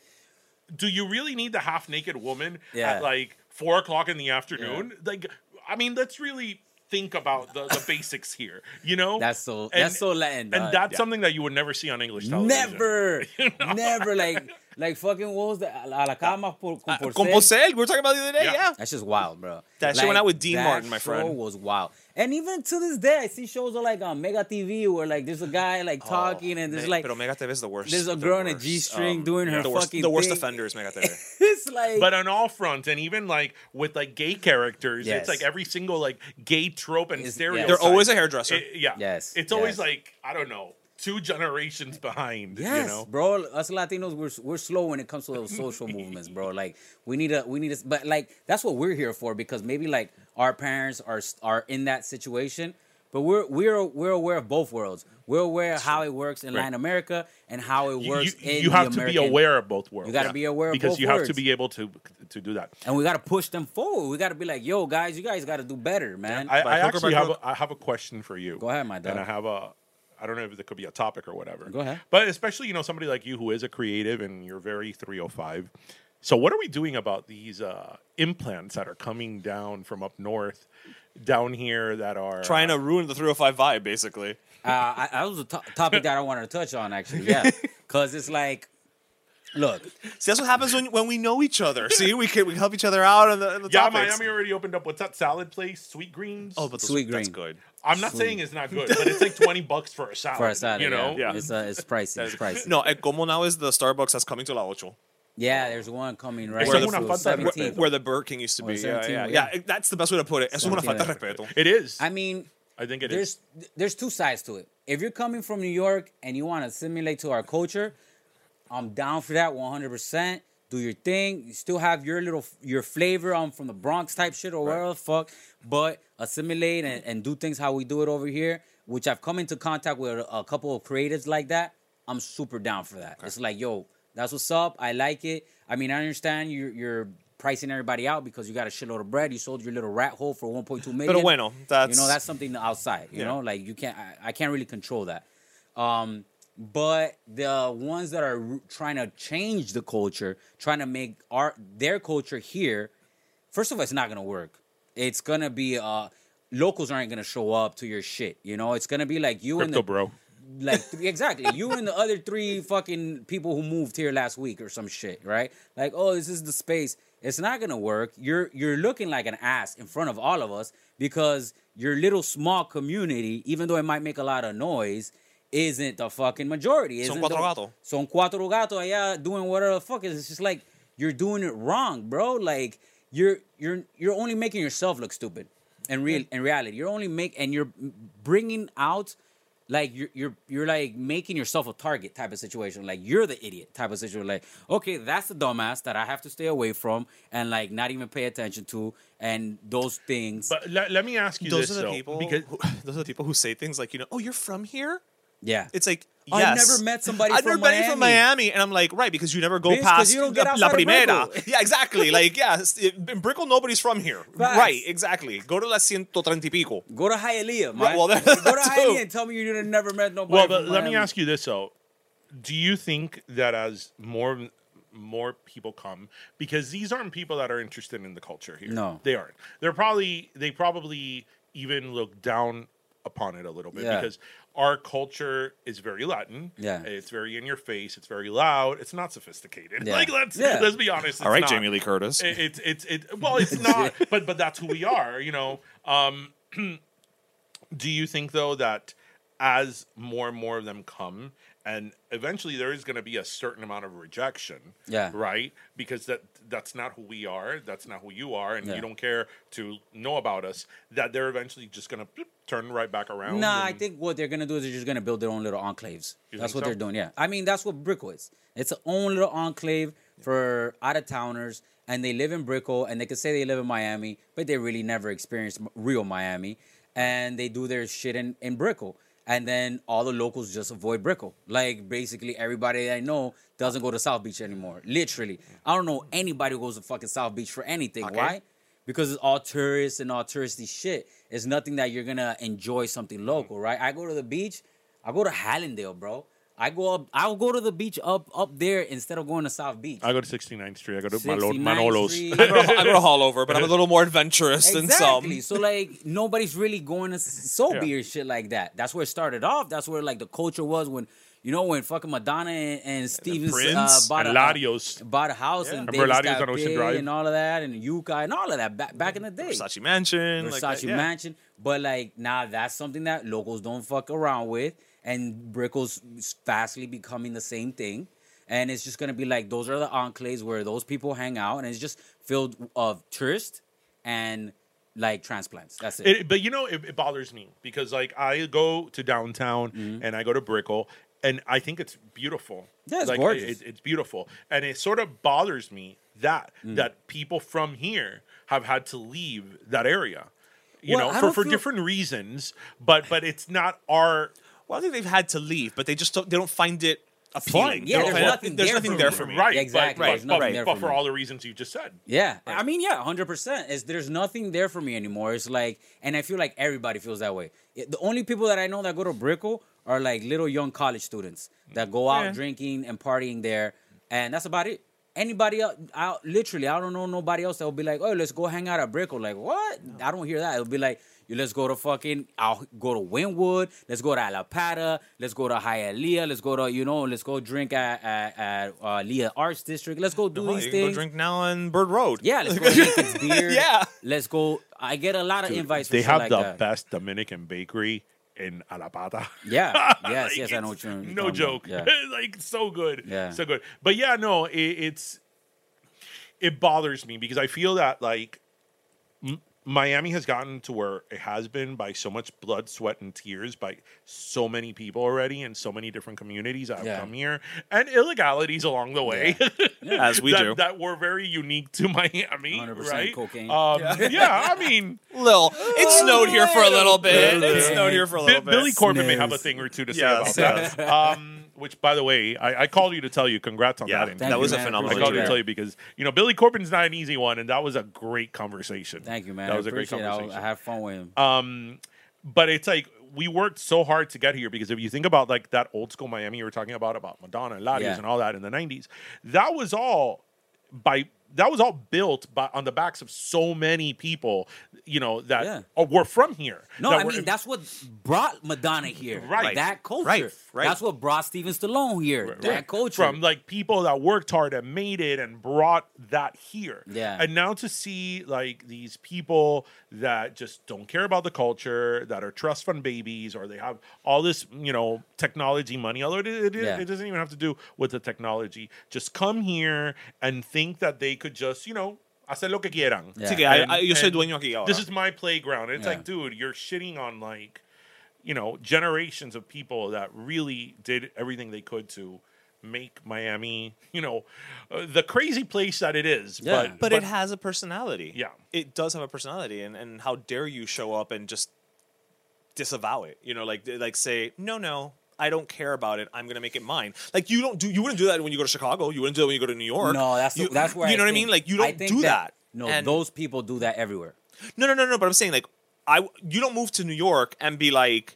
Speaker 1: do you really need the half naked woman
Speaker 3: Yeah.
Speaker 1: at like four o'clock in the afternoon? Like, I mean, let's really think about the, the basics here. You know,
Speaker 3: That's so- that's so Latin,
Speaker 1: and that's
Speaker 3: Yeah.
Speaker 1: something that you would never see on English television.
Speaker 3: Never, never like like fucking what was the A la cama por, con
Speaker 2: Uh,
Speaker 3: porcel?
Speaker 2: Con Porcel, we were talking about the other day.
Speaker 1: Yeah.
Speaker 2: Yeah.
Speaker 3: That's just wild, bro.
Speaker 2: That shit went out with Dean
Speaker 3: that
Speaker 2: Martin, my friend.
Speaker 3: show
Speaker 2: friend.
Speaker 3: was wild. And even to this day, I see shows on like on Mega TV where like there's a guy like talking and there's
Speaker 2: Me-
Speaker 3: like
Speaker 2: Pero Mega TV is the worst.
Speaker 3: there's a
Speaker 2: the
Speaker 3: girl in a
Speaker 2: worst.
Speaker 3: G-string doing her
Speaker 2: the worst,
Speaker 3: fucking
Speaker 2: The worst
Speaker 3: thing.
Speaker 2: offenders, Mega TV.
Speaker 3: it's like
Speaker 1: But on all fronts, and even like with like gay characters,
Speaker 3: Yes.
Speaker 1: it's like every single like gay trope and
Speaker 3: It's-
Speaker 1: stereotype.
Speaker 3: They're
Speaker 2: always a hairdresser.
Speaker 1: It- yeah.
Speaker 3: Yes,
Speaker 1: It's always
Speaker 3: yes.
Speaker 1: like I don't know, two generations behind.
Speaker 3: Yes,
Speaker 1: You know.
Speaker 3: bro. Us Latinos, we're we're slow when it comes to those social movements, bro. Like we need a we need a, but like that's what we're here for because maybe like our parents are are in that situation, but we're we're we're aware of both worlds. We're aware of how it works in
Speaker 1: Right.
Speaker 3: Latin America and how it works
Speaker 1: you, you
Speaker 3: the
Speaker 1: have to be aware of both worlds.
Speaker 3: You gotta be aware of both.
Speaker 1: because you have to be able to to do that.
Speaker 3: and we got to push them forward. We got to be like, yo, guys, you guys got to do better, man.
Speaker 1: I, I actually have a, I have a question for you.
Speaker 3: Go ahead, my dog.
Speaker 1: And I have a I don't know if there could be a topic or whatever.
Speaker 3: Go ahead.
Speaker 1: But especially you know somebody like you who is a creative and you're very 305. So what are we doing about these uh, implants that are coming down from up north, down here that are
Speaker 2: Trying
Speaker 1: uh,
Speaker 2: to ruin the 305 vibe, basically.
Speaker 3: Uh, I, that was a to- topic that I wanted to touch on actually. Yeah, because it's like, look,
Speaker 2: See, that's what happens when, when we know each other. See, we can we help each other out on the, in the
Speaker 1: Yeah,
Speaker 2: topics.
Speaker 1: Miami already opened up. What's that salad place? Sweet Greens.
Speaker 2: oh, but those-
Speaker 3: Sweet Greens,
Speaker 2: good.
Speaker 1: I'm not saying it's not good, but it's like 20 bucks for a salad.
Speaker 3: for a salad,
Speaker 1: you know.
Speaker 3: yeah, it's uh, it's pricey. It's pricey.
Speaker 2: No, El Como now is the Starbucks that's coming to La Ocho.
Speaker 3: Yeah, there's one coming right
Speaker 2: Where
Speaker 1: es
Speaker 2: the-
Speaker 1: una
Speaker 3: to
Speaker 1: falta de
Speaker 3: 17th.
Speaker 2: Where the Burger King used to be. Yeah, yeah,
Speaker 3: yeah.
Speaker 2: yeah. That's the best way to put it. Es una
Speaker 3: 17,
Speaker 2: falta de respeto.
Speaker 1: It is.
Speaker 3: I mean,
Speaker 1: I think it is.
Speaker 3: there's there's two sides to it. If you're coming from New York and you want to assimilate to our culture, I'm down for that 100%. Do your thing. You still have your little your flavor on from the Bronx type shit or whatever the fuck, but assimilate and, and do things how we do it over here, which I've come into contact with a, a couple of creatives like that. I'm super down for that. It's like, yo, that's what's up. I like it. I mean, I understand you're you're pricing everybody out because you got a shitload of bread. You sold your little rat hole for 1.2 million.
Speaker 2: Pero bueno, that's-
Speaker 3: you know that's something outside. You
Speaker 2: Yeah.
Speaker 3: know, like you can't. I, I can't really control that. Um, but the ones that are trying to change the culture, trying to make our their culture here, first of all, it's not gonna work. It's gonna be uh, locals aren't gonna show up to your shit. You know, it's gonna be like you and the
Speaker 1: bro.
Speaker 3: like exactly you and the other three fucking people who moved here last week or some shit, right? Like, oh, this is the space. It's not gonna work. You're you're looking like an ass in front of all of us because your little small community, even though it might make a lot of noise, isn't the fucking majority.
Speaker 2: Son
Speaker 3: Isn't
Speaker 2: cuatro
Speaker 3: the,
Speaker 2: gato.
Speaker 3: Son cuatro gato allá doing whatever the fuck is. It's just like you're doing it wrong, bro. Like you're you're you're only making yourself look stupid. And real in reality, you're only make and you're bringing out like you're you're you're like making yourself a target type of situation. Like you're the idiot type of situation. Like okay, that's the dumbass that I have to stay away from and like not even pay attention to and those things.
Speaker 1: But let, let me ask you
Speaker 2: Those
Speaker 1: this
Speaker 2: are the
Speaker 1: though,
Speaker 2: people.
Speaker 1: because
Speaker 2: who, those are the people who say things like, you know, oh, you're from here.
Speaker 3: Yeah,
Speaker 2: It's like
Speaker 3: I've never met somebody
Speaker 2: I've
Speaker 3: from
Speaker 2: never met you from
Speaker 3: Miami.
Speaker 2: Miami, and I'm like, right, because you never go
Speaker 3: Bitch, 'cause
Speaker 2: past
Speaker 3: you don't get
Speaker 2: la, la primera. Yeah, exactly. like, yeah, in Brickell, nobody's from here.
Speaker 3: Facts.
Speaker 2: Right, exactly. Go to la ciento treinta pico.
Speaker 3: Go to Hialeah, man.
Speaker 2: Right, well, that-
Speaker 3: Go to
Speaker 2: too.
Speaker 3: Hialeah and tell me you never met nobody.
Speaker 1: well, but
Speaker 3: from
Speaker 1: let me ask you this though: Do you think that as more more people come, because these aren't people that are interested in the culture here?
Speaker 3: No.
Speaker 1: they aren't. They're probably they probably even look down upon it a little bit
Speaker 3: Yeah.
Speaker 1: because our culture is very Latin.
Speaker 3: Yeah.
Speaker 1: it's very in your face. It's very loud. It's not sophisticated.
Speaker 3: Yeah.
Speaker 1: Like let's
Speaker 3: Yeah.
Speaker 1: let's be honest.
Speaker 2: All
Speaker 1: it's
Speaker 2: right,
Speaker 1: not.
Speaker 2: Jamie Lee Curtis.
Speaker 1: It- it's it's it. Well, it's not. but but that's who we are. You know. Um, do you think though that as more and more of them come and eventually there is going to be a certain amount of rejection
Speaker 3: Yeah.
Speaker 1: right because that that's not who we are that's not who you are and
Speaker 3: Yeah.
Speaker 1: you don't care to know about us that they're eventually just going to turn right back around
Speaker 3: Nah, I think what they're gonna do is they're just gonna build their own little enclaves. That's what
Speaker 1: so?
Speaker 3: they're doing. Yeah, I mean that's what Brickell is. It's a own little enclave for out of towners and they live in Brickell and they can say they live in Miami, but they really never experienced real Miami and they do their shit in, in Brickell. And then all the locals just avoid Brickell. Like basically everybody I know doesn't go to South Beach anymore. Literally. I don't know anybody who goes to fucking South Beach for anything.
Speaker 2: Okay.
Speaker 3: Why? Because it's all tourists and all touristy shit. It's nothing that you're gonna enjoy something local, mm. right? I go to the beach, I go to Hallandale, bro. I go up. I'll go to the beach up up there instead of going to South Beach.
Speaker 1: I go to 69th Street. I go to Malo-
Speaker 3: 69th
Speaker 1: Manolos.
Speaker 3: Street.
Speaker 2: I go, to, I go to Hall Over, but I'm a little more adventurous than
Speaker 3: Exactly.
Speaker 2: some.
Speaker 3: So like nobody's really going to Sobe or shit like that. That's where it started off. That's where like the culture was when you know when fucking Madonna and, and Stevens uh,
Speaker 1: Prince
Speaker 3: bought
Speaker 1: and
Speaker 3: a
Speaker 1: Larios.
Speaker 3: bought a house and
Speaker 1: Remember
Speaker 3: Davis
Speaker 1: Larios on Ocean Drive?
Speaker 3: and all of that and Yucca and all of that back back in the day.
Speaker 2: Versace Mansion, like
Speaker 3: Versace
Speaker 2: that, yeah.
Speaker 3: Mansion. But like now that's something that locals don't fuck around with, and Brickell's fastly becoming the same thing. And it's just gonna be like those are the enclaves where those people hang out, and it's just filled of tourists and like transplants. That's it.
Speaker 1: It, but you know, it, it bothers me because like I go to downtown and I go to Brickell, and I think it's beautiful.
Speaker 3: Mm-hmm. Yeah, it's
Speaker 1: like,
Speaker 3: gorgeous.
Speaker 1: It, it's beautiful, and it sort of bothers me that
Speaker 3: Mm.
Speaker 1: that people from here have had to leave that area. You
Speaker 3: Well,
Speaker 1: know,
Speaker 3: I
Speaker 1: for, for
Speaker 3: feel-
Speaker 1: different reasons, but but it's not our.
Speaker 2: Well, I think they've had to leave, but they just don't, they don't find it appealing.
Speaker 3: Yeah,
Speaker 2: They don't
Speaker 3: there's nothing
Speaker 2: there's
Speaker 3: there
Speaker 2: nothing
Speaker 3: for
Speaker 2: there
Speaker 3: me.
Speaker 2: for me.
Speaker 1: Right,
Speaker 3: Exactly,
Speaker 1: But, but,
Speaker 3: nothing
Speaker 1: but, but
Speaker 3: for
Speaker 1: for all the reasons you just said.
Speaker 3: Yeah, I mean, yeah, hundred percent. Is there's nothing there for me anymore. It's like, and I feel like everybody feels that way. The only people that I know that go to Brickell are like little young college students that go out
Speaker 2: Yeah.
Speaker 3: drinking and partying there, and that's about it. Anybody else, I, literally, I don't know nobody else that will be like, oh, let's go hang out at Brickell. Like, what? I don't hear that. It'll be like, you let's go to fucking, I'll go to Wynwood, let's go to Allapattah, let's go to Hialeah, let's go to, you know, let's go drink at, at, at uh, Leah Arts District. Let's go do
Speaker 2: Oh,
Speaker 3: these
Speaker 2: you can go drink now on Bird Road.
Speaker 3: Yeah, let's go to Lincoln's Beard.
Speaker 2: Yeah.
Speaker 3: Let's go. I get a lot of invites
Speaker 1: They
Speaker 3: shit
Speaker 1: have
Speaker 3: like
Speaker 1: the
Speaker 3: that.
Speaker 1: best Dominican bakery in Allapattah.
Speaker 3: Yeah. Yes,
Speaker 1: Like,
Speaker 3: yes, I know what you're you're
Speaker 1: No joke.
Speaker 3: Yeah.
Speaker 1: like so good.
Speaker 3: Yeah.
Speaker 1: So good. But yeah, no, it, it's it bothers me because I feel that like M- Miami has gotten to where it has been by so much blood, sweat, and tears by so many people already in so many different communities that have
Speaker 3: Yeah.
Speaker 1: come here and illegalities along the way.
Speaker 2: As we
Speaker 1: that,
Speaker 2: do.
Speaker 1: That were very unique to Miami.
Speaker 3: 100%
Speaker 1: right?
Speaker 3: cocaine.
Speaker 1: Um, yeah. I mean,
Speaker 2: Lil, it snowed here for a little bit.
Speaker 3: bit.
Speaker 2: It snowed here for a little bit.
Speaker 1: Billy Corben may have a thing or two to say
Speaker 2: Yes.
Speaker 1: about that. Um, which, by the way, I, I called you to tell you. Congrats on
Speaker 2: Yeah,
Speaker 1: that.
Speaker 2: That
Speaker 3: you,
Speaker 2: was a
Speaker 3: man.
Speaker 2: phenomenal
Speaker 1: I called you to tell you because you know Billy Corben's not an easy one, and that was a great conversation.
Speaker 3: Thank you, man.
Speaker 1: That
Speaker 3: I
Speaker 1: was a great
Speaker 3: appreciate it.
Speaker 1: Conversation.
Speaker 3: I had fun with him.
Speaker 1: Um, but it's like we worked so hard to get here because if you think about like that old school Miami you were talking about about Madonna and Ladies
Speaker 3: Yeah.
Speaker 1: and all that in the '90s, that was all by that was all built by on the backs of so many people, you know that
Speaker 3: Yeah.
Speaker 1: were from here.
Speaker 3: No, I
Speaker 1: were-
Speaker 3: mean that's what brought Madonna here.
Speaker 1: Right.
Speaker 3: That culture.
Speaker 2: Right, right.
Speaker 3: That's what brought Steven Stallone here. That
Speaker 1: Right.
Speaker 3: culture.
Speaker 1: from like people that worked hard and made it and brought that here.
Speaker 3: Yeah.
Speaker 1: And now to see like these people that just don't care about the culture, that are trust fund babies, or they have all this, you know, technology money. Although it, it-
Speaker 3: Yeah.
Speaker 1: it doesn't even have to do with the technology. Just come here and think that they could just, you know, hacer lo que quieran.
Speaker 3: Yeah.
Speaker 2: Así que I-
Speaker 1: And-
Speaker 2: I- yo soy dueño aquí ahora.
Speaker 1: This is my playground. It's
Speaker 3: Yeah.
Speaker 1: like, dude, you're shitting on like, you know, generations of people that really did everything they could to make Miami, you know, uh, the crazy place that it is.
Speaker 3: Yeah.
Speaker 1: But,
Speaker 2: but, it has a personality.
Speaker 1: Yeah.
Speaker 2: It does have a personality, and, and how dare you show up and just disavow it? You know, like like say, no, no, I don't care about it. I'm gonna make it mine. Like you don't do. You wouldn't do that when you go to Chicago. You wouldn't do it when you go to New York.
Speaker 3: no, that's
Speaker 2: you,
Speaker 3: that's where
Speaker 2: you
Speaker 3: I
Speaker 2: know what I mean. Like you don't do that.
Speaker 3: No,
Speaker 2: And-
Speaker 3: those people do that everywhere.
Speaker 2: No, no, no, no. But I'm saying like I you don't move to New York and be like.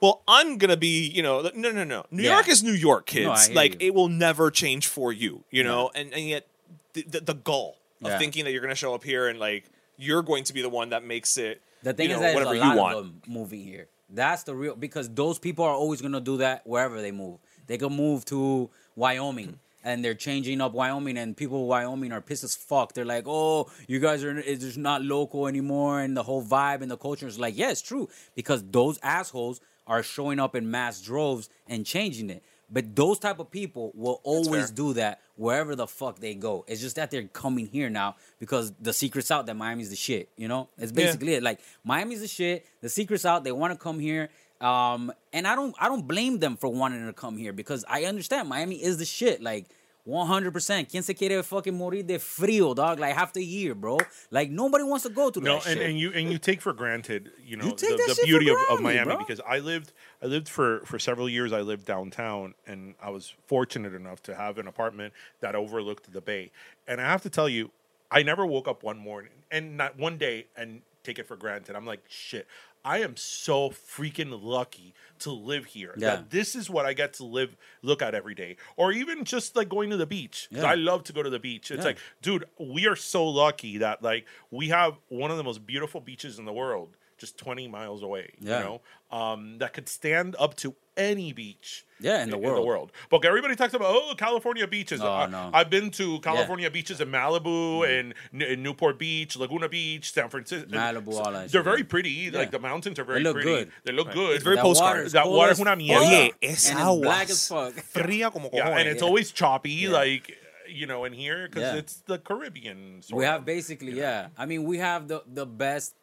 Speaker 2: Well, I'm gonna be, you know, no, no, no. New
Speaker 3: Yeah.
Speaker 2: York is New York, kids.
Speaker 3: hear
Speaker 2: like
Speaker 3: you.
Speaker 2: it will never change for you, you know. And and yet, the, the, the gall of
Speaker 3: Yeah.
Speaker 2: thinking that you're gonna show up here and like you're going to be the one that makes it.
Speaker 3: The thing
Speaker 2: you
Speaker 3: is
Speaker 2: know,
Speaker 3: that
Speaker 2: whatever
Speaker 3: a lot
Speaker 2: you want.
Speaker 3: of them moving here. That's the real because those people are always gonna do that wherever they move. They can move to Wyoming and they're changing up Wyoming, and people in Wyoming are pissed as fuck. They're like, "Oh, you guys are it's just not local anymore," and the whole vibe and the culture is like, "Yeah, it's true," because those assholes are showing up in mass droves and changing it. But those type of people will always do that wherever the fuck they go. It's just that they're coming here now because the secret's out that Miami's the shit. You know, it's
Speaker 2: Yeah.
Speaker 3: basically it. Like Miami's the shit. The secret's out. They want to come here. Um, and I don't, I don't blame them for wanting to come here because I understand Miami is the shit. Like 100%. ¿Quién se quiere fucking morir de frío, dog? Like half the year, bro. Like nobody wants to go to
Speaker 1: No,
Speaker 3: that
Speaker 1: and,
Speaker 3: shit.
Speaker 1: and you and you take for granted, you know,
Speaker 3: You
Speaker 1: the, the beauty of, of Miami
Speaker 3: bro.
Speaker 1: because I lived I lived for for several years. I lived downtown, and I was fortunate enough to have an apartment that overlooked the bay. And I have to tell you, I never woke up one morning and not one day and take it for granted. I'm like, shit. I am so freaking lucky to live here.
Speaker 3: Yeah.
Speaker 1: That this is what I get to live, look at every day, or even just like going to the beach.
Speaker 3: Yeah.
Speaker 1: I love to go to the beach. It's
Speaker 3: Yeah.
Speaker 1: like, dude, we are so lucky that like we have one of the most beautiful beaches in the world, just 20 miles away.
Speaker 3: Yeah.
Speaker 1: You know, um, that could stand up to any beach.
Speaker 3: Yeah, in the world.
Speaker 1: But everybody talks about oh California beaches.
Speaker 3: Oh,
Speaker 1: I,
Speaker 3: no.
Speaker 1: I've been to California beaches in Malibu and N- in Newport Beach, Laguna Beach, San Francisco.
Speaker 3: Malibu, all that
Speaker 1: They're
Speaker 3: shit,
Speaker 1: very pretty.
Speaker 3: Yeah.
Speaker 1: Like the mountains are very
Speaker 3: look
Speaker 1: pretty.
Speaker 3: good.
Speaker 1: They look good.
Speaker 2: It's very
Speaker 3: That
Speaker 2: postcard.
Speaker 3: water is
Speaker 1: That water
Speaker 3: as
Speaker 1: es una
Speaker 3: fuck.
Speaker 1: mierda.
Speaker 2: Oye,
Speaker 3: And
Speaker 2: es
Speaker 3: it's
Speaker 2: agua
Speaker 3: black as fuck.
Speaker 2: fría como
Speaker 1: yeah,
Speaker 2: cojones.
Speaker 1: and it's always choppy,
Speaker 3: Yeah.
Speaker 1: like you know, in here because
Speaker 3: Yeah.
Speaker 1: it's the Caribbean. Sort
Speaker 3: we have
Speaker 1: of.
Speaker 3: basically, yeah. I mean, we have the the best,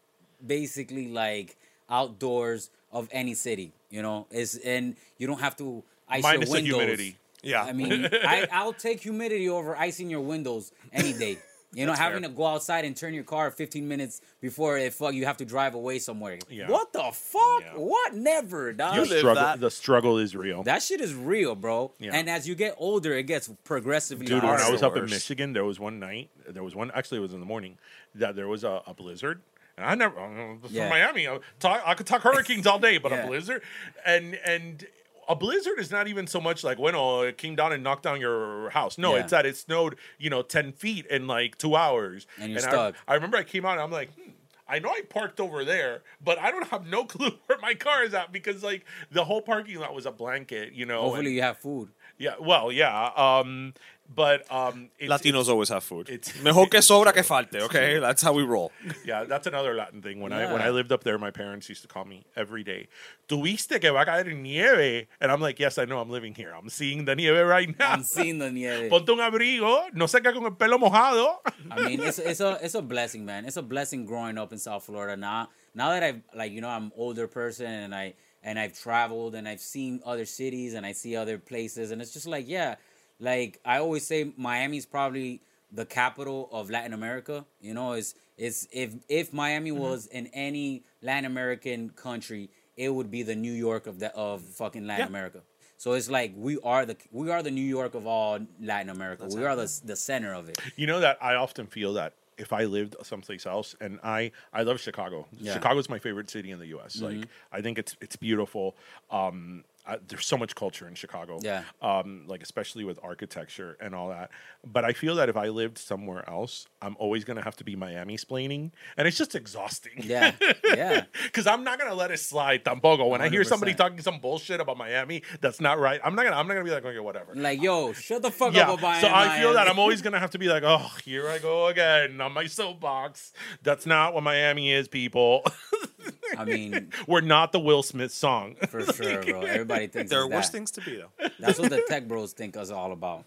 Speaker 3: basically like outdoors of any city. You know, is and you don't have to ice
Speaker 1: Minus
Speaker 3: your
Speaker 1: the
Speaker 3: windows.
Speaker 1: humidity.
Speaker 2: Yeah.
Speaker 3: I mean, I, I'll take humidity over icing your windows any day. You know,
Speaker 2: That's
Speaker 3: having
Speaker 2: fair.
Speaker 3: to go outside and turn your car 15 minutes before it fuck you have to drive away somewhere.
Speaker 1: Yeah.
Speaker 3: What the fuck?
Speaker 1: Yeah.
Speaker 3: What? Never, dog.
Speaker 2: You live
Speaker 1: struggle.
Speaker 2: that.
Speaker 1: The struggle is real.
Speaker 3: That shit is real, bro.
Speaker 1: Yeah.
Speaker 3: And as you get older, it gets progressively
Speaker 1: Dude, when. I was up in. Michigan, there was one night. There was one. Actually, it was in the morning. That there was a, a blizzard, and I never uh, from
Speaker 3: Yeah.
Speaker 1: Miami. I, talk, I could talk hurricanes all day, but
Speaker 3: Yeah.
Speaker 1: a blizzard, and and a blizzard is not even so much like when oh it came down and knocked down your house. No,
Speaker 3: Yeah.
Speaker 1: it's that it snowed you know ten feet in like two hours,
Speaker 3: And you're
Speaker 1: I-
Speaker 3: stuck.
Speaker 1: I, remember I came out and I'm like. Hmm, I know I parked over there, but I don't have no clue where my car is at because like the whole parking lot was a blanket, you know.
Speaker 3: Hopefully,
Speaker 1: and-
Speaker 3: you have food.
Speaker 1: yeah, well, yeah. Um, but um, it's,
Speaker 2: Latinos always have food.
Speaker 1: it's-
Speaker 2: Mejor que sobra que falte, okay? That's how we roll.
Speaker 1: Yeah, that's another Latin thing. When I when I lived up there, my parents used to call me every day. Tuviste que va a caer nieve, and I'm like, yes, I know. I'm living here. I'm seeing the nieve right now.
Speaker 3: I'm seeing the nieve.
Speaker 1: Ponte un abrigo, no se con el pelo mojado.
Speaker 3: I mean, it's it's a it's a blessing, man. It's a blessing growing up in South Florida. Now, now that I've like you know I'm older person and I and I've traveled and I've seen other cities and I see other places and it's just like yeah, like I always say Miami's probably the capital of Latin America. You know, is it's if if Miami was in any Latin American country, it would be the New York of the of fucking Latin
Speaker 2: Yeah.
Speaker 3: America. So it's like we are the we are the New York of all Latin America. we are the the center of it.
Speaker 1: You know that I often feel that if I lived someplace else, and I I love Chicago.
Speaker 3: Yeah. Mm-hmm.
Speaker 1: Chicago is my favorite city in the U.S. Like I think it's it's beautiful. Um, There's so much culture in Chicago.
Speaker 3: Yeah.
Speaker 1: Um, like especially with architecture and all that. But I feel that if I lived somewhere else, I'm always gonna have to be Miami splaining, and it's just exhausting.
Speaker 3: Yeah, yeah.
Speaker 1: Because I'm not gonna let it slide tampoco. When I hear somebody talking some bullshit about Miami that's not right, I'm not gonna I'm not gonna be like okay whatever.
Speaker 3: Like, yo, shut the fuck
Speaker 1: Yeah,
Speaker 3: up about
Speaker 1: so I feel that I'm always gonna have to be like, oh, here I go again on my soapbox. That's not what Miami is, people.
Speaker 3: I mean,
Speaker 1: We're not the Will Smith song.
Speaker 3: for sure, bro. Everybody thinks
Speaker 2: There are worse things to be, though.
Speaker 3: That's what the tech bros think us all about.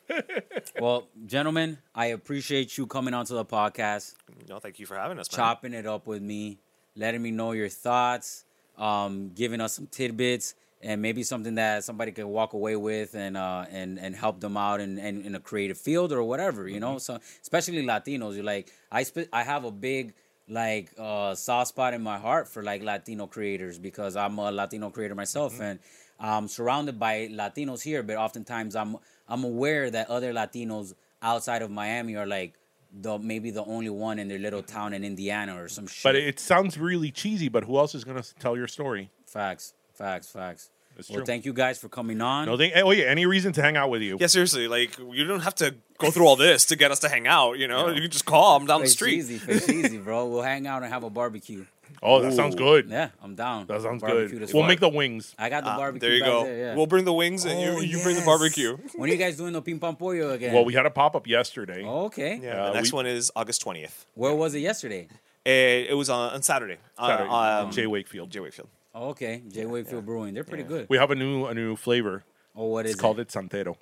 Speaker 3: Well, gentlemen, I appreciate you coming onto the podcast,
Speaker 2: No, thank you for having us, man.
Speaker 3: chopping it up with me, letting me know your thoughts, um, giving us some tidbits, and maybe something that somebody could walk away with and uh, and and help them out in, in, in a creative field or whatever, you know. So especially Latinos, you're like I I have a big like uh, soft spot in my heart for like Latino creators because I'm a Latino creator myself and I'm surrounded by Latinos here, but oftentimes I'm I'm aware that other Latinos outside of Miami are like the maybe the only one in their little town in Indiana or some shit.
Speaker 1: but it sounds really cheesy. But who else is gonna tell your story?
Speaker 3: Facts, facts, facts.
Speaker 1: It's
Speaker 3: well,
Speaker 1: true.
Speaker 3: thank you guys for coming on.
Speaker 1: No, they, oh yeah, any reason to hang out with you?
Speaker 2: Yeah, seriously, like you don't have to go through all this to get us to hang out. You know, you can just call. I'm down the street.
Speaker 3: easy, fish easy, bro. We'll hang out and have a barbecue.
Speaker 1: Oh, that sounds good.
Speaker 3: Yeah, I'm down.
Speaker 1: That sounds
Speaker 3: Barbecue
Speaker 1: good. We'll
Speaker 3: far.
Speaker 1: make the wings.
Speaker 3: I got the
Speaker 2: Ah,
Speaker 3: barbecue.
Speaker 2: there you go.
Speaker 3: There, yeah.
Speaker 2: We'll bring the wings and you,
Speaker 3: Oh,
Speaker 2: you bring the barbecue.
Speaker 3: When are you guys doing the ping pong pollo again?
Speaker 1: Well, we had a pop up yesterday.
Speaker 3: Oh, okay.
Speaker 2: Yeah,
Speaker 1: Uh,
Speaker 2: the next
Speaker 1: we-
Speaker 2: one is August 20th.
Speaker 3: Where was it yesterday?
Speaker 2: It, it was on, on Saturday. Uh,
Speaker 1: Saturday,
Speaker 2: um,
Speaker 1: Jay Wakefield.
Speaker 2: Jay Wakefield.
Speaker 3: Oh, okay. J. Wakefield Brewing. They're pretty good.
Speaker 1: We have a new a new flavor.
Speaker 3: Oh, what is
Speaker 1: It's
Speaker 3: it?
Speaker 1: called it Santero.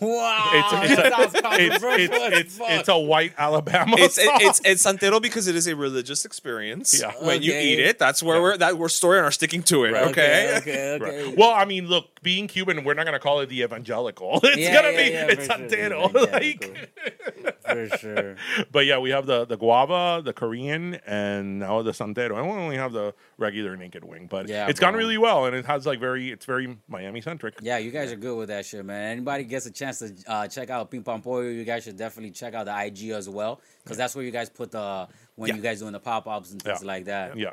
Speaker 3: Wow,
Speaker 1: It's it's
Speaker 3: that sounds
Speaker 1: a, it's,
Speaker 3: controversial
Speaker 1: it's,
Speaker 3: as
Speaker 1: it's,
Speaker 3: fuck.
Speaker 1: it's a white Alabama.
Speaker 2: It's it,
Speaker 1: sauce.
Speaker 2: it's it's santero because it is a religious experience.
Speaker 1: Yeah.
Speaker 2: When you
Speaker 3: Okay.
Speaker 2: eat it, that's where we're that we're storing our sticking to it.
Speaker 1: Right.
Speaker 2: Okay.
Speaker 3: okay, okay.
Speaker 1: Right. Well, I mean, look, being Cuban, we're not gonna call it the evangelical. It's
Speaker 3: Yeah,
Speaker 1: gonna
Speaker 3: yeah,
Speaker 1: be
Speaker 3: yeah,
Speaker 1: it's
Speaker 3: for sure,
Speaker 1: Santero.
Speaker 3: the
Speaker 1: like,
Speaker 3: for sure.
Speaker 1: but yeah, we have the the guava, the Korean, and now the Santero. And we only have the regular naked wing, but
Speaker 3: Yeah,
Speaker 1: it's gone really well, and it has like very, it's very Miami centric.
Speaker 3: Yeah, you guys are good with that shit, man. Anybody gets a chance to uh, check out Ping Pong Pollo, you guys should definitely check out the IG as well, because that's where you guys put the when
Speaker 2: Yeah.
Speaker 3: you guys doing the pop ups and things
Speaker 1: Yeah.
Speaker 3: like that.
Speaker 1: Yeah.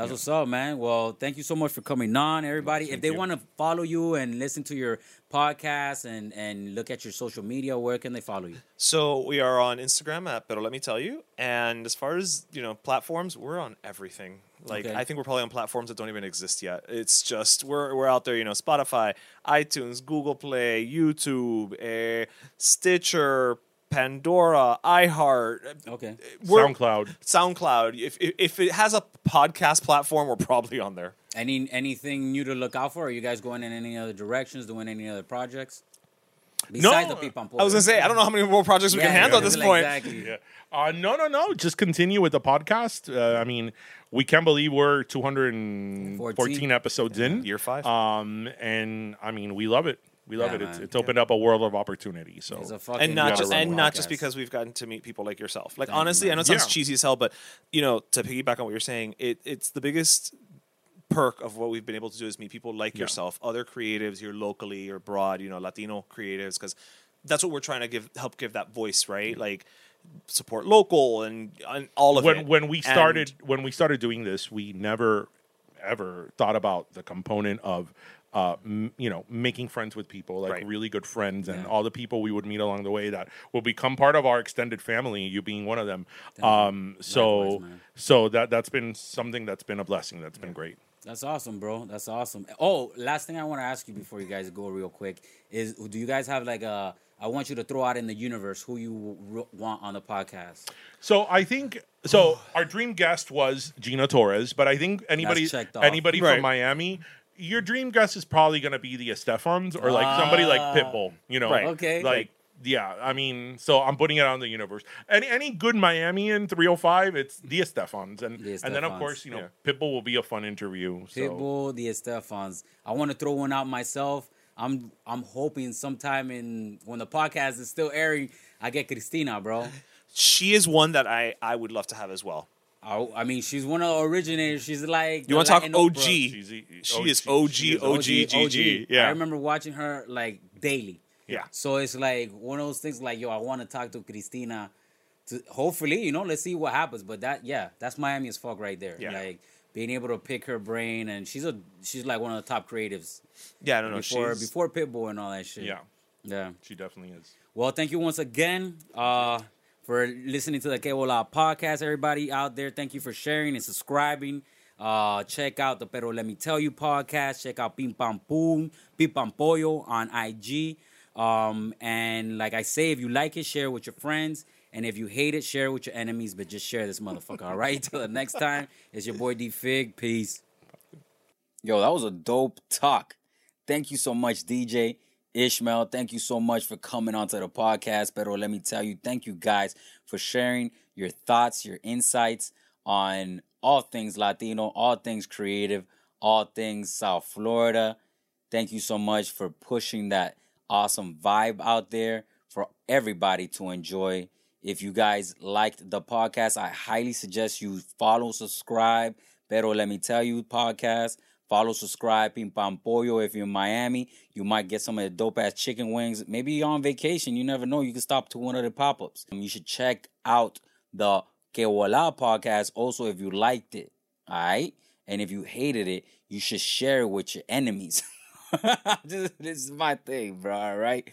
Speaker 3: That's what's up, man. Well, thank you so much for coming on, everybody. if they want to follow you and listen to your podcast and and look at your social media, where can they follow you?
Speaker 2: So we are on Instagram at Pero Let Me Tell You, and as far as you know, platforms, we're on everything. Like
Speaker 3: Okay.
Speaker 2: I think we're probably on platforms that don't even exist yet. It's just we're we're out there. You know, Spotify, iTunes, Google Play, YouTube, eh, Stitcher, Pandora, iHeart,
Speaker 3: Okay.
Speaker 2: we're-
Speaker 1: SoundCloud.
Speaker 2: SoundCloud. If, if if it has a podcast platform, we're probably on there.
Speaker 3: Any anything new to look out for? Are you guys going in any other directions, doing any other projects? Besides the Ping Pong Pollo.
Speaker 2: I was gonna say I don't know how many more projects we
Speaker 3: Yeah,
Speaker 2: can handle at this point.
Speaker 3: Exactly.
Speaker 1: Yeah. Uh, no, no, no. Just continue with the podcast. Uh, I mean, we can't believe we're 214
Speaker 3: 14.
Speaker 1: episodes in.
Speaker 2: Year five.
Speaker 1: Um, and I mean, we love it. We love
Speaker 3: Yeah,
Speaker 1: it. It's, it's opened up a world of opportunity. So
Speaker 3: a fucking
Speaker 2: and not just and
Speaker 1: the
Speaker 2: not just because we've gotten to meet people like yourself. Like
Speaker 3: Thank you,
Speaker 2: honestly, I know it sounds
Speaker 1: Yeah.
Speaker 2: cheesy as hell, but you know, to piggyback on what you're saying, it it's the biggest perk of what we've been able to do is meet people like
Speaker 1: Yeah.
Speaker 2: yourself, other creatives here locally or abroad, you know, Latino creatives, because that's what we're trying to give help give that voice, right? Like support local and, and all of
Speaker 1: when
Speaker 2: it.
Speaker 1: when we
Speaker 2: And-
Speaker 1: started when we started doing this, we never ever thought about the component of uh, m- you know making friends with people like
Speaker 2: Right.
Speaker 1: really good friends and all the people we would meet along the way that will become part of our extended family you being one of them um so
Speaker 3: Likewise,
Speaker 1: so that that's been something that's been a blessing that's been great
Speaker 3: That's awesome, bro. That's awesome. Oh, last thing I want to ask you before you guys go real quick is do you guys have like a I want you to throw out in the universe who you w- want on the podcast?
Speaker 1: So I think so. Our dream guest was Gina Torres, but I think anybody anybody
Speaker 2: Right.
Speaker 1: from Miami, your dream guest is probably going to be the Estefans or like somebody like ah. Pitbull. You know,
Speaker 2: Right.
Speaker 3: Okay.
Speaker 1: Like yeah, I mean, so I'm putting it out in the universe. Any any good Miamian 305, it's the Estefans, and
Speaker 3: The
Speaker 1: and then of
Speaker 3: Estefans.
Speaker 1: course you know Pitbull will be a fun interview. So.
Speaker 3: Pitbull, the Estefans. I want to throw one out myself. I'm I'm hoping sometime in when the podcast is still airing, I get Cristina, bro.
Speaker 2: she is one that I I would love to have as well.
Speaker 3: I, I mean, she's one of the originators. She's like
Speaker 2: You
Speaker 3: want
Speaker 2: to talk
Speaker 3: Latino
Speaker 2: OG?
Speaker 3: bro.
Speaker 1: She's e-
Speaker 2: She is
Speaker 1: OG.
Speaker 2: OG,
Speaker 1: She is
Speaker 2: OG, GG.
Speaker 1: Yeah.
Speaker 3: I remember watching her like daily.
Speaker 2: Yeah.
Speaker 3: So it's like one of those things like, yo, I want to talk to Cristina. To hopefully, you know, let's see what happens. But that, yeah, that's Miami as fuck right there.
Speaker 2: Yeah.
Speaker 3: Like being able to pick her brain, and she's a she's like one of the top creatives
Speaker 2: Yeah, I don't know.
Speaker 3: before
Speaker 2: she's,
Speaker 3: before Pitbull and all that shit.
Speaker 1: Yeah,
Speaker 3: Yeah.
Speaker 1: she definitely is.
Speaker 3: Well, thank you once again uh, for listening to the Que Bola podcast. Everybody out there, thank you for sharing and subscribing. Uh, check out the Pero Let Me Tell You podcast. Check out Pim Pam Poom, Pim Pam Pollo on IG. Um, and like I say, if you like it, share it with your friends. And if you hate it, share it with your enemies. But just share this motherfucker, all right? Till the next time, it's your boy D Fig. Peace. Yo, that was a dope talk. Thank you so much, DJ Ishmael. Thank you so much for coming onto the podcast. Pero let me tell you, thank you guys for sharing your thoughts, your insights on all things Latino, all things creative, all things South Florida. Thank you so much for pushing that awesome vibe out there for everybody to enjoy. If you guys liked the podcast, I highly suggest you follow, subscribe. Pero let me tell you, podcast. Follow, subscribe, Pim Pollo. If you're in Miami, you might get some of the dope ass chicken wings. Maybe you're on vacation. You never know. You can stop to one of the pop ups. Um, you should check out the Que Bola podcast also if you liked it. All right. And if you hated it, you should share it with your enemies. this, is my thing, bro. All right.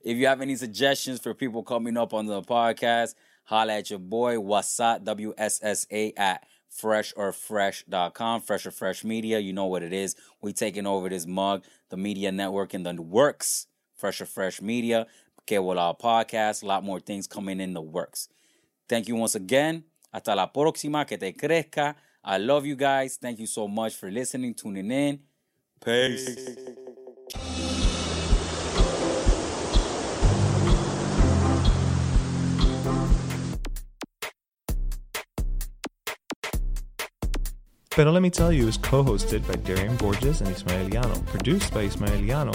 Speaker 3: If you have any suggestions for people coming up on the podcast, holla at your boy, Wassa, W S S A, at fresherfresh.com. Fresh or Fresh Media, you know what it is. We taking over this mug, the media network in the works. Fresh or Fresh Media, Que Bola podcast, a lot more things coming in the works. Thank you once again. Hasta la próxima, que te crezca. I love you guys. Thank you so much for listening, tuning in. Peace.
Speaker 2: Pero Let Me Tell You is co hosted by Darian Borges and Ismaeliano, produced by Ismaeliano,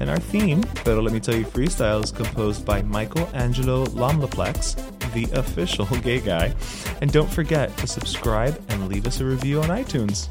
Speaker 2: and our theme, Pero Let Me Tell You Freestyle, is composed by Michael Angelo Lomlaplex, the official gay guy. And don't forget to subscribe and leave us a review on iTunes.